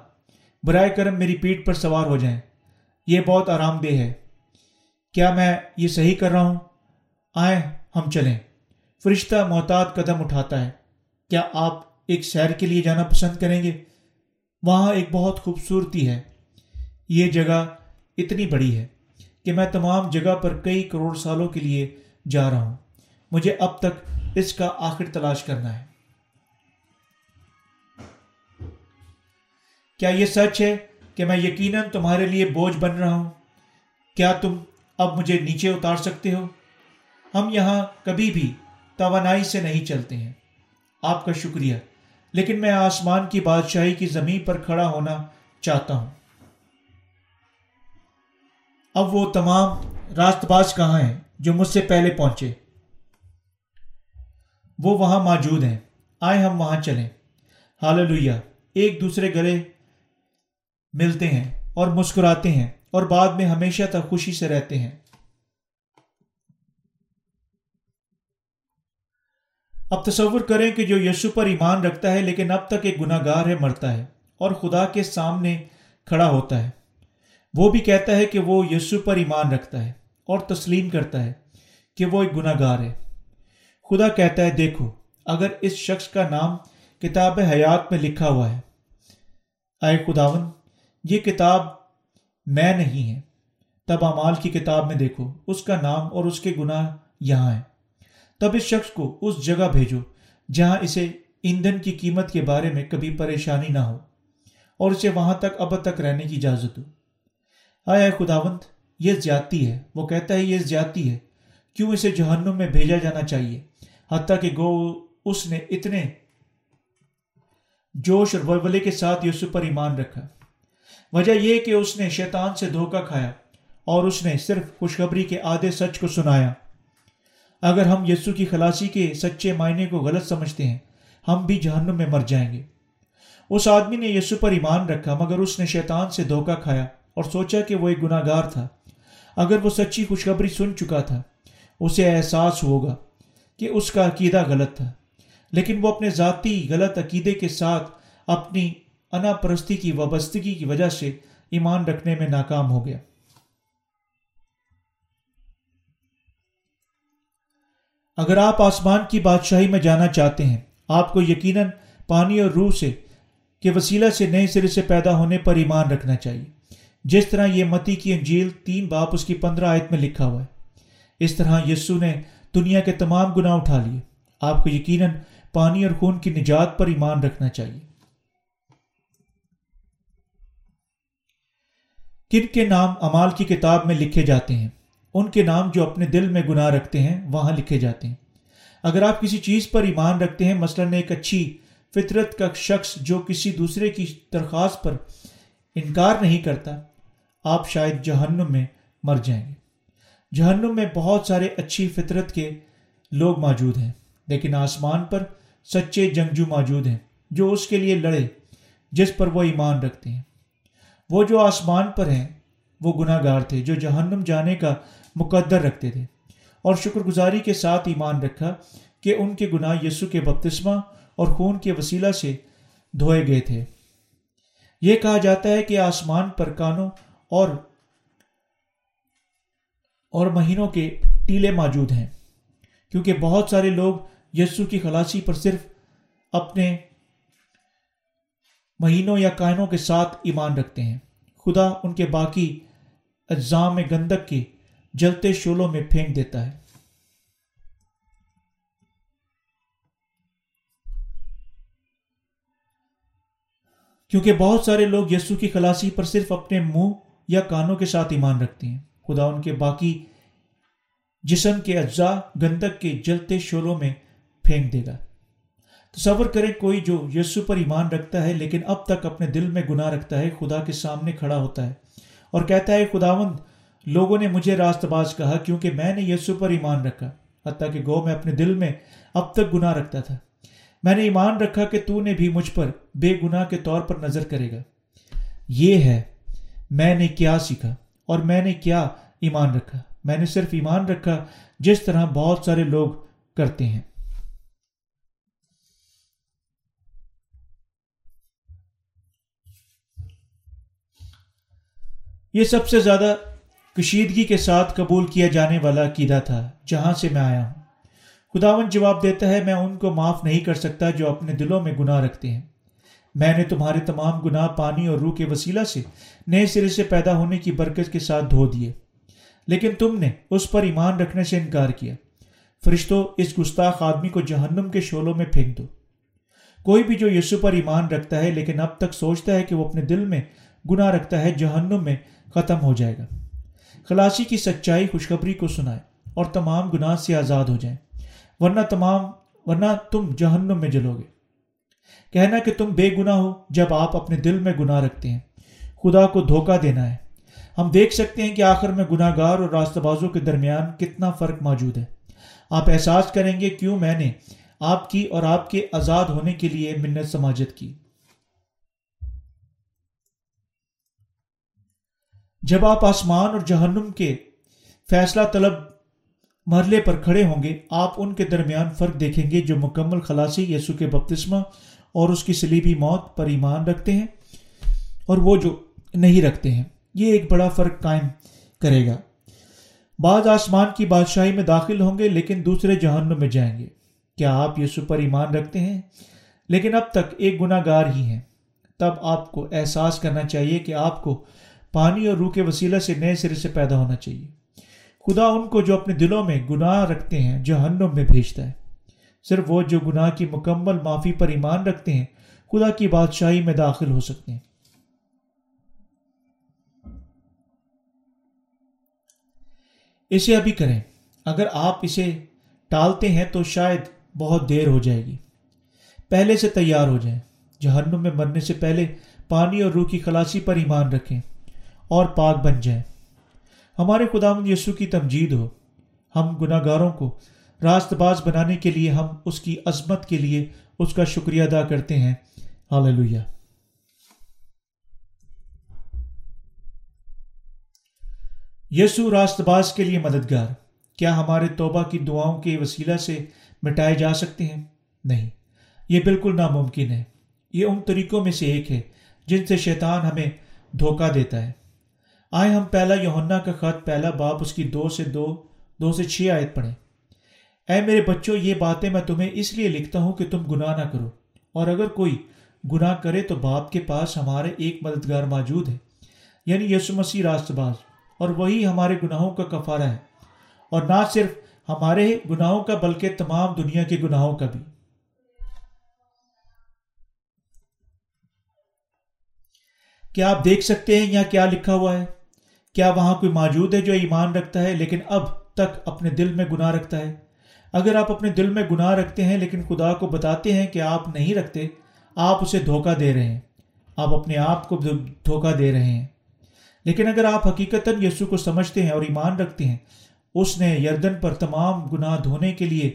برائے کرم میری پیٹ پر سوار ہو جائیں۔ یہ بہت آرام دہ ہے۔ کیا میں یہ صحیح کر رہا ہوں؟ آئیں، ہم چلیں۔ فرشتہ محتاط قدم اٹھاتا ہے۔ کیا آپ ایک سیر کے لیے جانا پسند کریں گے؟ وہاں ایک بہت خوبصورتی ہے۔ یہ جگہ اتنی بڑی ہے کہ میں تمام جگہ پر کئی کروڑ سالوں کے لیے جا رہا ہوں۔ مجھے اب تک اس کا آخر تلاش کرنا ہے۔ کیا یہ سچ ہے کہ میں یقیناً تمہارے لیے بوجھ بن رہا ہوں؟ کیا تم اب مجھے نیچے اتار سکتے ہو؟ ہم یہاں کبھی بھی توانائی سے نہیں چلتے ہیں۔ آپ کا شکریہ، لیکن میں آسمان کی بادشاہی کی زمین پر کھڑا ہونا چاہتا ہوں۔ اب وہ تمام راست باز کہاں ہیں جو مجھ سے پہلے پہنچے؟ وہ وہاں موجود ہیں۔ آئے ہم وہاں چلیں۔ حال ایک دوسرے گلے ملتے ہیں اور مسکراتے ہیں اور بعد میں ہمیشہ تک خوشی سے رہتے ہیں۔ اب تصور کریں کہ جو یسو پر ایمان رکھتا ہے لیکن اب تک ایک گناہ گار ہے، مرتا ہے اور خدا کے سامنے کھڑا ہوتا ہے۔ وہ بھی کہتا ہے کہ وہ یسو پر ایمان رکھتا ہے اور تسلیم کرتا ہے کہ وہ ایک گناہ گار ہے۔ خدا کہتا ہے، دیکھو، اگر اس شخص کا نام کتاب حیات میں لکھا ہوا ہے۔ اے خداون یہ کتاب میں نہیں ہے۔ تب امال کی کتاب میں دیکھو، اس کا نام اور اس کے گناہ یہاں ہے تب اس شخص کو اس جگہ بھیجو جہاں اسے ایندھن کی قیمت کے بارے میں کبھی پریشانی نہ ہو اور اسے وہاں تک اب تک رہنے کی اجازت ہو۔ آیا خداونت یہ زیادتی ہے۔ وہ کہتا ہے، یہ زیادتی ہے۔ کیوں اسے جہنم میں بھیجا جانا چاہیے؟ حتیٰ کہ گو، اس نے اتنے جوش اور ولولے کے ساتھ یسو پر ایمان رکھا۔ وجہ یہ کہ اس نے شیطان سے دھوکہ کھایا اور اس نے صرف خوشخبری کے آدھے سچ کو سنایا۔ اگر ہم یسو کی خلاصی کے سچے معنی کو غلط سمجھتے ہیں، ہم بھی جہنم میں مر جائیں گے۔ اس آدمی نے یسو پر ایمان رکھا، مگر اس نے شیطان سے دھوکہ کھایا اور سوچا کہ وہ ایک گناہ گار تھا۔ اگر وہ سچی خوشخبری سن چکا تھا، اسے احساس ہوگا کہ اس کا عقیدہ غلط تھا، لیکن وہ اپنے ذاتی غلط عقیدے کے ساتھ اپنی انا پرستی کی، وابستگی کی وجہ سے ایمان رکھنے میں ناکام ہو گیا۔ اگر آپ آسمان کی بادشاہی میں جانا چاہتے ہیں، آپ کو یقیناً پانی اور روح سے کے وسیلہ سے نئے سرے سے پیدا ہونے پر ایمان رکھنا چاہیے۔ جس طرح یہ متی کی انجیل تین باپ اس کی پندرہ آیت میں لکھا ہوا ہے، اس طرح یسو نے دنیا کے تمام گناہ اٹھا لیے۔ آپ کو یقیناً پانی اور خون کی نجات پر ایمان رکھنا چاہیے۔ کن کے نام امال کی کتاب میں لکھے جاتے ہیں؟ ان کے نام جو اپنے دل میں گناہ رکھتے ہیں، وہاں لکھے جاتے ہیں۔ اگر آپ کسی چیز پر ایمان رکھتے ہیں، مثلاً ایک اچھی فطرت کا شخص جو کسی دوسرے کی درخواست پر انکار نہیں کرتا، آپ شاید جہنم میں مر جائیں گے۔ جہنم میں بہت سارے اچھی فطرت کے لوگ موجود ہیں، لیکن آسمان پر سچے جنگجو موجود ہیں جو اس کے لیے لڑے، جس پر وہ ایمان رکھتے ہیں۔ وہ جو آسمان پر ہیں، وہ گناہ گار تھے، جو جہنم جانے کا مقدر رکھتے تھے۔ اور شکر گزاری کے ساتھ ایمان رکھا کہ ان کے گناہ یسو کے بپتسمہ اور خون کے وسیلہ سے دھوئے گئے تھے۔ یہ کہا جاتا ہے کہ آسمان پر کانوں اور اور مہینوں کے ٹیلے موجود ہیں، کیونکہ بہت سارے لوگ یسو کی خلاصی پر صرف اپنے مہینوں یا کائنوں کے ساتھ ایمان رکھتے ہیں۔ خدا ان کے باقی اجزاء میں گندک کے جلتے شولوں میں پھینک دیتا ہے۔ کیونکہ بہت سارے لوگ یسو کی خلاصی پر صرف اپنے منہ یا کانوں کے ساتھ ایمان رکھتے ہیں۔ خدا ان کے باقی جسم کے اجزاء گندک کے جلتے شولوں میں پھینک دے گا۔ تصور کریں کوئی جو یسو پر ایمان رکھتا ہے لیکن اب تک اپنے دل میں گناہ رکھتا ہے، خدا کے سامنے کھڑا ہوتا ہے۔ اور کہتا ہے، خداوند، لوگوں نے مجھے راست باز کہا کیونکہ میں نے یسو پر ایمان رکھا، حتیٰ کہ گو میں اپنے دل میں اب تک گناہ رکھتا تھا۔ میں نے ایمان رکھا کہ تو نے بھی مجھ پر بے گناہ کے طور پر نظر کرے گا۔ یہ ہے، میں نے کیا سیکھا اور میں نے کیا ایمان رکھا۔ میں نے صرف ایمان رکھا جس طرح بہت سارے لوگ کرتے ہیں۔ یہ سب سے زیادہ کشیدگی کے ساتھ قبول کیا جانے والا عقیدہ تھا، جہاں سے میں آیا ہوں۔ خداون جواب دیتا ہے، میں ان کو معاف نہیں کر سکتا جو اپنے دلوں میں گناہ رکھتے ہیں۔ میں نے تمہارے تمام گناہ پانی اور روح کے وسیلہ سے نئے سرے سے پیدا ہونے کی برکت کے ساتھ دھو دیے۔ لیکن تم نے اس پر ایمان رکھنے سے انکار کیا۔ فرشتوں اس گستاخ آدمی کو جہنم کے شولوں میں پھینک دو۔ کوئی بھی جو یسو پر ایمان رکھتا ہے، لیکن اب تک سوچتا ہے کہ وہ اپنے دل میں گناہ رکھتا ہے، جہنم میں ختم ہو جائے گا۔ خلاصی کی سچائی خوشخبری کو سنائے اور تمام گناہ سے آزاد ہو جائیں۔ ورنہ تمام، ورنہ تم جہنم میں جلو گے کہنا کہ تم بے گناہ ہو جب آپ اپنے دل میں گناہ رکھتے ہیں۔ خدا کو دھوکہ دینا ہے۔ ہم دیکھ سکتے ہیں کہ آخر میں گناہ گار اور راستہ بازوں کے درمیان کتنا فرق موجود ہے۔ آپ احساس کریں گے کیوں میں نے آپ کی اور آپ کے آزاد ہونے کے لیے منت سماجت کی۔ جب آپ آسمان اور جہنم کے فیصلہ طلب مرحلے پر کھڑے ہوں گے، آپ ان کے درمیان فرق دیکھیں گے جو مکمل خلاصی یسو کے بپتسمہ اور اس کی سلیبی موت پر ایمان رکھتے ہیں اور وہ جو نہیں رکھتے ہیں۔ یہ ایک بڑا فرق قائم کرے گا۔ بعض آسمان کی بادشاہی میں داخل ہوں گے، لیکن دوسرے جہنم میں جائیں گے۔ کیا آپ یسو پر ایمان رکھتے ہیں؟ لیکن اب تک ایک گناہ گار ہی ہیں۔ تب آپ کو احساس کرنا چاہیے کہ آپ کو پانی اور روح کے وسیلہ سے نئے سرے سے پیدا ہونا چاہیے۔ خدا ان کو جو اپنے دلوں میں گناہ رکھتے ہیں، جہنم میں بھیجتا ہے۔ صرف وہ جو گناہ کی مکمل معافی پر ایمان رکھتے ہیں، خدا کی بادشاہی میں داخل ہو سکتے ہیں۔ اسے ابھی کریں۔ اگر آپ اسے ٹالتے ہیں تو شاید بہت دیر ہو جائے گی۔ پہلے سے تیار ہو جائیں۔ جہنم میں مرنے سے پہلے پانی اور روح کی خلاصی پر ایمان رکھیں۔ اور پاک بن جائیں۔ ہمارے خدا یسو کی تمجید ہو۔ ہم گناہ گاروں کو راست باز بنانے کے لیے ہم اس کی عظمت کے لیے اس کا شکریہ ادا کرتے ہیں۔ ہاللویہ۔ یسو راست باز کے لیے مددگار۔ کیا ہمارے توبہ کی دعاؤں کے وسیلہ سے مٹائے جا سکتے ہیں؟ نہیں۔ یہ بالکل ناممکن ہے۔ یہ ان طریقوں میں سے ایک ہے جن سے شیطان ہمیں دھوکہ دیتا ہے۔ آئے ہم پہلا یونا کا خط، پہلا باپ، اس کی دو سے دو دو سے چھ آیت پڑھیں۔ اے میرے بچوں، یہ باتیں میں تمہیں اس لیے لکھتا ہوں کہ تم گناہ نہ کرو۔ اور اگر کوئی گناہ کرے تو باپ کے پاس ہمارے ایک مددگار موجود ہے یعنی یسو مسیح راست باز اور وہی ہمارے گناہوں کا کفارہ ہے۔ اور نہ صرف ہمارے گناہوں کا، بلکہ تمام دنیا کے گناہوں کا بھی۔ کیا آپ دیکھ سکتے ہیں یا کیا لکھا ہوا ہے؟ کیا وہاں کوئی موجود ہے جو ایمان رکھتا ہے لیکن اب تک اپنے دل میں گناہ رکھتا ہے؟ اگر آپ اپنے دل میں گناہ رکھتے ہیں لیکن خدا کو بتاتے ہیں کہ آپ نہیں رکھتے، آپ اسے دھوکہ دے رہے ہیں۔ آپ اپنے آپ کو دھوکہ دے رہے ہیں۔ لیکن اگر آپ حقیقت یسو کو سمجھتے ہیں اور ایمان رکھتے ہیں، اس نے یردن پر تمام گناہ دھونے کے لیے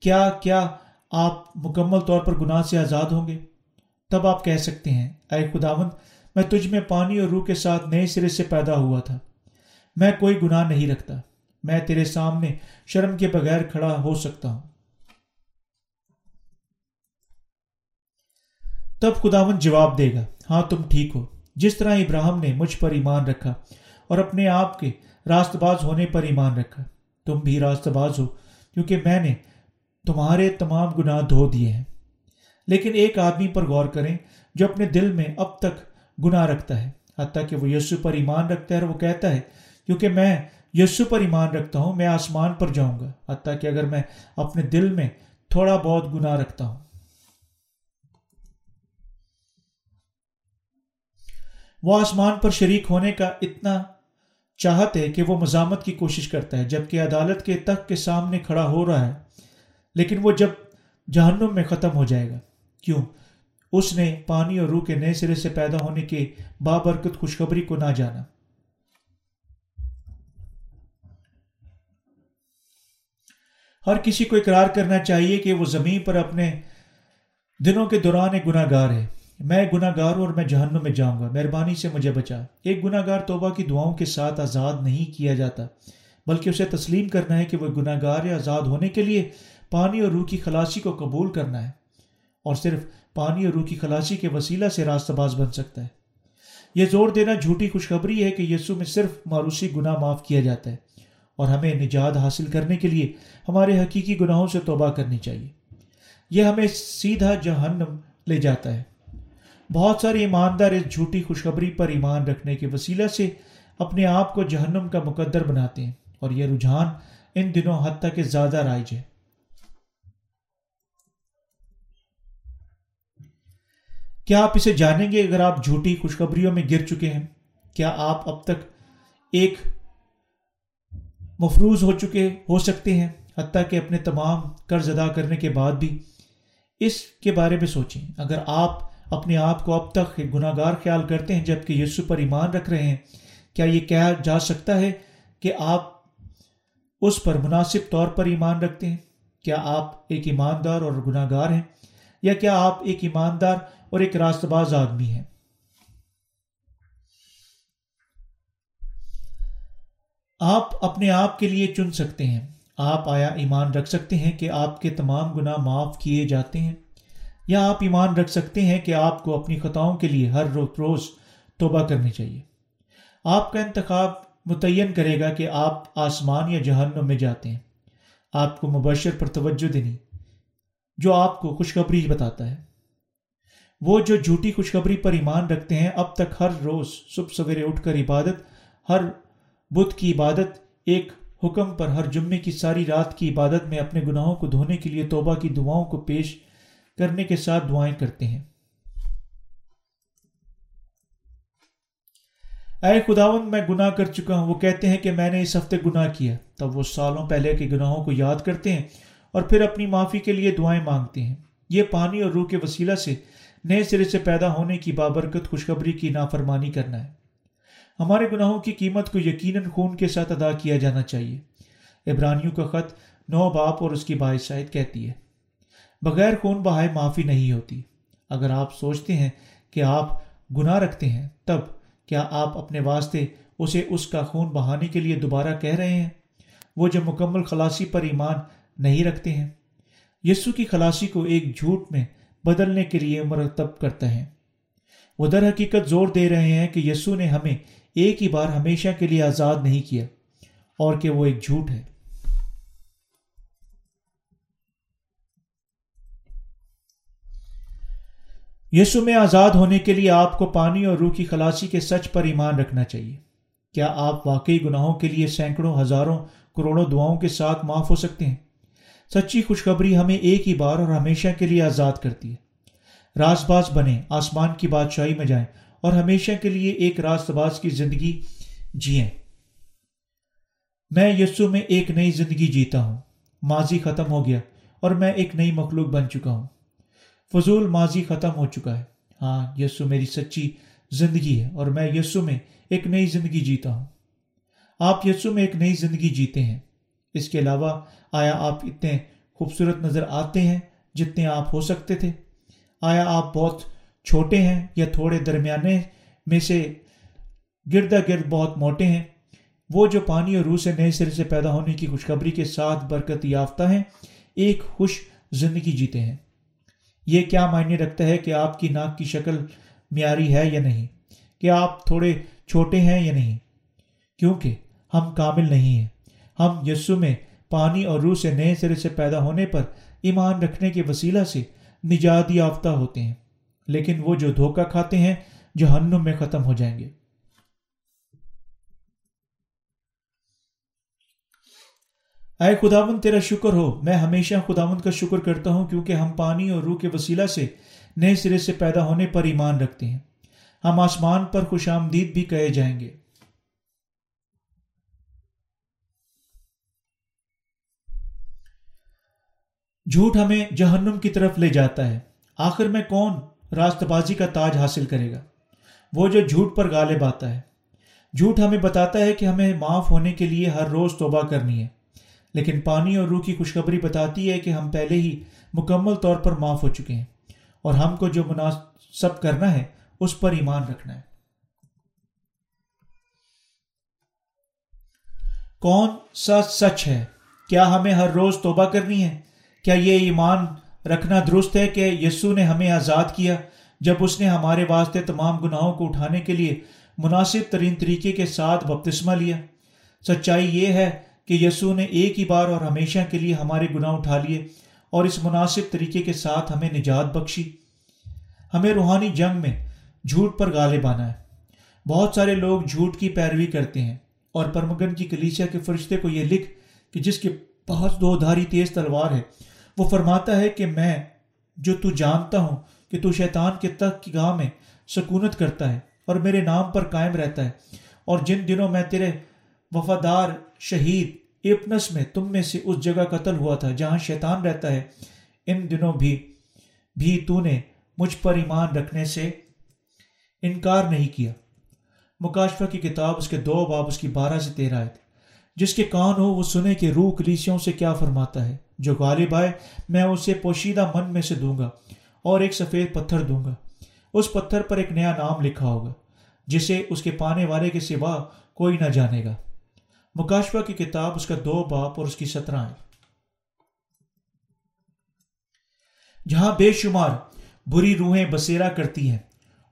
کیا کیا آپ مکمل طور پر گناہ سے آزاد ہوں گے؟ تب آپ کہہ سکتے ہیں، اے خداوند میں تجھ میں پانی اور روح کے ساتھ نئے سرے سے پیدا ہوا تھا۔ میں کوئی گناہ نہیں رکھتا۔ میں تیرے سامنے شرم کے بغیر کھڑا ہو سکتا ہوں۔ تب خداون جواب دے گا ہاں تم ٹھیک ہو۔ جس طرح ابراہم نے مجھ پر ایمان رکھا اور اپنے آپ کے راست باز ہونے پر ایمان رکھا، تم بھی راست باز ہو، کیونکہ میں نے تمہارے تمام گناہ دھو دیے ہیں۔ لیکن ایک آدمی پر غور کریں جو اپنے دل میں اب تک گناہ رکھتا ہے، حتیٰ کہ وہ یسو پر ایمان رکھتا ہے اور وہ کہتا ہے، کیونکہ میں یسو پر ایمان رکھتا ہوں، میں آسمان پر جاؤں گا، حتیٰ کہ اگر میں اپنے دل میں تھوڑا بہت گناہ رکھتا ہوں۔ وہ آسمان پر شریک ہونے کا اتنا چاہت ہے کہ وہ مزامت کی کوشش کرتا ہے، جبکہ عدالت کے تک کے سامنے کھڑا ہو رہا ہے، لیکن وہ جب جہنم میں ختم ہو جائے گا۔ کیوں؟ اس نے پانی اور روح کے نئے سرے سے پیدا ہونے کے بابرکت خوشخبری کو نہ جانا۔ ہر کسی کو اقرار کرنا چاہیے کہ وہ زمین پر اپنے دنوں کے دوران ایک گناہ گار ہے۔ میں گناہ گار ہوں اور میں جہنم میں جاؤں گا۔ مہربانی سے مجھے بچا۔ ایک گناہ گار توبہ کی دعاؤں کے ساتھ آزاد نہیں کیا جاتا، بلکہ اسے تسلیم کرنا ہے کہ وہ گناہ گار یا آزاد ہونے کے لیے پانی اور روح کی خلاصی کو قبول کرنا ہے۔ اور صرف پانی اور روح کی خلاصی کے وسیلہ سے راستہ باز بن سکتا ہے۔ یہ زور دینا جھوٹی خوشخبری ہے کہ یسو میں صرف ماروسی گناہ معاف کیا جاتا ہے اور ہمیں نجات حاصل کرنے کے لیے ہمارے حقیقی گناہوں سے توبہ کرنی چاہیے۔ یہ ہمیں سیدھا جہنم لے جاتا ہے۔ بہت سارے ایماندار اس جھوٹی خوشخبری پر ایمان رکھنے کے وسیلہ سے اپنے آپ کو جہنم کا مقدر بناتے ہیں اور یہ رجحان ان دنوں حد تک زیادہ رائج ہے۔ کیا آپ اسے جانیں گے اگر آپ جھوٹی خوشخبریوں میں گر چکے ہیں؟ کیا آپ اب تک ایک مفروض ہو چکے ہو سکتے ہیں، حتیٰ کہ اپنے تمام قرض ادا کرنے کے بعد بھی؟ اس کے بارے میں سوچیں۔ اگر آپ اپنے آپ کو اب تک گناہ گار خیال کرتے ہیں جبکہ یسو پر ایمان رکھ رہے ہیں، کیا یہ کہا جا سکتا ہے کہ آپ اس پر مناسب طور پر ایمان رکھتے ہیں؟ کیا آپ ایک ایماندار اور گناہ گار ہیں؟ یا کیا آپ ایک ایماندار اور ایک راست باز آدمی ہے۔ آپ اپنے آپ کے لیے چن سکتے ہیں۔ آپ آیا ایمان رکھ سکتے ہیں کہ آپ کے تمام گناہ معاف کیے جاتے ہیں۔ یا آپ ایمان رکھ سکتے ہیں کہ آپ کو اپنی خطاؤں کے لیے ہر روز روز توبہ کرنی چاہیے۔ آپ کا انتخاب متعین کرے گا کہ آپ آسمان یا جہنم میں جاتے ہیں۔ آپ کو مبشر پر توجہ دینی، جو آپ کو خوشخبری بتاتا ہے۔ وہ جو جھوٹی خوشخبری پر ایمان رکھتے ہیں، اب تک ہر روز صبح سویرے اٹھ کر عبادت، ہر بدھ کی عبادت، ایک حکم پر ہر جمعے کی ساری رات کی عبادت میں اپنے گناہوں کو دھونے کے لیے توبہ کی دعاؤں کو پیش کرنے کے ساتھ دعائیں کرتے ہیں۔ اے خداون میں گناہ کر چکا ہوں۔ وہ کہتے ہیں کہ میں نے اس ہفتے گناہ کیا۔ تب وہ سالوں پہلے کے گناہوں کو یاد کرتے ہیں اور پھر اپنی معافی کے لیے دعائیں مانگتے ہیں۔ یہ پانی اور روح کے وسیلہ سے نئے سرے سے پیدا ہونے کی بابرکت، خوشخبری کی نافرمانی کرنا ہے۔ ہمارے گناہوں کی قیمت کو یقیناً خون کے ساتھ ادا کیا جانا چاہیے۔ ابرانیوں کا خط نو باپ اور اس کی باعث کہتی ہے۔ بغیر خون بہائے معافی نہیں ہوتی۔ اگر آپ سوچتے ہیں کہ آپ گناہ رکھتے ہیں، تب کیا آپ اپنے واسطے اسے اس کا خون بہانے کے لیے دوبارہ کہہ رہے ہیں؟ وہ جو مکمل خلاصی پر ایمان نہیں رکھتے ہیں۔ یسو کی خلاصی کو ایک جھوٹ میں بدلنے کے لیے مرتب کرتا ہے وہ در حقیقت زور دے رہے ہیں کہ یسو نے ہمیں ایک ہی بار ہمیشہ کے لیے آزاد نہیں کیا اور کہ وہ ایک جھوٹ ہے۔ یسو میں آزاد ہونے کے لیے آپ کو پانی اور روح کی خلاصی کے سچ پر ایمان رکھنا چاہیے۔ کیا آپ واقعی گناہوں کے لیے سینکڑوں ہزاروں کروڑوں دعاؤں کے ساتھ معاف ہو سکتے ہیں؟ سچی خوشخبری ہمیں ایک ہی بار اور ہمیشہ کے لیے آزاد کرتی ہے۔ راس باز بنے آسمان کی بادشاہی میں جائیں اور ہمیشہ کے لیے ایک راست باز کی زندگی جئیں۔ میں یسو میں ایک نئی زندگی جیتا ہوں۔ ماضی ختم ہو گیا اور میں ایک نئی مخلوق بن چکا ہوں۔ فضول ماضی ختم ہو چکا ہے۔ ہاں یسو میری سچی زندگی ہے اور میں یسو میں ایک نئی زندگی جیتا ہوں۔ آپ یسو میں ایک نئی زندگی جیتے ہیں۔ اس کے علاوہ آیا آپ اتنے خوبصورت نظر آتے ہیں جتنے آپ ہو سکتے تھے۔ آیا آپ بہت چھوٹے ہیں یا تھوڑے درمیانے میں سے گردا گرد بہت موٹے ہیں۔ وہ جو پانی اور روح سے نئے سرے سے پیدا ہونے کی خوشخبری کے ساتھ برکت یافتہ ہیں، ایک خوش زندگی جیتے ہیں۔ یہ کیا معنی رکھتا ہے کہ آپ کی ناک کی شکل معیاری ہے یا نہیں؟ کہ آپ تھوڑے چھوٹے ہیں یا نہیں؟ کیونکہ ہم کامل نہیں ہیں۔ ہم یسو میں پانی اور روح سے نئے سرے سے پیدا ہونے پر ایمان رکھنے کے وسیلہ سے نجات یافتہ ہوتے ہیں۔ لیکن وہ جو دھوکہ کھاتے ہیں، جہنم میں ختم ہو جائیں گے۔ اے خداون تیرا شکر ہو۔ میں ہمیشہ خداون کا شکر کرتا ہوں کیونکہ ہم پانی اور روح کے وسیلہ سے نئے سرے سے پیدا ہونے پر ایمان رکھتے ہیں۔ ہم آسمان پر خوش آمدید بھی کہے جائیں گے۔ جھوٹ ہمیں جہنم کی طرف لے جاتا ہے۔ آخر میں کون راست بازی کا تاج حاصل کرے گا؟ وہ جو جھوٹ پر غالب آتا ہے۔ جھوٹ ہمیں بتاتا ہے کہ ہمیں معاف ہونے کے لیے ہر روز توبہ کرنی ہے۔ لیکن پانی اور روح کی خوشخبری بتاتی ہے کہ ہم پہلے ہی مکمل طور پر معاف ہو چکے ہیں اور ہم کو جو مناسب کرنا ہے اس پر ایمان رکھنا ہے۔ کون سا سچ ہے؟ کیا ہمیں ہر روز توبہ کرنی ہے؟ کیا یہ ایمان رکھنا درست ہے کہ یسو نے ہمیں آزاد کیا جب اس نے ہمارے واسطے تمام گناہوں کو اٹھانے کے لیے مناسب ترین طریقے کے ساتھ بپتسمہ لیا؟ سچائی یہ ہے کہ یسو نے ایک ہی بار اور ہمیشہ کے لیے ہمارے گناہ اٹھا لیے اور اس مناسب طریقے کے ساتھ ہمیں نجات بخشی۔ ہمیں روحانی جنگ میں جھوٹ پر غالب آنا ہے۔ بہت سارے لوگ جھوٹ کی پیروی کرتے ہیں اور پرمگن کی کلیسیا کے فرشتے کو یہ لکھ کہ جس کے پاس دو دھاری تیز تلوار ہے وہ فرماتا ہے کہ میں جو تو جانتا ہوں کہ تو شیطان کے تخت کی گاہ میں سکونت کرتا ہے اور میرے نام پر قائم رہتا ہے، اور جن دنوں میں تیرے وفادار شہید اپنس میں تم میں سے اس جگہ قتل ہوا تھا جہاں شیطان رہتا ہے، ان دنوں بھی بھی تو نے مجھ پر ایمان رکھنے سے انکار نہیں کیا۔ مکاشفہ کی کتاب اس کے دو باب، اس کی بارہ سے تیرہ آئے تھے جس کے کان ہو وہ سنے کہ روح کلیسیوں سے کیا فرماتا ہے۔ جو غالب آئے، میں اسے پوشیدہ من میں سے دوں گا اور ایک سفید پتھر دوں گا۔ اس پتھر پر ایک نیا نام لکھا ہوگا، جسے اس کے پانے والے کے سوا کوئی نہ جانے گا۔ مکاشفہ کی کتاب، اس کا دو باپ اور اس کی سترہ جہاں بے شمار بری روحیں بسیرا کرتی ہیں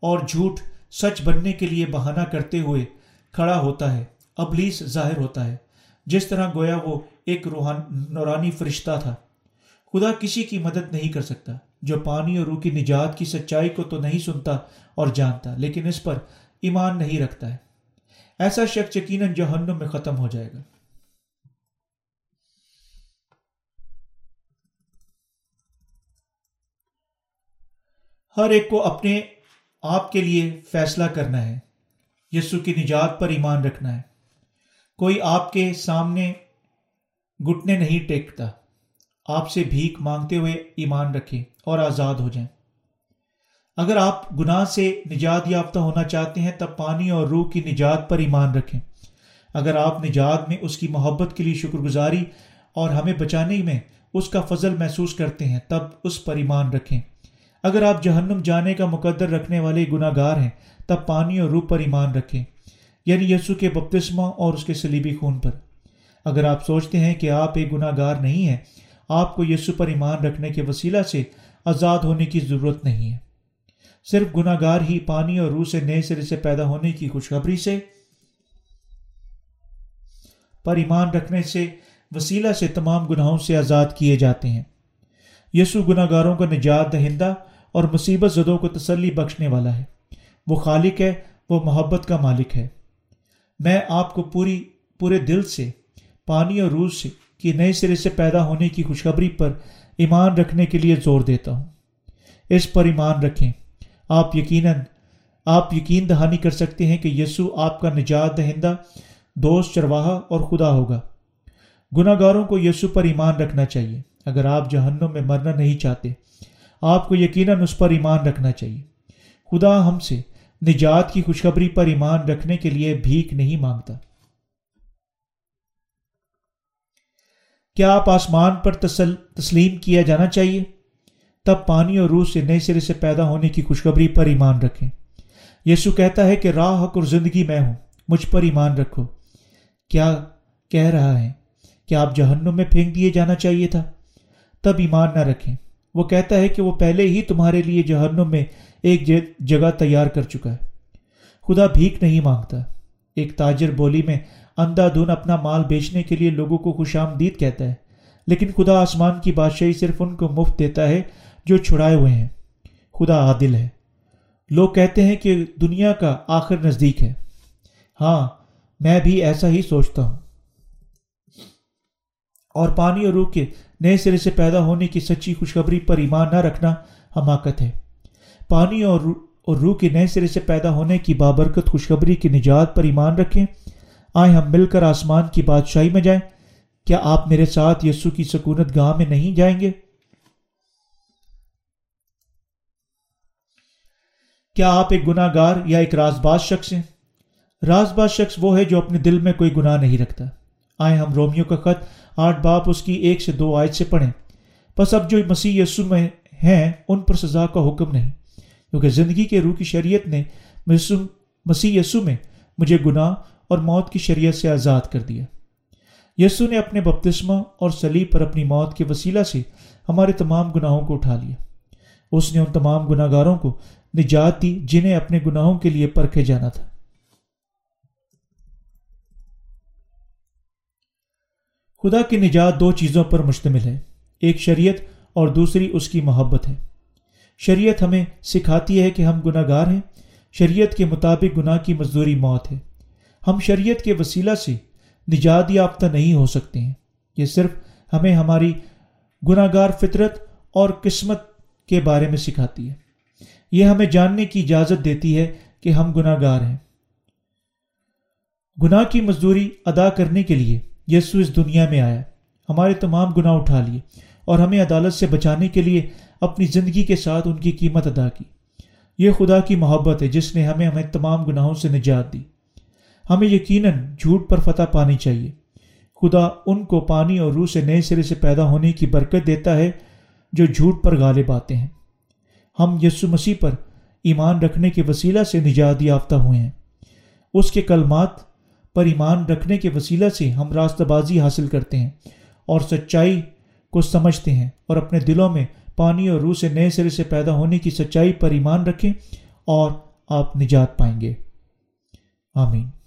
اور جھوٹ سچ بننے کے لیے بہانہ کرتے ہوئے کھڑا ہوتا ہے، ابلیس ظاہر ہوتا ہے۔ جس طرح گویا وہ ایک روحان، نورانی فرشتہ تھا۔ خدا کسی کی مدد نہیں کر سکتا۔ جو پانی اور روح کی نجات کی سچائی کو تو نہیں سنتا اور جانتا، لیکن اس پر ایمان نہیں رکھتا ہے۔ ایسا شخص یقیناً جہنم میں ختم ہو جائے گا۔ ہر ایک کو اپنے آپ کے لیے فیصلہ کرنا ہے۔ یسو کی نجات پر ایمان رکھنا ہے۔ کوئی آپ کے سامنے گھٹنے نہیں ٹیکتا۔ آپ سے بھیک مانگتے ہوئے ایمان رکھے اور آزاد ہو جائیں۔ اگر آپ گناہ سے نجات یافتہ ہونا چاہتے ہیں، تب پانی اور روح کی نجات پر ایمان رکھیں۔ اگر آپ نجات میں اس کی محبت کے لیے شکر گزاری اور ہمیں بچانے میں اس کا فضل محسوس کرتے ہیں، تب اس پر ایمان رکھیں۔ اگر آپ جہنم جانے کا مقدر رکھنے والے گناہ گار ہیں، تب پانی اور روح پر ایمان رکھیں۔ یعنی یسو کے بپتسمہ اور اس کے سلیبی خون پر۔ اگر آپ سوچتے ہیں کہ آپ ایک گناہ گار نہیں ہیں، آپ کو یسو پر ایمان رکھنے کے وسیلہ سے آزاد ہونے کی ضرورت نہیں ہے۔ صرف گناہ گار ہی پانی اور روح سے نئے سرے سے پیدا ہونے کی خوشخبری سے، پر ایمان رکھنے سے وسیلہ سے تمام گناہوں سے آزاد کیے جاتے ہیں۔ یسو گناہ گاروں کا نجات دہندہ اور مصیبت زدوں کو تسلی بخشنے والا ہے۔ وہ خالق ہے، وہ محبت کا مالک ہے۔ میں آپ کو پوری، پورے دل سے پانی اور روح سے کہ نئے سرے سے پیدا ہونے کی خوشخبری پر ایمان رکھنے کے لیے زور دیتا ہوں۔ اس پر ایمان رکھیں۔ آپ یقیناً، آپ یقین دہانی کر سکتے ہیں کہ یسو آپ کا نجات دہندہ، دوست، چرواہا اور خدا ہوگا۔ گناہ گاروں کو یسو پر ایمان رکھنا چاہیے۔ اگر آپ جہنم میں مرنا نہیں چاہتے، آپ کو یقیناً اس پر ایمان رکھنا چاہیے۔ خدا ہم سے نجات کی خوشخبری پر ایمان رکھنے کے لیے بھیک نہیں مانگتا۔ کیا آپ آسمان پر تسل، تسلیم کیا جانا چاہیے؟ تب پانی اور روح سے نئے سرے سے پیدا ہونے کی خوشخبری پر ایمان رکھیں۔ یسو کہتا ہے کہ راہ حق اور زندگی میں ہوں، مجھ پر ایمان رکھو۔ کیا کہہ رہا ہے کہ آپ جہنم میں پھینک دیے جانا چاہیے تھا؟ تب ایمان نہ رکھیں۔ وہ کہتا ہے کہ وہ پہلے ہی تمہارے لیے جہنم میں ایک جگہ تیار کر چکا ہے۔ خدا بھیک نہیں مانگتا۔ ایک تاجر بولی میں اندھا دھن اپنا مال بیچنے کے لیے لوگوں کو خوش آمدید کہتا ہے۔ لیکن خدا آسمان کی بادشاہی صرف ان کو مفت دیتا ہے جو چھڑائے ہوئے ہیں۔ خدا عادل ہے۔ لوگ کہتے ہیں کہ دنیا کا آخر نزدیک ہے۔ ہاں میں بھی ایسا ہی سوچتا ہوں۔ اور پانی اور روح کے نئے سرے سے پیدا ہونے کی سچی خوشخبری پر ایمان نہ رکھنا حماقت ہے۔ پانی اور اور روح کے نئے سرے سے پیدا ہونے کی بابرکت خوشخبری کی نجات پر ایمان رکھیں۔ آئے ہم مل کر آسمان کی بادشاہی میں جائیں۔ کیا آپ میرے ساتھ یسو کی سکونت گاہ میں نہیں جائیں گے؟ کیا آپ ایک گناہ گار یا ایک راز باز شخص ہیں؟ راز باز شخص وہ ہے جو اپنے دل میں کوئی گناہ نہیں رکھتا۔ آئے ہم رومیو کا خط آٹھ باپ اس کی ایک سے دو آیت سے پڑھیں۔ بس اب جو مسیح یسو میں ہیں، ان پر سزا کا حکم نہیں۔ کیونکہ زندگی کے روح کی شریعت نے مسیح یسو میں مجھے گناہ اور موت کی شریعت سے آزاد کر دیا۔ یسو نے اپنے بپتسمہ اور سلیب پر اپنی موت کے وسیلہ سے ہمارے تمام گناہوں کو اٹھا لیا۔ اس نے ان تمام گناہ گاروں کو نجات دی جنہیں اپنے گناہوں کے لیے پرکھے جانا تھا۔ خدا کی نجات دو چیزوں پر مشتمل ہے، ایک شریعت اور دوسری اس کی محبت ہے۔ شریعت ہمیں سکھاتی ہے کہ ہم گناہ گار ہیں، شریعت کے مطابق گناہ کی مزدوری موت ہے۔ ہم شریعت کے وسیلہ سے نجات یافتہ نہیں ہو سکتے ہیں۔ یہ صرف ہمیں ہماری گناہ گار فطرت اور قسمت کے بارے میں سکھاتی ہے۔ یہ ہمیں جاننے کی اجازت دیتی ہے کہ ہم گناہ گار ہیں۔ گناہ کی مزدوری ادا کرنے کے لیے یسو اس دنیا میں آیا۔ ہمارے تمام گناہ اٹھا لیے اور ہمیں عدالت سے بچانے کے لیے اپنی زندگی کے ساتھ ان کی قیمت ادا کی۔ یہ خدا کی محبت ہے جس نے ہمیں ہمیں تمام گناہوں سے نجات دی۔ ہمیں یقیناً جھوٹ پر فتح پانی چاہیے۔ خدا ان کو پانی اور روح سے نئے سرے سے پیدا ہونے کی برکت دیتا ہے جو جھوٹ پر غالب آتے ہیں۔ ہم یسو مسیح پر ایمان رکھنے کے وسیلہ سے نجات یافتہ ہوئے ہیں۔ اس کے کلمات پر ایمان رکھنے کے وسیلہ سے ہم راستہ بازی حاصل کرتے ہیں اور سچائی کو سمجھتے ہیں اور اپنے دلوں میں پانی اور روح سے نئے سرے سے پیدا ہونے کی سچائی پر ایمان رکھیں اور آپ نجات پائیں گے۔ آمین۔